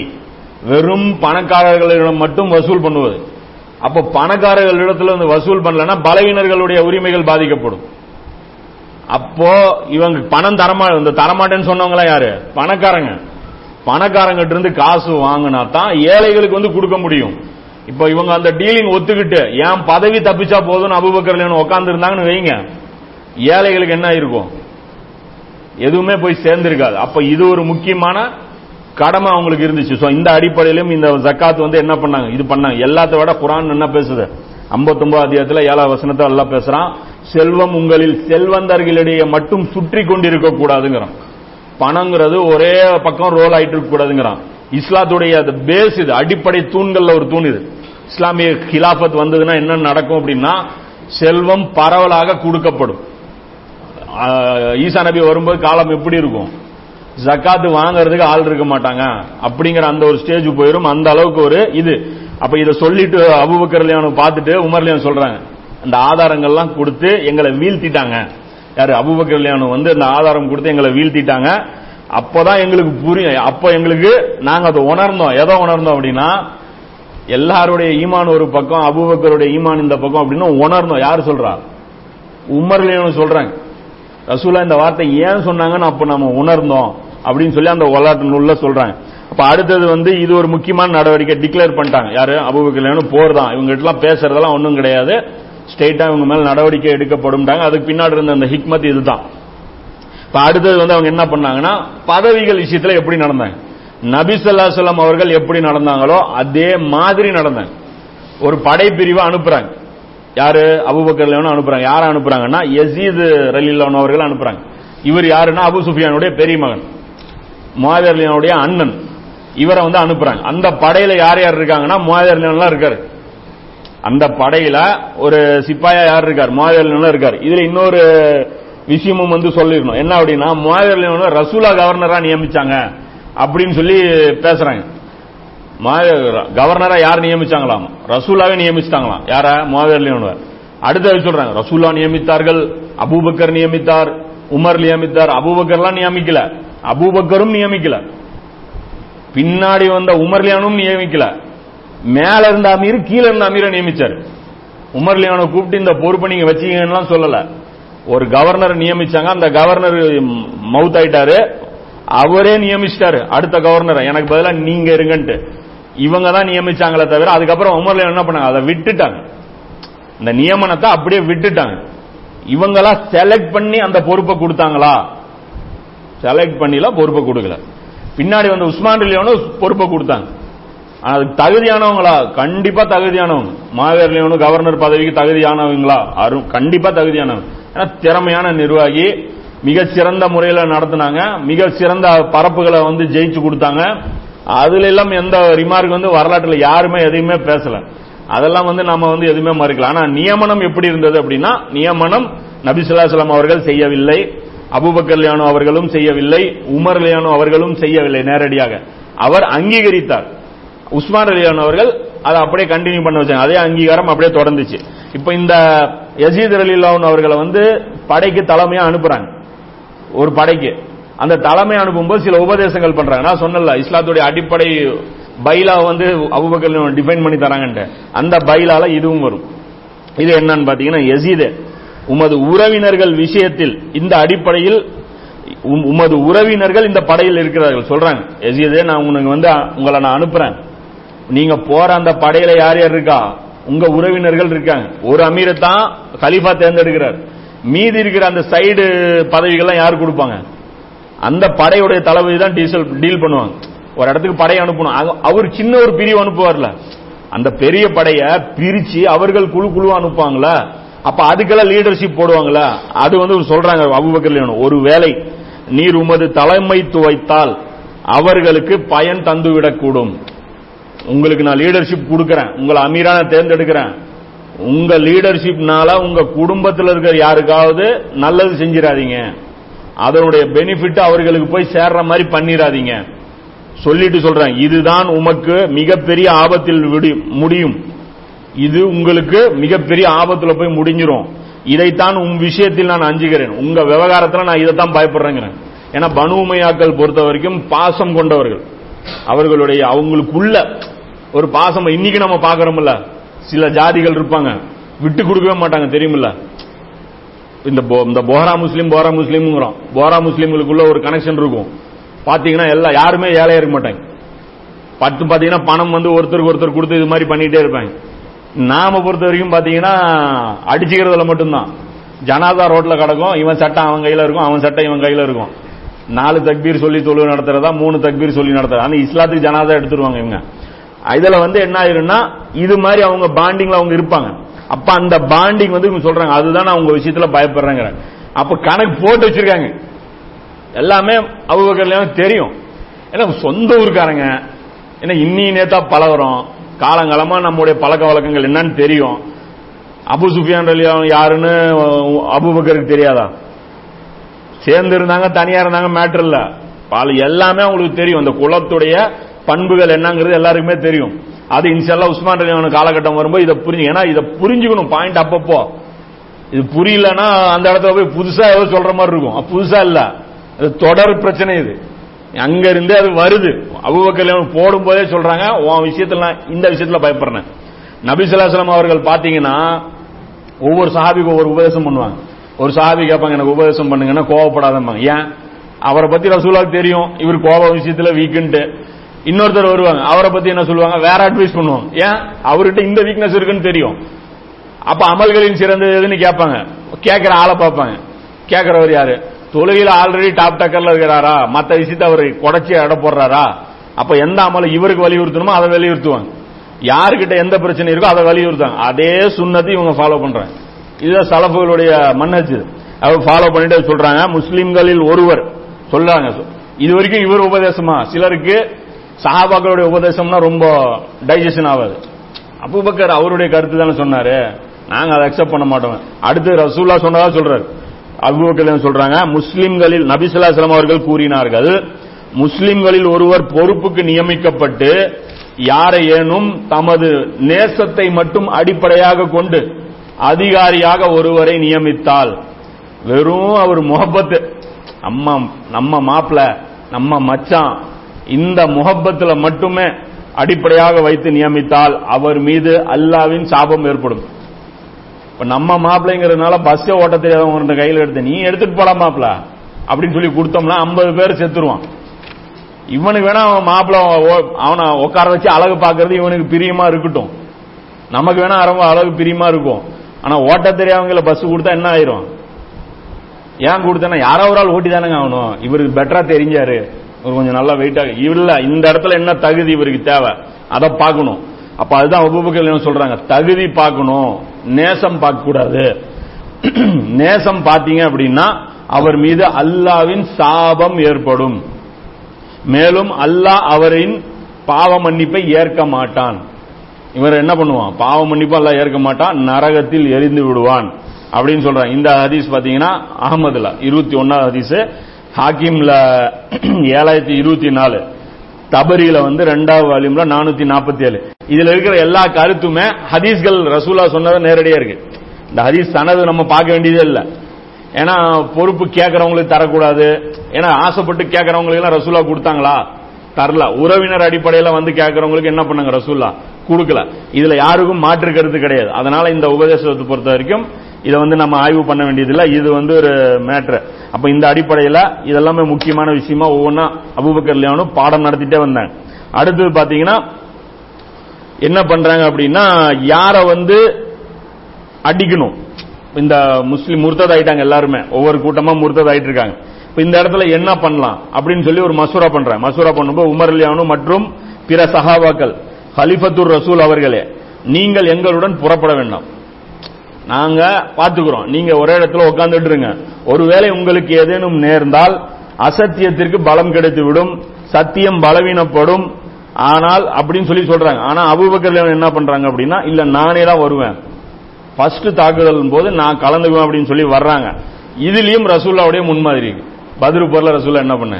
வெறும் பணக்காரர்களிடம் மட்டும் வசூல் பண்ணுவது. அப்ப பணக்காரர்களிடத்துல வந்து வசூல் பண்ணலன்னா பலவீனர்களுடைய உரிமைகள் பாதிக்கப்படும். அப்போ இவங்க பணம் தரமா இந்த தரமாட்டேன்னு சொன்னவங்களா யாரு? பணக்காரங்க. பணக்காரங்கிட்ட இருந்து காசு வாங்கினா தான் ஏழைகளுக்கு வந்து கொடுக்க முடியும். இப்போ இவங்க அந்த டீலிங் ஒத்துக்கிட்டு ஏன் பதவி தப்பிச்சா போதும்னு அபுபக்கர் உட்கார்ந்து இருந்தாங்கன்னு வைங்க. ஏழைகளுக்கு என்ன இருக்கும் எதுவுமே போய் சேர்ந்திருக்காது. அப்ப இது ஒரு முக்கியமான கடமை அவங்களுக்கு இருந்துச்சு. சோ இந்த அடிப்படையிலும் இந்த ஜக்காத் வந்து என்ன பண்ணாங்க? இது பண்ணாங்க. எல்லாத்த விட குரான் என்ன பேசுது? 59 அத்தியாயத்துல ஏழாவது வசனத்தை எல்லாம் பேசுறான் செல்வம் உங்களில் செல்வந்தர்களிடையே மட்டும் சுற்றி கொண்டிருக்க கூடாதுங்கிறான். பணங்கிறது ஒரே பக்கம் ரோல் ஆயிட்டு இருக்க கூடாதுங்கிறான். இஸ்லாத்துடைய பேஸ் இது அடிப்படை தூண்கள்ல ஒரு தூண் இது. இஸ்லாமிய கிலாபத் வந்ததுன்னா என்ன நடக்கும் அப்படின்னா செல்வம் பரவலாக கொடுக்கப்படும். ஈசா நபி வரும்போது காலம் எப்படி இருக்கும்? ஜக்காத்து வாங்குறதுக்கு ஆள் இருக்க மாட்டாங்க. அப்படிங்கிற அந்த ஒரு ஸ்டேஜ் போயிடும் அந்த அளவுக்கு ஒரு இது. அப்ப இதை சொல்லிட்டு அபுபக்கர்லயானு பார்த்துட்டு உமர்லியான் சொல்றாங்க. அந்த ஆதாரங்கள்லாம் கொடுத்து எங்களை வீழ்த்திட்டாங்க. யாரு? அபுபக்கர்லியானு வந்து அந்த ஆதாரம் கொடுத்து எங்களை வீழ்த்திட்டாங்க. அப்பதான் எங்களுக்கு புரியும் அப்ப எங்களுக்கு நாங்க அதை உணர்ந்தோம். எதை உணர்ந்தோம் அப்படின்னா எல்லாருடைய ஈமான் ஒரு பக்கம் அபுபக்கருடைய ஈமான் இந்த பக்கம் அப்படின்னு உணர்ந்தோம். யார் சொல்றா? உமர்லியானு சொல்றாங்க ரசூலா இந்த வார்த்தை ஏன் சொன்னாங்கன்னு அப்ப நம்ம உணர்ந்தோம் அப்படின்னு சொல்லி அந்த வரலாற்று நூல்ல சொல்றாங்க அப்ப அடுத்தது வந்து இது ஒரு முக்கியமான நடவடிக்கை டிக்ளேர் பண்ணிட்டாங்க. யாரு? அபுபக்கர் போர் தான் இவங்க எல்லாம் பேசுறதெல்லாம் ஒன்றும் கிடையாது. ஸ்டேட்டா இவங்க மேல நடவடிக்கை எடுக்கப்படும்ட்டாங்க அதுக்கு பின்னாடி இருந்த அந்த ஹிக்மத் இதுதான். இப்ப அடுத்தது வந்து அவங்க என்ன பண்ணாங்கன்னா பதவிகள் விஷயத்துல எப்படி நடந்தாங்க? நபி ஸல்லல்லாஹு அவர்கள் எப்படி நடந்தாங்களோ அதே மாதிரி நடந்தாங்க. ஒரு படைப்பிரிவை அனுப்புறாங்க. யாரு? அபூபக்கர் அனுப்புறாங்க. யாரை அனுப்புறாங்கன்னா யசீத் ரலில்லான் அவர்கள் அனுப்புறாங்க. இவர் யாருன்னா? அபு சுஃபியானுடைய பெரிய மகன். முவாதர் அண்ணன். இவரை வந்து அனுப்புறாங்க. அந்த படையில யார் யார் இருக்காங்கன்னா முவாதர் இருக்காரு. அந்த படையில ஒரு சிப்பாயா யார் இருக்கார்? மோதல் இருக்கார். இதுல இன்னொரு விஷயமும் வந்து சொல்லிடணும். என்ன அப்படின்னா மோதல் ரசூலா கவர்னரா நியமிச்சாங்க அப்படின்னு சொல்லி பேசுறாங்க. கவர்னரா யார் நியமிச்சாங்களாம்? ரசூலாவே நியமிச்சிட்டாங்களாம். யார? முவாவியர் அடுத்தது சொல்றாங்க ரசூலா நியமித்தார்கள் அபூபக்கர் நியமித்தார் உமர் நியமித்தார். அபூபக்கர்லாம் நியமிக்கல. அபூபக்கரும் நியமிக்கல. பின்னாடி வந்த உமர்லியானும் நியமிக்கல. மேல இருந்த அமீர் கீழே இருந்த அமீரை நியமிச்சார். உமர்லியானை கூப்பிட்டு இந்த பொறுப்பை நீங்க வச்சீங்கன்னா சொல்லல. ஒரு கவர்னர் நியமிச்சாங்க. அந்த கவர்னர் மவுத் ஆயிட்டாரு அவரே நியமிச்சிட்டாரு. அடுத்த கவர்னர் எனக்கு பதிலா நீங்க இருங்கன்ட்டு. இவங்க தான் நியமிச்சாங்களே தவிர அதுக்கப்புறம் உமர்ல என்ன பண்ணாங்க? அதை விட்டுட்டாங்க. இந்த நியமனத்தை அப்படியே விட்டுட்டாங்க. இவங்களா செலக்ட் பண்ணி அந்த பொறுப்பை கொடுத்தாங்களா? செலக்ட் பண்ணிலாம் பொறுப்பை கொடுக்கல. பின்னாடி வந்து உஸ்மான் லியோனும் பொறுப்பை கொடுத்தாங்க. அதுக்கு தகுதியானவங்களா? கண்டிப்பா தகுதியானவங்க. மாவேர்லையும் கவர்னர் பதவிக்கு தகுதியானவங்களா? அரு கண்டிப்பா தகுதியானவங்க. ஏன்னா திறமையான நிர்வாகி மிக சிறந்த முறையில நடத்தினாங்க. மிக சிறந்த பரப்புகளை வந்து ஜெயிச்சு கொடுத்தாங்க. அதுல எல்லாம் எந்த ரிமார்க் வந்து வரலாற்றுல யாருமே எதையுமே பேசல. அதெல்லாம் வந்து நம்ம வந்து எதுவுமே மறுக்கல. ஆனா நியமனம் எப்படி இருந்தது அப்படின்னா நியமனம் நபிசுல்லாசலம் அவர்கள் செய்யவில்லை. அபுபக்கர் லியானோ அவர்களும் செய்யவில்லை. உமர் லியானோ அவர்களும் செய்யவில்லை நேரடியாக. அவர் அங்கீகரித்தார். உஸ்மான் அலியான் அவர்கள் அதை அப்படியே கண்டினியூ பண்ண வச்சாங்க. அதே அங்கீகாரம் அப்படியே தொடர்ந்துச்சு. இப்ப இந்த யசீத் அலிலான் அவர்களை வந்து படைக்கு தலைமையா அனுப்புறாங்க. ஒரு படைக்கு. அந்த தலைமை அனுப்பும்போது சில உபதேசங்கள் பண்றாங்க. நான் சொன்னல இஸ்லாத்துடைய அடிப்படை பைலா வந்து அபுபக்கர் டிஃபைன் பண்ணி தராங்கன்ட்டு. அந்த பைலால இதுவும் வரும். இது என்னன்னு பாத்தீங்கன்னா எசீதே உமது உறவினர்கள் விஷயத்தில் இந்த அடிப்படையில் உம்- உமது உறவினர்கள் இந்த படையில் இருக்கிறார்கள். சொல்றாங்க. எசியதே நான் உனக்கு வந்து உங்களை நான் அனுப்புறேன். நீங்க போற அந்த படையில யார் யார் இருக்கா? உங்க உறவினர்கள் இருக்காங்க. ஒரு அமீரை தான் கலீஃபா தேர்ந்தெடுக்கிறார். மீதி இருக்கிற அந்த சைடு பதவிகள்லாம் யார் கொடுப்பாங்க? அந்த படையுடைய தளபதி தான் டீசல் டீல் பண்ணுவாங்க. ஒரு இடத்துக்கு படை அனுப்பணும். அவர் சின்ன ஒரு பிரிவு அனுப்புவார்ல. அந்த பெரிய படைய பிரிச்சு அவர்கள் குழு குழு அனுப்புவாங்களா அப்ப அதுக்கெல்லாம் லீடர்ஷிப் போடுவாங்களா அது வந்து சொல்றாங்க அபுபக்கர் ஒரு வேலை நீர் உமது தலைமைத்துவைத்தால் அவர்களுக்கு பயன் தந்துவிடக்கூடும். உங்களுக்கு நான் லீடர்ஷிப் கொடுக்கறேன். உங்களை அமீரா நான் தேர்ந்தெடுக்கிறேன். உங்க லீடர்ஷிப்னால உங்க குடும்பத்தில் இருக்கிற யாருக்காவது நல்லது செஞ்சிடாதீங்க. அதனுடைய பெனிஃபிட் அவர்களுக்கு போய் சேர்ற மாதிரி பண்ணிடாதீங்க. சொல்லிட்டு சொல்றேன் இதுதான் உமக்கு மிகப்பெரிய ஆபத்தில் முடியும். இது உங்களுக்கு மிகப்பெரிய ஆபத்துல போய் முடிஞ்சிரும். இதைத்தான் உன் விஷயத்தில் நான் அஞ்சுகிறேன். உங்க விவகாரத்தில் நான் இதைத்தான் பயப்படுறேங்கிறேன். ஏன்னா பனுமையாக்கள் பொறுத்த வரைக்கும் பாசம் கொண்டவர்கள். அவர்களுடைய அவங்களுக்குள்ள ஒரு பாசம் இன்னைக்கு நம்ம பாக்குறோம்ல சில ஜாதிகள் இருப்பாங்க. விட்டு கொடுக்கவே மாட்டாங்க தெரியுமில்ல? இந்த இந்த போரா முஸ்லீம் போரா முஸ்லீம்ங்கிறோம். போரா முஸ்லீம்களுக்குள்ள ஒரு கனெக்ஷன் இருக்கும். பாத்தீங்கன்னா எல்லாம் யாருமே ஏழையா இருக்க மாட்டாங்க. பத்து பாத்தீங்கன்னா பணம் வந்து ஒருத்தருக்கு ஒருத்தர் கொடுத்து இது மாதிரி பண்ணிட்டே இருப்பாங்க. நாம பொறுத்த வரைக்கும் பாத்தீங்கன்னா அடிச்சுக்கிறதுல மட்டும்தான். ஜனாதா ரோட்ல கிடக்கும் இவன் சட்டை அவன் கையில இருக்கும் அவன் சட்டை இவன் கையில இருக்கும். நாலு தக்பீர் சொல்லி தொழில் நடத்துறதா மூணு தக்பீர் சொல்லி நடத்துறதா? ஆனா இஸ்லாத்துக்கு ஜனாதா எடுத்துருவாங்க இவங்க. இதுல வந்து என்ன ஆயிரும்னா இது மாதிரி அவங்க பாண்டிங்ல அவங்க இருப்பாங்க. அப்ப அந்த பாண்டிங் வந்து இவங்க சொல்றாங்க அதுதான் நான் விஷயத்துல பயப்படுறாங்க அப்ப கணக்கு போட்டு வச்சிருக்காங்க. எல்லாமே அவங்க தெரியும். ஏன்னா சொந்த ஊருக்காரங்க. ஏன்னா இன்னி நேத்தா பழகுறோம். காலங்காலமா நம்முடைய பழக்க வழக்கங்கள் என்னன்னு தெரியும். அபு சுஃபியான் ரலியா யாருன்னு அபுபக்கருக்கு தெரியாதா? சேர்ந்து இருந்தாங்க தனியா இருந்தாங்க மேட்டர் இல்ல. எல்லாமே அவங்களுக்கு தெரியும். அந்த குலத்துடைய பண்புகள் என்னங்கிறது எல்லாருக்குமே தெரியும். அது இன்ஷால்லா உஸ்மான் ரலியான காலகட்டம் வரும்போது இதை புரிஞ்சு ஏன்னா இதை புரிஞ்சுக்கணும் பாயிண்ட் அப்பப்போ. இது புரியலன்னா அந்த இடத்துல போய் புதுசா ஏதோ சொல்ற மாதிரி இருக்கும். புதுசா இல்ல. அது தொடர் பிரச்சனை இது. அங்க இருந்தே அது வருது. அபுபக்கர் போடும் போதே சொல்றாங்க உன் விஷயத்துல இந்த விஷயத்துல பயப்படுறேன். நபிசுல்லாஸ்லாம் அவர்கள் பாத்தீங்கன்னா ஒவ்வொரு சஹாபிக்கு ஒவ்வொரு உபதேசம் பண்ணுவாங்க. ஒரு சஹாபி கேட்பாங்க எனக்கு உபதேசம் பண்ணுங்கன்னா கோவப்படாதம்பாங்க. ஏன்? அவரை பத்தி ரசூலாவுக்கு தெரியும். இவர் கோப விஷயத்துல வீக்குன்ட்டு இன்னொருத்தர் வருவாங்க. அவரை பத்தி என்ன சொல்லுவாங்க? வேற அட்வைஸ் பண்ணுவாங்க. ஏன்? அவர்கிட்ட இந்த வீக்னஸ் இருக்குன்னு தெரியும். அப்ப அமல்களின் சிறந்தது எதுன்னு கேட்பாங்க. கேட்கிற ஆளை பார்ப்பாங்க. கேட்கிறவர் யாரு? தொழுகையில் ஆல்ரெடி டாப் டக்கர்ல இருக்கிறாரா? மத்த விஷயத்த அவர் குடைச்சி இட போடுறாரா? அப்ப எந்த அமலை இவருக்கு வலியுறுத்தணுமோ அதை வலியுறுத்துவாங்க. யாருக்கிட்ட எந்த பிரச்சனை இருக்கோ அதை வலியுறுத்தாங்க அதே சுண்ணத்தை இவங்க ஃபாலோ பண்றாங்க. இதுதான் சலப்புகளுடைய மன்னச்சு. அவர் ஃபாலோ பண்ணிட்டு சொல்றாங்க. முஸ்லிம்களில் ஒருவர். சொல்றாங்க. இது வரைக்கும் இவர் உபதேசமா? சிலருக்கு சஹாபாக்களுடைய உபதேசம்னா ரொம்ப டைஜஷன் ஆகாது. அபுபக்கர் அவருடைய கருத்து தானே சொன்னாரு. நாங்க அதை அக்செப்ட் பண்ண மாட்டோம். அடுத்து ரசூல்லா சொன்னதா சொல்றாரு. அபுபக்கர் சொல்றாங்க? முஸ்லிம்களில் நபிசுல்லாஸ்லாம் அவர்கள் கூறினார்கள் முஸ்லிம்களில் ஒருவர் பொறுப்புக்கு நியமிக்கப்பட்டு யாரையேனும் தமது நேசத்தை மட்டும் அடிப்படையாக கொண்டு அதிகாரியாக ஒருவரை நியமித்தால். வெறும் அவர் முகப்பத்து. நம்ம நம்ம மாப்பிள நம்ம மச்சான் இந்த முகப்பத்தில் மட்டுமே அடிப்படையாக வைத்து நியமித்தால் அவர் மீது அல்லாவின் சாபம் ஏற்படும். இப்ப நம்ம மாப்பிள்ளைங்கிறதுனால பஸ் ஓட்ட தெரியாதவங்க கையில் எடுத்து நீ எடுத்துட்டு போலாம் மாப்பிள அப்படின்னு சொல்லி கொடுத்தோம்னா ஐம்பது பேர் செத்துருவான். இவனுக்கு வேணா அவன் மாப்பிள்ள அவனை உட்கார வச்சு அழகு பார்க்கறது இவனுக்கு பிரியமா இருக்கட்டும். நமக்கு வேணா ரொம்ப அழகு பிரியமா இருக்கும். ஆனா ஓட்ட தெரியாதவங்கள பஸ் கொடுத்தா என்ன ஆயிரும்? ஏன் கொடுத்தனா யாரோ ஒரு ஆள் ஓட்டி தானங்க ஆகணும். இவருக்கு பெட்டரா தெரிஞ்சாரு. கொஞ்சம் நல்லா வெயிட்டா இல்ல இந்த இடத்துல என்ன தகுதி இவருக்கு தேவை? அதை பார்க்கணும். அப்ப அதுதான் உபபுக்கள் என்ன சொல்றாங்க. தகுதி பார்க்கணும். நேசம் பார்க்க கூடாது <clears throat> நேசம் பார்த்தீங்க அப்படின்னா அவர் மீது அல்லாவின் சாபம் ஏற்படும். மேலும் அல்லாஹ் அவரின் பாவ மன்னிப்பை ஏற்க மாட்டான். இவர் என்ன பண்ணுவான்? பாவ மன்னிப்பு அல்லாஹ் ஏற்க மாட்டான். நரகத்தில் எரிந்து விடுவான். அப்படின்னு சொல்றாங்க. இந்த ஹதீஸ் பாத்தீங்கன்னா அகமதுல இருபத்தி ஒன்னாவது ஹதீஸ். ஹாக்கிம்ல <clears throat> ஏழாயிரத்தி இருபத்தி நாலு. தபரியில வந்து ரெண்டாவது வால்யூம்ல நானூத்தி நாற்பத்தி ஏழு. இதுல இருக்கிற எல்லா கருத்துமே ஹதீஸ்கள் ரசூலா சொன்னது நேரடியா இருக்கு. இந்த ஹதீஸ் சனது நம்ம பார்க்க வேண்டியதே இல்ல. ஏன்னா பொறுப்பு கேட்கறவங்களுக்கு தரக்கூடாது. ஏன்னா ஆசைப்பட்டு கேட்கறவங்களுக்கு எல்லாம் ரசூலா கொடுத்தாங்களா? தரல. உறவினர் அடிப்படையில வந்து கேட்கறவங்களுக்கு என்ன பண்ணாங்க ரசூல்லா கொடுக்கல. இதுல யாருக்கும் மாற்று கருத்து கிடையாது. அதனால இந்த உபதேசத்தை பொறுத்த வரைக்கும் இதை வந்து நம்ம ஆய்வு பண்ண வேண்டியதில்லை. இது வந்து ஒரு மேட்ரு அப்ப இந்த அடிப்படையில் இதெல்லாமே முக்கியமான விஷயமா ஒவ்வொன்றா அபுபக்கர்லியானும் பாடம் நடத்திட்டே வந்தாங்க. அடுத்தது பாத்தீங்கன்னா என்ன பண்றாங்க அப்படின்னா யார வந்து அடிக்கணும்? இந்த முஸ்லீம் முர்த்தத் ஆயிட்டாங்க எல்லாருமே. ஒவ்வொரு கூட்டமா முர்த்தத் ஆயிட்டு இருக்காங்க இப்ப இந்த இடத்துல என்ன பண்ணலாம்? அப்படின்னு சொல்லி ஒரு மசூரா பண்றேன் மசூரா பண்ணும்போது உமர் அலியானு மற்றும் பிற சஹாபாக்கள் ஹலிஃபத்துர் ரசூல் அவர்களே நீங்கள் எங்களுடன் புறப்பட வேண்டாம். நாங்க பாத்துக்கிறோம். நீங்க ஒரே இடத்துல உட்கார்ந்துட்டு இருங்க ஒருவேளை உங்களுக்கு ஏதேனும் நேர்ந்தால் அசத்தியத்திற்கு பலம் கிடைத்து விடும் சத்தியம் பலவீனப்படும். ஆனால் அப்படின்னு சொல்லி சொல்றாங்க. ஆனா அபுபக்கர் என்ன பண்றாங்க அப்படின்னா இல்ல நானே தான் வருவேன். ஃபர்ஸ்ட் தாக்குதல் போது நான் கலந்துக்குவேன் அப்படின்னு சொல்லி வர்றாங்க. இதுலயும் ரசூல்லாவுடைய முன்மாதிரி. இருக்கு பதிரு பொருள் ரசூல்லா என்ன பண்ண?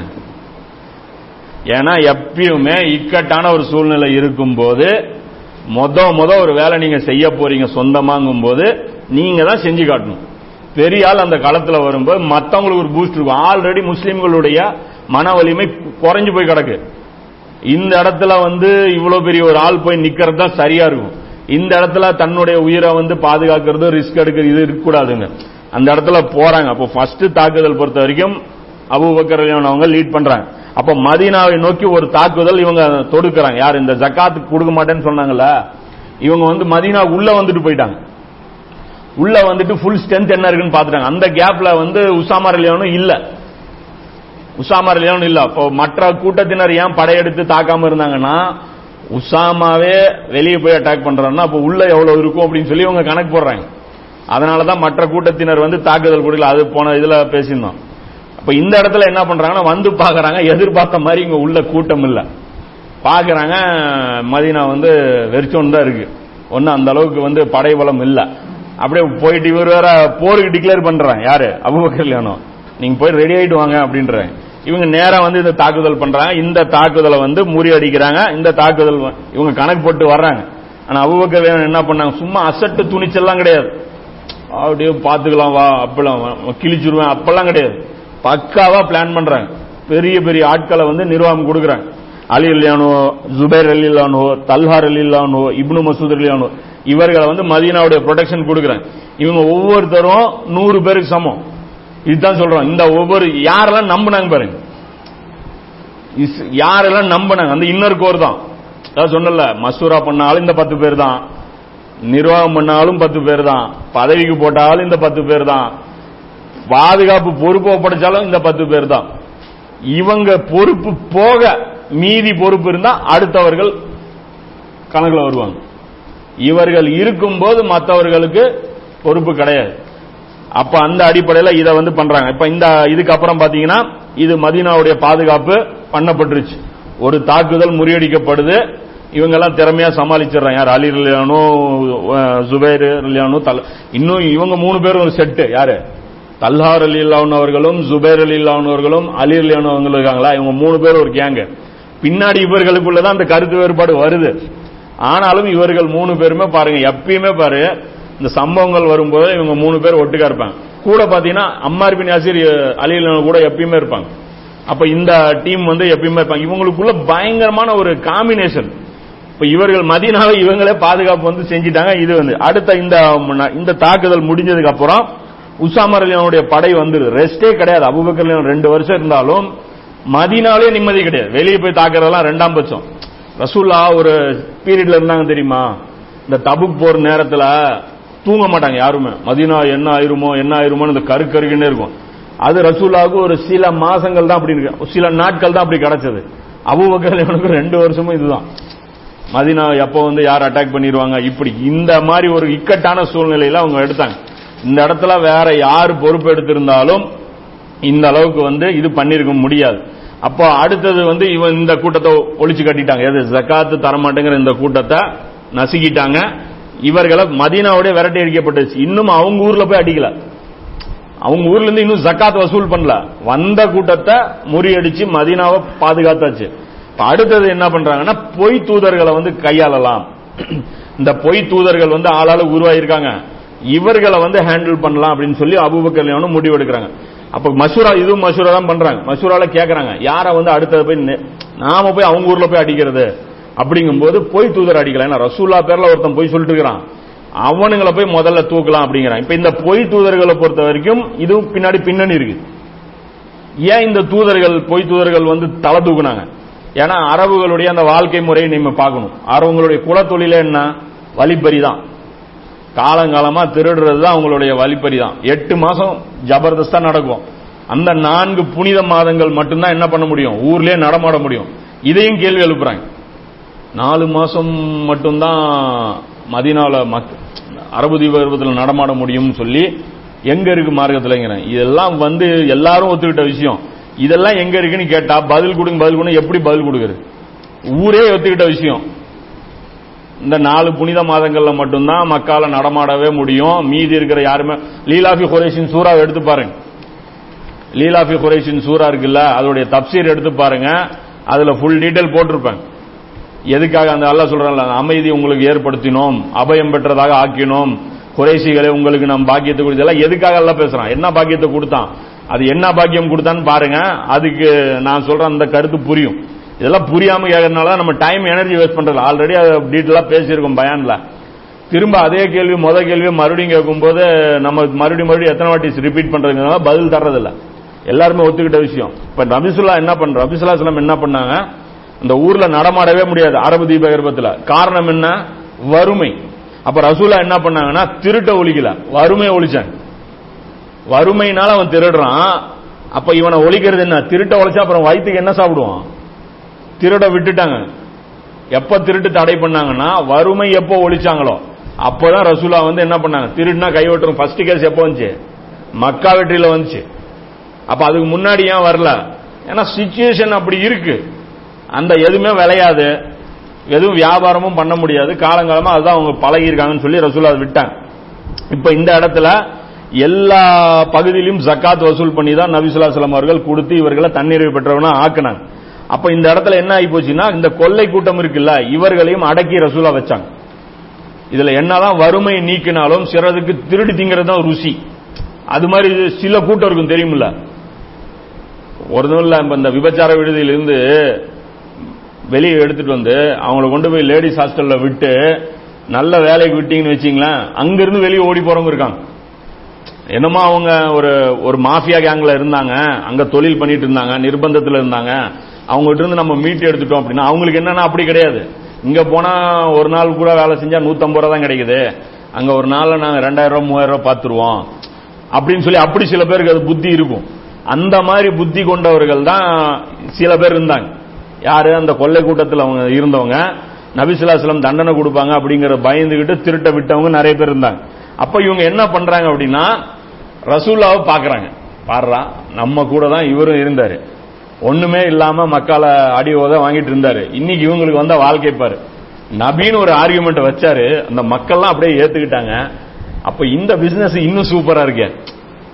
ஏன்னா எப்பயுமே இக்கட்டான ஒரு சூழ்நிலை இருக்கும் போது மொத மொத ஒரு வேலை நீங்க செய்ய போறீங்க சொந்தமாங்கும் போது நீங்க தான் செஞ்சு காட்டணும். பெரிய ஆள் அந்த காலத்தில் வரும்போது மற்றவங்களுக்கு ஒரு பூஸ்ட் இருக்கும். ஆல்ரெடி முஸ்லீம்களுடைய மன வலிமை குறைஞ்சு போய் கிடக்கு. இந்த இடத்துல வந்து இவ்வளவு பெரிய ஒரு ஆள் போய் நிக்கிறது தான் சரியா இருக்கும். இந்த இடத்துல தன்னுடைய உயிரை வந்து பாதுகாக்கிறது ரிஸ்க் எடுக்கிறது இது இருக்கக்கூடாதுங்க. அந்த இடத்துல போறாங்க. அப்போ ஃபர்ஸ்ட் தாக்குதல் பொறுத்த வரைக்கும் அபுபக்கர் அவங்க லீட் பண்றாங்க. அப்ப மதீனாவை நோக்கி ஒரு தாக்குதல் இவங்க தொடுக்கிறாங்க. யார் இந்த ஜக்காத்துக்கு கொடுக்க மாட்டேன்னு சொன்னாங்கல்ல இவங்க வந்து மதீனா உள்ள வந்துட்டு போயிட்டாங்க. உள்ள வந்துட்டு ஃபுல் ஸ்ட்ரென்த் என்ன இருக்குன்னு பாத்துட்டாங்க அந்த கேப்ல வந்து உசாமா அலியானும் இல்ல. உசாமா அலியானும் இல்ல. இப்போ மற்ற கூட்டத்தினர் ஏன் படையெடுத்து தாக்காம இருந்தாங்கன்னா உசாமாவே வெளியே போய் அட்டாக் பண்றாங்கன்னா அப்போ உள்ள எவ்வளவு இருக்கும் அப்படின்னு சொல்லி இவங்க கணக்கு போடுறாங்க. அதனாலதான் மற்ற கூட்டத்தினர் வந்து தாக்குதல் கொடுக்கல. அது போன இதுல பேசியிருந்தோம். அப்ப இந்த இடத்துல என்ன பண்றாங்கன்னா வந்து பாக்குறாங்க. எதிர்பார்த்த மாதிரி இங்க உள்ள கூட்டம் இல்ல. பாக்குறாங்க மதினா வந்து வெறிச்சோன்னு தான் இருக்கு. ஒன்னும் அந்த அளவுக்கு வந்து படைபலம் இல்லை. அப்படியே போயிட்டு இவர் வேற போருக்கு டிக்ளேர் பண்றான் யாரு? அபுபக்கர் லியானோ நீங்க போய் ரெடி ஆயிட்டு வாங்க அப்படின்றாங்க இவங்க நேரம் வந்து இந்த தாக்குதல் பண்றாங்க. இந்த தாக்குதலை வந்து முறியடிக்கிறாங்க. இந்த தாக்குதல் இவங்க கணக்கு போட்டு வர்றாங்க. ஆனா அபுபக்கர் என்ன பண்ணாங்க? சும்மா அசட்டு துணிச்சல்லாம் கிடையாது. அப்படியே பாத்துக்கலாம் வா அப்பெல்லாம் கிழிச்சிருவேன் அப்பெல்லாம் கிடையாது. பக்காவா பிளான் பண்றாங்க. பெரிய பெரிய ஆட்களை வந்து நிர்வாகம் கொடுக்குறாங்க. அலி அலியானோ ஜுபேர் அலி இல்லானோ தல்ஹார் அலி இல்லானோ இப்னு மசூத் அலியானோ இவர்களை வந்து மதீனாவுடைய ப்ரொடெக்ஷன் கொடுக்குறாங்க இவங்க ஒவ்வொருத்தரும் நூறு பேருக்கு சமம். இதுதான் சொல்றோம். இந்த ஒவ்வொரு யாரெல்லாம் நம்பினாங்க பாருங்க. யாரெல்லாம் நம்பினாங்க? அந்த இன்னர் கோர் தான். அதாவது சொன்னல மசூரா பண்ணாலும் இந்த பத்து பேர் தான். நிர்வாகம் பண்ணாலும் பத்து பேர் தான். பதவிக்கு போட்டாலும் இந்த பத்து பேர் தான். பாதுகாப்பு பொறுப்பு ஒப்படைச்சாலும் இந்த பத்து பேர் தான். இவங்க பொறுப்பு போக மீதி பொறுப்பு இருந்தா அடுத்தவர்கள் கணக்கில் வருவாங்க. இவர்கள் இருக்கும்போது மற்றவர்களுக்கு பொறுப்பு கிடையாது. அப்ப அந்த அடிப்படையில் இதை வந்து பண்றாங்க. இப்ப இந்த இதுக்கு அப்புறம் பாத்தீங்கன்னா இது மதீனாவுடைய பாதுகாப்பு பண்ணப்பட்டுருச்சு. ஒரு தாக்குதல் முறியடிக்கப்படுது. இவங்கெல்லாம் திறமையா சமாளிச்சிடறாங்க. யார் அலி ரலியானோ ஜுபேர் ரிலியானோ தல் இன்னும் இவங்க மூணு பேரும் ஒரு செட்டு யாரு? தல்ஹார் அலி அவர்களும் ஜுபேர் அலி அவர்களும் அலி அலியானோ இருக்காங்களா? இவங்க மூணு பேர் ஒரு கேங்கு பின்னாடி இவர்களுக்குள்ளதான் அந்த கருத்து வேறுபாடு வருது. ஆனாலும் இவர்கள் மூணு பேருமே பாருங்க எப்பயுமே பாரு இந்த சம்பவங்கள் வரும்போது இவங்க மூணு பேர் ஒட்டுக்கா இருப்பாங்க. கூட பாத்தீங்கன்னா அம்மார் பின் யாசிர் அலியில கூட எப்பயுமே இருப்பாங்க. அப்ப இந்த டீம் வந்து எப்பயுமே இருப்பாங்க. இவங்களுக்குள்ள பயங்கரமான ஒரு காம்பினேஷன் இப்ப இவர்கள் மதினாவை இவங்களே பாதுகாப்பு வந்து செஞ்சிட்டாங்க இது வந்து. அடுத்த இந்த இந்த தாக்குதல் முடிஞ்சதுக்கு அப்புறம் உசாமர் படை வந்துருது. ரெஸ்டே கிடையாது. அபுபக்கர் ரெண்டு வருஷம் இருந்தாலும் மதினாலே நிம்மதி கிடையாது. வெளியே போய் தாக்குறதெல்லாம் ரெண்டாம் பட்சம். ரசூல்லா ஒரு பீரியட்ல இருந்தாங்க தெரியுமா? இந்த தபுக் போற நேரத்துல தூங்க மாட்டாங்க யாருமே. மதினா என்ன ஆயிருமோ என்ன ஆயிருமோ இந்த கரு கருக்குன்னே இருக்கும். அது ரசூலாவுக்கு ஒரு சில மாசங்கள் தான் அப்படி இருக்கு. சில நாட்கள் தான் அப்படி கிடைச்சது. அபுபக்கர் இவனுக்கு ரெண்டு வருஷமும் இதுதான். மதினா எப்போ வந்து யார் அட்டாக் பண்ணிடுவாங்க இப்படி இந்த மாதிரி ஒரு இக்கட்டான சூழ்நிலையில அவங்க எடுத்தாங்க. இந்த இடத்துல வேற யார் பொறுப்பு எடுத்திருந்தாலும் இந்த அளவுக்கு வந்து இது பண்ணிருக்க முடியாது. அப்போ அடுத்தது வந்து இவன் இந்த கூட்டத்தை ஒழிச்சு கட்டிட்டாங்க. எது? ஜக்காத்து தரமாட்டேங்கிற இந்த கூட்டத்தை நசுக்கிட்டாங்க. இவர்களை மதீனாவோட விரட்டி அடிக்கப்பட்டுச்சு. இன்னும் அவங்க ஊர்ல போய் அடிக்கல. அவங்க ஊர்ல இருந்து இன்னும் ஜக்காத் வசூல் பண்ணல. வந்த கூட்டத்தை முறியடிச்சு மதீனாவை பாதுகாத்தாச்சு. அடுத்தது என்ன பண்றாங்கன்னா பொய் தூதர்களை வந்து கையாளலாம். இந்த பொய் தூதர்கள் வந்து ஆளாளு உருவாயிருக்காங்க. இவர்களை வந்து ஹேண்டில் பண்ணலாம் அப்படின்னு சொல்லி அபூபக்கர் முடிவு எடுக்கிறாங்க அப்ப மசூரா இதுவும் மசூரா தான் பண்றாங்க. மசூரால கேக்குறாங்க. யாரை வந்து அடுத்தது போய் நாம போய் அவங்க ஊர்ல போய் அடிக்கிறது? அப்படிங்கும்போது பொய் தூதர் அடிக்கலாம் ஏன்னா ரசூல்லா பேர்ல ஒருத்தன் போய் சொல்லிட்டு இருக்கிறான். அவனுங்களை போய் முதல்ல தூக்கலாம் அப்படிங்கிறான். இப்ப இந்த பொய் தூதர்களை பொறுத்த வரைக்கும் இதுவும் பின்னாடி பின்னணி இருக்கு. ஏன் இந்த தூதர்கள் பொய் தூதர்கள் வந்து தலை தூக்குனாங்க? ஏன்னா அரபுகளுடைய அந்த வாழ்க்கை முறையை நீங்க பார்க்கணும். அரபுங்களுடைய குலத்தொழில என்ன? வழிப்பறி தான் காலங்காலமா திருடுறது தான் அவங்களுடைய வழிப்பறி தான் எட்டு மாசம் ஜபர்தஸ்தா நடக்கும். அந்த நான்கு புனித மாதங்கள் மட்டும்தான் என்ன பண்ண முடியும்? ஊர்லயே நடமாட முடியும். இதையும் கேள்வி எழுப்புறாங்க. நாலு மாசம் மட்டும்தான் மதினால மக் அரபு தீபத்தில் நடமாட முடியும்னு சொல்லி எங்க இருக்கு மார்க்கத்தில் இதெல்லாம் வந்து எல்லாரும் ஒத்துக்கிட்ட விஷயம். இதெல்லாம் எங்க இருக்குன்னு கேட்டா பதில் கொடுங்க பதில் கொடுங்க எப்படி பதில் கொடுக்குறது? ஊரே ஒத்துக்கிட்ட விஷயம். இந்த நாலு புனித மாதங்கள்ல மட்டும்தான் மக்கால நடமாடவே முடியும். மீதி இருக்கிற யாருமே லீலாஃபி குரேஷின் சூறா எடுத்து பாருங்க. லீலாஃபி குரேஷின் சூறா இருக்குல்ல அதோடைய தப்சீர் எடுத்து பாருங்க. அதுல ஃபுல் டீட்டெயில் போட்டிருப்பாங்க எதுக்காக அந்த அல்ல சொல்றான்ல அமைதி உங்களுக்கு ஏற்படுத்தினோம் அபயம் பெற்றதாக ஆக்கினோம். குறைசிகளை உங்களுக்கு நாம் பாக்கியத்தை கொடுத்ததெல்லாம் எதுக்காக எல்லாம் பேசுறான்? என்ன பாக்கியத்தை கொடுத்தான்? அது என்ன பாக்கியம் கொடுத்தான்னு பாருங்க. அதுக்கு நான் சொல்ற அந்த கருத்து புரியும். இதெல்லாம் புரியாம கேட்கறதுனால நம்ம டைம் எனர்ஜி வேஸ்ட் பண்றது ஆல்ரெடி டீட்டெயிலா பேசியிருக்கோம் பயான்ல. திரும்ப அதே கேள்வி முத கேள்வி மறுபடியும் கேட்கும்போது நம்ம மறுபடியும் மறுபடியும் எத்தனை வாட்டி ரிப்பீட் பண்றதுனால பதில் தர்றதில்ல. எல்லாருமே ஒத்துக்கிட்ட விஷயம். இப்ப ரபிசுல்லா என்ன பண்ற ரபிசுல்லா சொல்லம் என்ன பண்ணாங்க? இந்த ஊர்ல நடமாடவே முடியாது அரபு தீபகற்பத்துல காரணம் என்ன? வறுமை. அப்ப ரசூலா என்ன பண்ணாங்கன்னா திருட்ட ஒழிக்கல. வறுமையை ஒழிச்சாங்க வறுமைனால அவன் திருடுறான். அப்ப இவனை ஒழிக்கிறது என்ன? திருட்ட ஒழிச்சா அப்புறம் வயிற்றுக்கு என்ன சாப்பிடுவான்? திருட விட்டுட்டாங்க. எப்ப திருட்டு தடை பண்ணாங்கன்னா வறுமை எப்போ ஒழிச்சாங்களோ அப்பதான் ரசூலா வந்து என்ன பண்ணாங்க? திருடுனா கைவிட்டுரும் ஃபர்ஸ்ட் கேஸ் எப்போ வந்துச்சு? மக்கா வெற்றியில வந்துச்சு. அப்ப அதுக்கு முன்னாடி ஏன் வரல? ஏன்னா சுச்சுவேஷன் அப்படி இருக்கு. அந்த எதுவுமே விளையாது. எதுவும் வியாபாரமும் பண்ண முடியாது. காலங்காலமா அதுதான் அவங்க பழகியிருக்காங்கன்னு சொல்லி ரசூலா அதை விட்டாங்க. இப்ப இந்த இடத்துல எல்லா பகுதியிலும் ஜக்காத் வசூல் பண்ணி தான் நபிசுல்லா சலம் அவர்கள் கொடுத்து இவர்களை தண்ணீர் பெற்றவனா ஆக்குனாங்க. அப்ப இந்த இடத்துல என்ன ஆகி போச்சுன்னா இந்த கொள்ளை கூட்டம் இருக்குல்ல இவர்களையும் அடக்கி ரசூலா வச்சாங்க. இதுல என்னதான் வறுமை நீக்கினாலும் சிறதுக்கு திருடி திங்கிறது தான் ருசி. அது மாதிரி சில கூட்டம் இருக்கும் தெரியுமில்ல. ஒருதும் இல்ல இப்ப இந்த விபச்சார விடுதியிலிருந்து வெளியே எடுத்துட்டு வந்து அவங்கள கொண்டு போய் லேடிஸ் ஹாஸ்டல்ல விட்டு நல்ல வேலைக்கு விட்டீங்கன்னு வச்சீங்களேன் அங்கிருந்து வெளியே ஓடி போறவங்க இருக்காங்க. என்னமோ அவங்க ஒரு ஒரு மாஃபியா கேங்ல இருந்தாங்க அங்க தொழில் பண்ணிட்டு இருந்தாங்க நிர்பந்தத்துல இருந்தாங்க. அவங்ககிட்ட இருந்து நம்ம மீட்டு எடுத்துட்டோம் அப்படின்னா அவங்களுக்கு என்னன்னா அப்படி கிடையாது. இங்க போனா ஒரு நாள் கூட வேலை செஞ்சா நூத்தம்பது ரூபா தான் கிடைக்குது. அங்க ஒரு நாள்ல நாங்க ரெண்டாயிரம் ரூபாய் மூவாயிரம் ரூபாய் பாத்துருவோம். அப்படின்னு சொல்லி அப்படி சில பேருக்கு அது புத்தி இருக்கும். அந்த மாதிரி புத்தி கொண்டவர்கள் தான் சில பேர் இருந்தாங்க. யாரு? அந்த கொள்ளை கூட்டத்தில் அவங்க இருந்தவங்க. நபிசுலாசலம் தண்டனை கொடுப்பாங்க அப்படிங்கிற பயந்துகிட்டு திருட்ட விட்டவங்க நிறைய பேர் இருந்தாங்க. அப்ப இவங்க என்ன பண்றாங்க அப்படின்னா ரசூல்லாவை பாக்குறாங்க. பாடுறா நம்ம கூட தான் இவரும் இருந்தாரு. ஒண்ணுமே இல்லாம மக்களை அடி ஓத வாங்கிட்டு இருந்தாரு. இன்னைக்கு இவங்களுக்கு வந்த வாழ்க்கை பாரு. நபின்னு ஒரு ஆர்குமெண்ட் வச்சாரு. அந்த மக்கள்லாம் அப்படியே ஏத்துக்கிட்டாங்க. அப்ப இந்த பிசினஸ் இன்னும் சூப்பரா இருக்கே.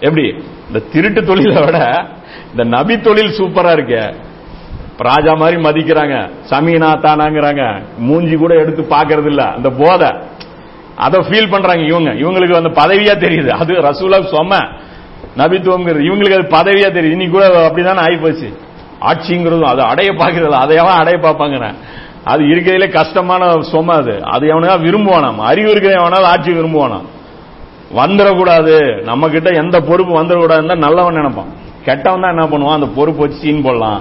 எப்படி? இந்த திருட்டு தொழிலை விட இந்த நபி தொழில் சூப்பரா இருக்கே. ராஜா மாதிரி மதிக்கிறாங்க. சமீனா தானாங்கிறாங்க. மூஞ்சி கூட எடுத்து பாக்குறது இல்ல அந்த போதை. அதை ஃபீல் பண்றாங்க இவங்க. இவங்களுக்கு அந்த பதவியா தெரியுது. அது ரசூலா சொம நபித்துவம் இவங்களுக்கு அது பதவியா தெரியுது. இன்னைக்கு கூட அப்படிதானே ஆகி போச்சு ஆட்சிங்கிறதும் அதை அடைய பாக்குறதில்ல அதையெல்லாம் அடைய பார்ப்பாங்க அது இருக்கிறதுல கஷ்டமான சொம அது. அது எவனா விரும்புவானாம். அறிவு இருக்கிற எவனால் ஆட்சி விரும்புவானாம். வந்துடக்கூடாது. நம்ம கிட்ட எந்த பொறுப்பு வந்துடக்கூடாதுன்னு நல்லவன் நினைப்பான். கெட்டவன் தான் என்ன பண்ணுவான்? அந்த பொறுப்பு வச்சு சீன் போடலாம்.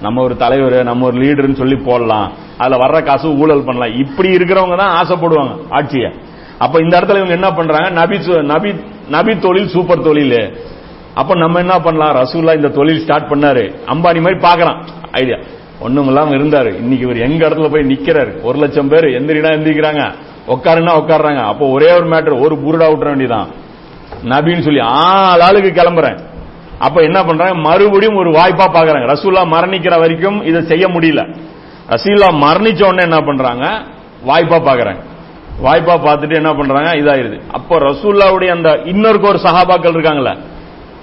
நம்ம ஒரு தலைவர் நம்ம ஒரு லீடர்னு சொல்லி போடலாம். அதுல வர்ற காசு ஊழல் பண்ணலாம். இப்படி இருக்கிறவங்க தான் ஆசைப்படுவாங்க ஆட்சியை. அப்ப இந்த இடத்துல இவங்க என்ன பண்றாங்க? நபி நபி நபி தொழில் சூப்பர் தொழில். அப்ப நம்ம என்ன பண்ணலாம்? ரசூல்லா இந்த தொழில் ஸ்டார்ட் பண்ணாரு. அம்பானி மாதிரி பாக்குறான் ஐடியா ஒண்ணும் இல்லாம இருந்தாரு. இன்னைக்கு இவர் எங்க இடத்துல போய் நிக்கிறாரு? ஒரு லட்சம் பேர் எந்திரினா எந்திரிக்கிறாங்க. உட்காருன்னா உட்காடுறாங்க அப்போ ஒரே ஒரு மேட்டர் ஒரு புருடா விட்டுற வேண்டியதான் நபின்னு சொல்லி ஆள் ஆளுக்கு கிளம்புறேன். அப்ப என்ன பண்றாங்க? மறுபடியும் ஒரு வாய்ப்பா பாக்குறாங்க ரசூல்லா மரணிக்கிற வரைக்கும் இதை செய்ய முடியல. ரசூல்லா மரணிச்ச உடனே என்ன பண்றாங்க? வாய்ப்பா பாக்குறாங்க வாய்ப்பா பார்த்துட்டு என்ன பண்றாங்க? இதாயிருது. அப்போ ரசூல்லாவுடைய அந்த இன்னொருக்கு ஒரு சஹாபாக்கள் இருக்காங்களே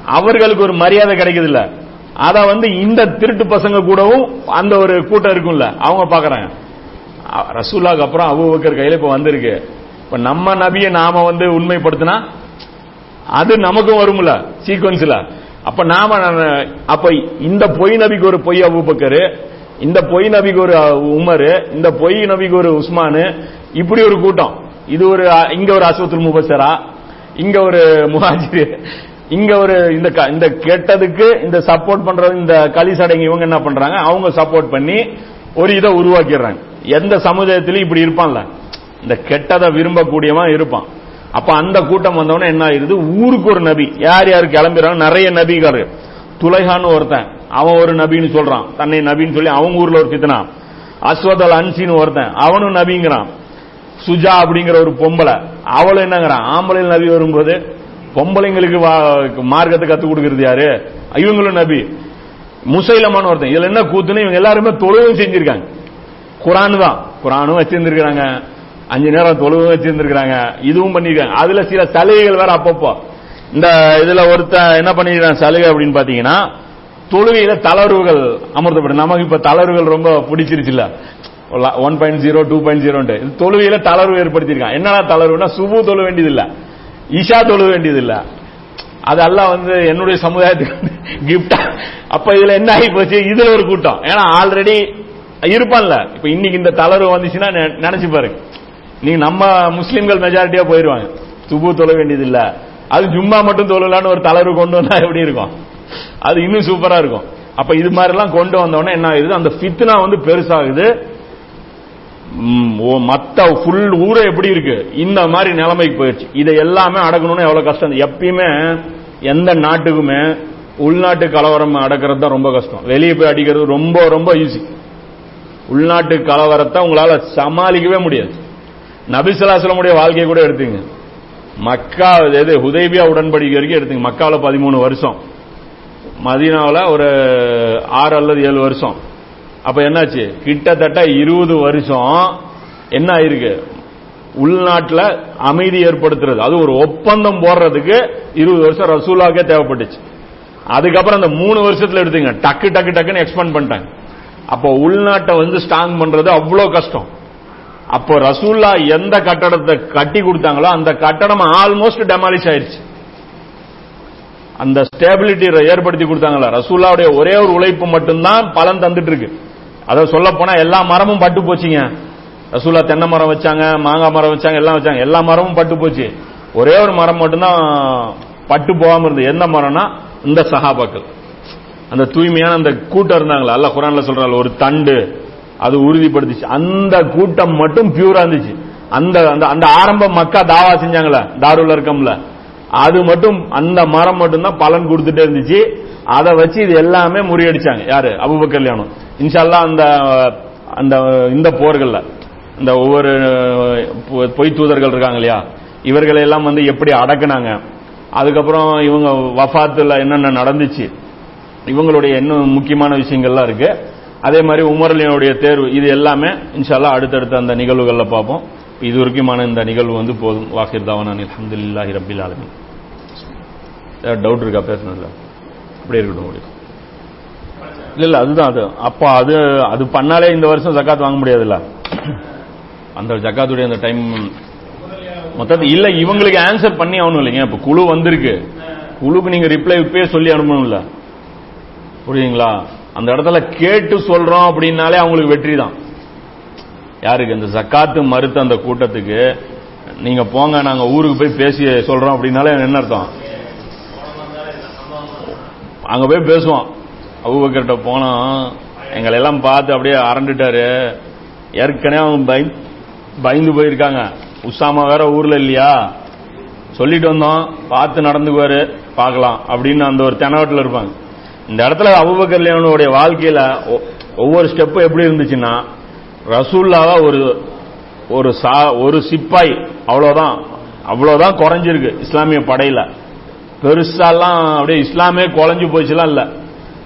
அவர்களுக்கு ஒரு மரியாதை கிடைக்குதுல்ல. அத வந்து இந்த திருட்டு பசங்க கூடவும் அந்த ஒரு கூட்டம் இருக்கும்ல. அவங்க பாக்குறாங்க. அ- அப்புறம் அபுபக்கர் கையில இப்ப வந்திருக்கு. இப்ப நம்ம நபியை நாம வந்து உண்மைப்படுத்தினா அது நமக்கும் வரும்ல சீக்வன்ஸ்ல அப்ப நாம அப்ப இந்த பொய் நபிக்கு ஒரு பொய் அபுபக்கர் இந்த பொய் நபிக்கு ஒரு உமர் இந்த பொய் நபிக்கு ஒரு உஸ்மானு இப்படி ஒரு கூட்டம். இது ஒரு இங்க ஒரு அசுவத்து முபசரா இங்க ஒரு முஹாஜிர் இங்க ஒரு இந்த க- இந்த கெட்டதுக்கு இந்த சப்போர்ட் பண்றது இந்த களி சடங்கு இவங்க என்ன பண்றாங்க? அவங்க சப்போர்ட் பண்ணி ஒரு இதை உருவாக்கிடுறாங்க. எந்த சமுதாயத்திலும் இப்படி இருப்பான்ல? இந்த கெட்டதை விரும்பக்கூடியவன் இருப்பான். அப்ப அந்த கூட்டம் வந்தவொடனே என்ன ஆயிருது? ஊருக்கு ஒரு நபி. யார் யார் கிளம்பிடுறாங்க நிறைய நபிகள். துலைஹான்னு ஒருத்தன். அவன் ஒரு நபின்னு சொல்றான். தன்னை நபின்னு சொல்லி அவங்க ஊர்ல ஒரு சித்தனா. அஸ்வத் அல் அன்சின்னு ஒருத்தன். அவனும் நபிங்கிறான். சுஜா அப்படிங்கிற ஒரு பொம்பளை. அவளும் என்னங்கிறான்? ஆம்பளை நபி வரும்போது பொம்பளைங்களுக்கு வா- மார்க்கத்தை கத்துக் கொடுக்கறது யாரு? இவங்களும் நபி. முசைலமான ஒருத்தன். இதுல என்ன கூத்துன்னு இவங்க எல்லாருமே தொழுவும் செஞ்சிருக்காங்க. குரான் தான். குரானும் வச்சிருந்திருக்கிறாங்க. அஞ்சு நேரம் தொழுவும் வச்சிருந்திருக்கிறாங்க. இதுவும் பண்ணிருக்காங்க. அதுல சில சலுகைகள் வேற அப்பப்போ. இந்த இதுல ஒருத்தன் என்ன பண்ணிருக்கான் சலுகை அப்படின்னு பாத்தீங்கன்னா தொழுகையில தளர்வுகள் அமர்த்தப்படும். நமக்கு இப்ப தளர்வுகள் ரொம்ப பிடிச்சிருச்சுல்ல. One point zero two point zero இது தொழுகையில தளர்வு ஏற்படுத்தியிருக்கான். என்னடா தளர்வுனா சுபு தொழ வேண்டியது இல்லை ஈஷா தொழ வேண்டியது இல்ல அது எல்லாம் வந்து என்னுடைய சமுதாயத்துக்கு கிஃப்டா அப்ப இதுல என்ன ஆகி போச்சு? இதுல ஒரு கூட்டம். ஏன்னா ஆல்ரெடி இருப்பான்ல. இப்ப இன்னைக்கு இந்த தளர்வு வந்துச்சுன்னா நெ- நினைச்சு பாருங்க. நீங்க நம்ம முஸ்லிம்கள் மெஜாரிட்டியா போயிருவாங்க. சுபு தொழ வேண்டியது இல்ல அது ஜும்மா மட்டும் தொழலான்னு ஒரு தளர்வு கொண்டு வந்தா எப்படி இருக்கும்? அது இன்னும் சூப்பரா இருக்கும். அப்ப இது மாதிரி எல்லாம் கொண்டு வந்தோடனே என்ன ஆகுது? அந்த பித்னா வந்து பெருசாகுது. மத்த ஃபுல் ஊரே எப்படி இருக்கு? இந்த மாதிரி நிலைமைக்கு போயிடுச்சு. இதை எல்லாமே அடக்கணும்னு எவ்வளவு கஷ்டம்? எப்பயுமே எந்த நாட்டுக்குமே உள்நாட்டு கலவரம் அடக்கிறது தான் ரொம்ப கஷ்டம். வெளியே போய் அடிக்கிறது ரொம்ப ரொம்ப ஈஸி உள்நாட்டு கலவரத்தை உங்களால சமாளிக்கவே முடியாது. நபிசலாசலமுடைய வாழ்க்கையை கூட எடுத்துங்க. மக்கா எது ஹுதைபியா உடன்படிக்கை வரைக்கும் எடுத்துங்க. மக்காவில் பதிமூணு வருஷம். மதீனாவில் ஒரு ஆறு அல்லது ஏழு வருஷம். அப்ப என்னாச்சு? கிட்டத்தட்ட இருபது வருஷம் என்ன ஆயிருக்கு? உள்நாட்டில் அமைதி ஏற்படுத்துறது. அது ஒரு ஒப்பந்தம் போடுறதுக்கு இருபது வருஷம் ரசூலாக்கே தேவைப்பட்டுச்சு. அதுக்கப்புறம் அந்த மூணு வருஷத்துல எடுத்துங்க. டக்கு டக்கு டக்குன்னு எக்ஸ்பெண்ட் பண்ணிட்டாங்க. அப்போ உள்நாட்டை வந்து ஸ்ட்ராங் பண்றது அவ்வளோ கஷ்டம். அப்போ ரசூல்லா எந்த கட்டடத்தை கட்டி கொடுத்தாங்களோ அந்த கட்டடம் ஆல்மோஸ்ட் டெமாலிஷ் ஆயிடுச்சு அந்த ஸ்டேபிலிட்டி ஏற்படுத்தி கொடுத்தாங்களா? ரசூல்லாவுடைய ஒரே ஒரு உழைப்பு மட்டும்தான் பலன் தந்துட்டு இருக்கு. அதை சொல்ல போனா எல்லா மரமும் பட்டு போச்சுங்க. ரசூலா தென்னை மரம் வச்சாங்க மாங்காய் மரம் வச்சாங்க எல்லாம் வச்சாங்க. எல்லா மரமும் பட்டு போச்சு. ஒரே ஒரு மரம் மட்டும்தான் பட்டு போகாம இருந்தது. எந்த மரம்னா இந்த சஹாபாக்கள். அந்த தூய்மையான அந்த கூட்டம் இருந்தாங்களா அல்ல குரான்ல சொல்றாங்க ஒரு தண்டு. அது உறுதிப்படுத்திச்சு. அந்த கூட்டம் மட்டும் பியூரா இருந்துச்சு. அந்த அந்த அந்த ஆரம்ப மக்கா தாவா செஞ்சாங்களே தாருல இருக்கம்ல அது மட்டும் அந்த மரம் மட்டும் தான் பலன் கொடுத்துட்டே இருந்துச்சு. அதை வச்சு இது எல்லாமே முறியடிச்சாங்க. யாரு? அபுப கல்யாணம் இன்ஷால்லா அந்த அந்த இந்த போர்கள்ல இந்த ஒவ்வொரு பொ- பொய் தூதர்கள் இருக்காங்க இல்லையா? இவர்களை எல்லாம் வந்து எப்படி அடக்குனாங்க? அதுக்கப்புறம் இவங்க வஃபாத்துல என்னென்ன நடந்துச்சு? இவங்களுடைய இன்னும் முக்கியமான விஷயங்கள்லாம் இருக்கு. அதே மாதிரி உமரலினுடைய தேர்வு இது எல்லாமே இன்ஷால்லா அடுத்தடுத்த அந்த நிகழ்வுகள்ல பார்ப்போம். இது வரைக்குமான இந்த நிகழ்வு வந்து போதும். வாஹிர் தாவான் அல்ஹம்துலில்லாஹி ரபில் ஆலமி டவுட் இருக்கா? பேசணும்ல? அப்படியே இருக்கட்டும் உங்களுக்கு இல்ல இல்ல அதுதான் அது. அப்போ அது அது பண்ணாலே இந்த வருஷம் ஜக்காத் வாங்க முடியாதுல்ல? அந்த ஜக்காத்துடைய அந்த டைம் மொத்தத்தில் இல்ல இவங்களுக்கு ஆன்சர் பண்ணி ஆகணும் இல்லைங்க. இப்ப குழு வந்திருக்கு. குழுக்கு நீங்க ரிப்ளை இப்பயே சொல்லி அனுப்பணும்ல. புரியுதுங்களா? அந்த இடத்துல கேட்டு சொல்றோம் அப்படின்னாலே அவங்களுக்கு வெற்றி தான். யாருக்கு? இந்த ஜக்காத்து மறுத்த அந்த கூட்டத்துக்கு நீங்க போங்க நாங்க ஊருக்கு போய் பேசி சொல்றோம் அப்படின்னாலே என்ன அர்த்தம்? அங்க போய் பேசுவோம். அவுபக்கர்கிட்ட போனோம் எங்களை எல்லாம் பார்த்து அப்படியே அரண்டுட்டாரு. ஏற்கனவே அவங்க பயந்து பயந்து போயிருக்காங்க. உசாமா வேற ஊர்ல இல்லையா? சொல்லிட்டு வந்தோம். பார்த்து நடந்துக்குவாரு. பார்க்கலாம் அப்படின்னு அந்த ஒரு தெனவட்டில் இருப்பாங்க. இந்த இடத்துல அபுபக்கர் லேவனுடைய வாழ்க்கையில ஒ- ஒவ்வொரு ஸ்டெப்பும் எப்படி இருந்துச்சுன்னா ரசூல்லாவா ஒரு ஒரு சா ஒரு சிப்பாய். அவ்வளவுதான். அவ்வளவுதான் குறைஞ்சிருக்கு இஸ்லாமிய படையில. பெருசாலாம் அப்படியே இஸ்லாமே குறைஞ்சு போச்சுலாம் இல்லை.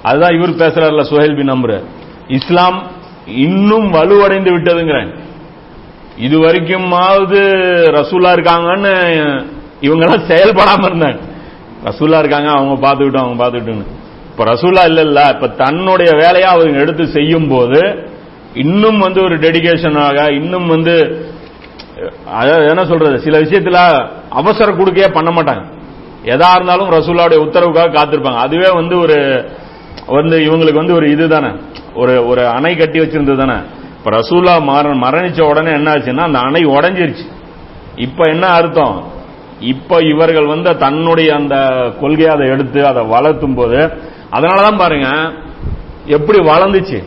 அதுதான் இவர் பேசுறாருல சுஹேல் பின் அம்ரு. இஸ்லாம் இன்னும் வலுவடைந்து விட்டதுங்கிறேன். இது வரைக்குமாவது ரசூலா இருக்காங்கன்னு இவங்கெல்லாம் செயல்படாம இருந்தாங்க ரசூலா இருக்காங்க அவங்க பார்த்துக்கிட்டோம் அவங்க பார்த்துக்கிட்டோன்னு இப்ப ரசூலா இல்ல இல்ல இப்ப தன்னுடைய வேலையை அவங்க எடுத்து செய்யும் போது இன்னும் வந்து ஒரு டெடிகேஷனாக இன்னும் வந்து அதாவது என்ன சொல்றது சில விஷயத்துல அவசர கொடுக்கையே பண்ண மாட்டாங்க. எதா இருந்தாலும் ரசூலாவுடைய உத்தரவுக்காக காத்திருப்பாங்க. அதுவே வந்து ஒரு வந்து இவங்களுக்கு வந்து ஒரு இதுதானே ஒரு ஒரு அணை கட்டி வச்சிருந்தது தானே. இப்ப ரசூலா மர- மரணிச்ச உடனே என்ன ஆச்சுன்னா அந்த அணை உடஞ்சிருச்சு. இப்ப என்ன அர்த்தம்? இப்ப இவர்கள் வந்து தன்னுடைய அந்த கொள்கையை அதை எடுத்து அதை வளர்த்தும் போது அதனாலதான் பாருங்க எப்படி வளர்ந்துச்சு?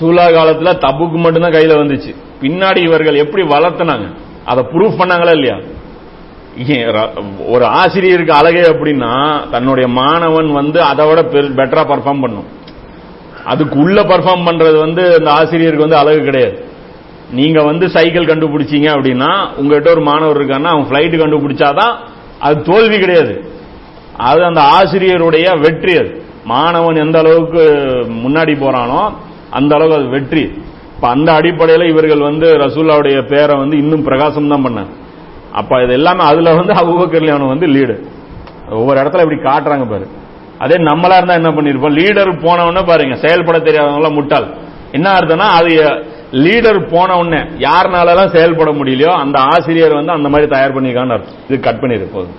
சூலா காலத்துல தபுக்கு மட்டும்தான் கையில வந்துச்சு. பின்னாடி இவர்கள் எப்படி வளர்த்துனாங்க? அதை ப்ரூஃப் பண்ணாங்களா இல்லையா? ஒரு ஆசிரியருக்கு அழகே அப்படின்னா தன்னுடைய மாணவன் வந்து அதை விட பெட்டரா பர்ஃபார்ம் பண்ணும். அதுக்கு உள்ள பர்ஃபார்ம் பண்றது வந்து அந்த ஆசிரியருக்கு வந்து அழகு கிடையாது. நீங்க வந்து சைக்கிள் கண்டுபிடிச்சீங்க அப்படின்னா உங்ககிட்ட ஒரு மாணவர் இருக்கான்னா அவன் பிளைட் கண்டுபிடிச்சாதான் அது தோல்வி கிடையாது. அது அந்த ஆசிரியருடைய வெற்றி அது. மாணவன் எந்த அளவுக்கு முன்னாடி போறானோ அந்த அளவுக்கு அது வெற்றி. இப்ப அந்த அடிப்படையில் இவர்கள் வந்து ரசூல்லாவுடைய பேரை வந்து இன்னும் பிரகாசம் தான் பண்ணாங்க. அப்ப இது எல்லாமே அதுல வந்து அபுபக்கர்லியானு வந்து லீடு ஒவ்வொரு இடத்துல இப்படி காட்டுறாங்க பாரு. அதே நம்மளா இருந்தா என்ன பண்ணிருப்போம்? லீடர் போனவொடனே பாருங்க செயல்பட தெரியாதவங்க முட்டாள். என்ன அர்த்தம்னா அது லீடர் போன உடனே யாருனாலலாம் செயல்பட முடியலையோ அந்த ஆசிரியர் வந்து அந்த மாதிரி தயார் பண்ணிருக்கான்னு அர்த்தம். இது கட் பண்ணிருப்போம்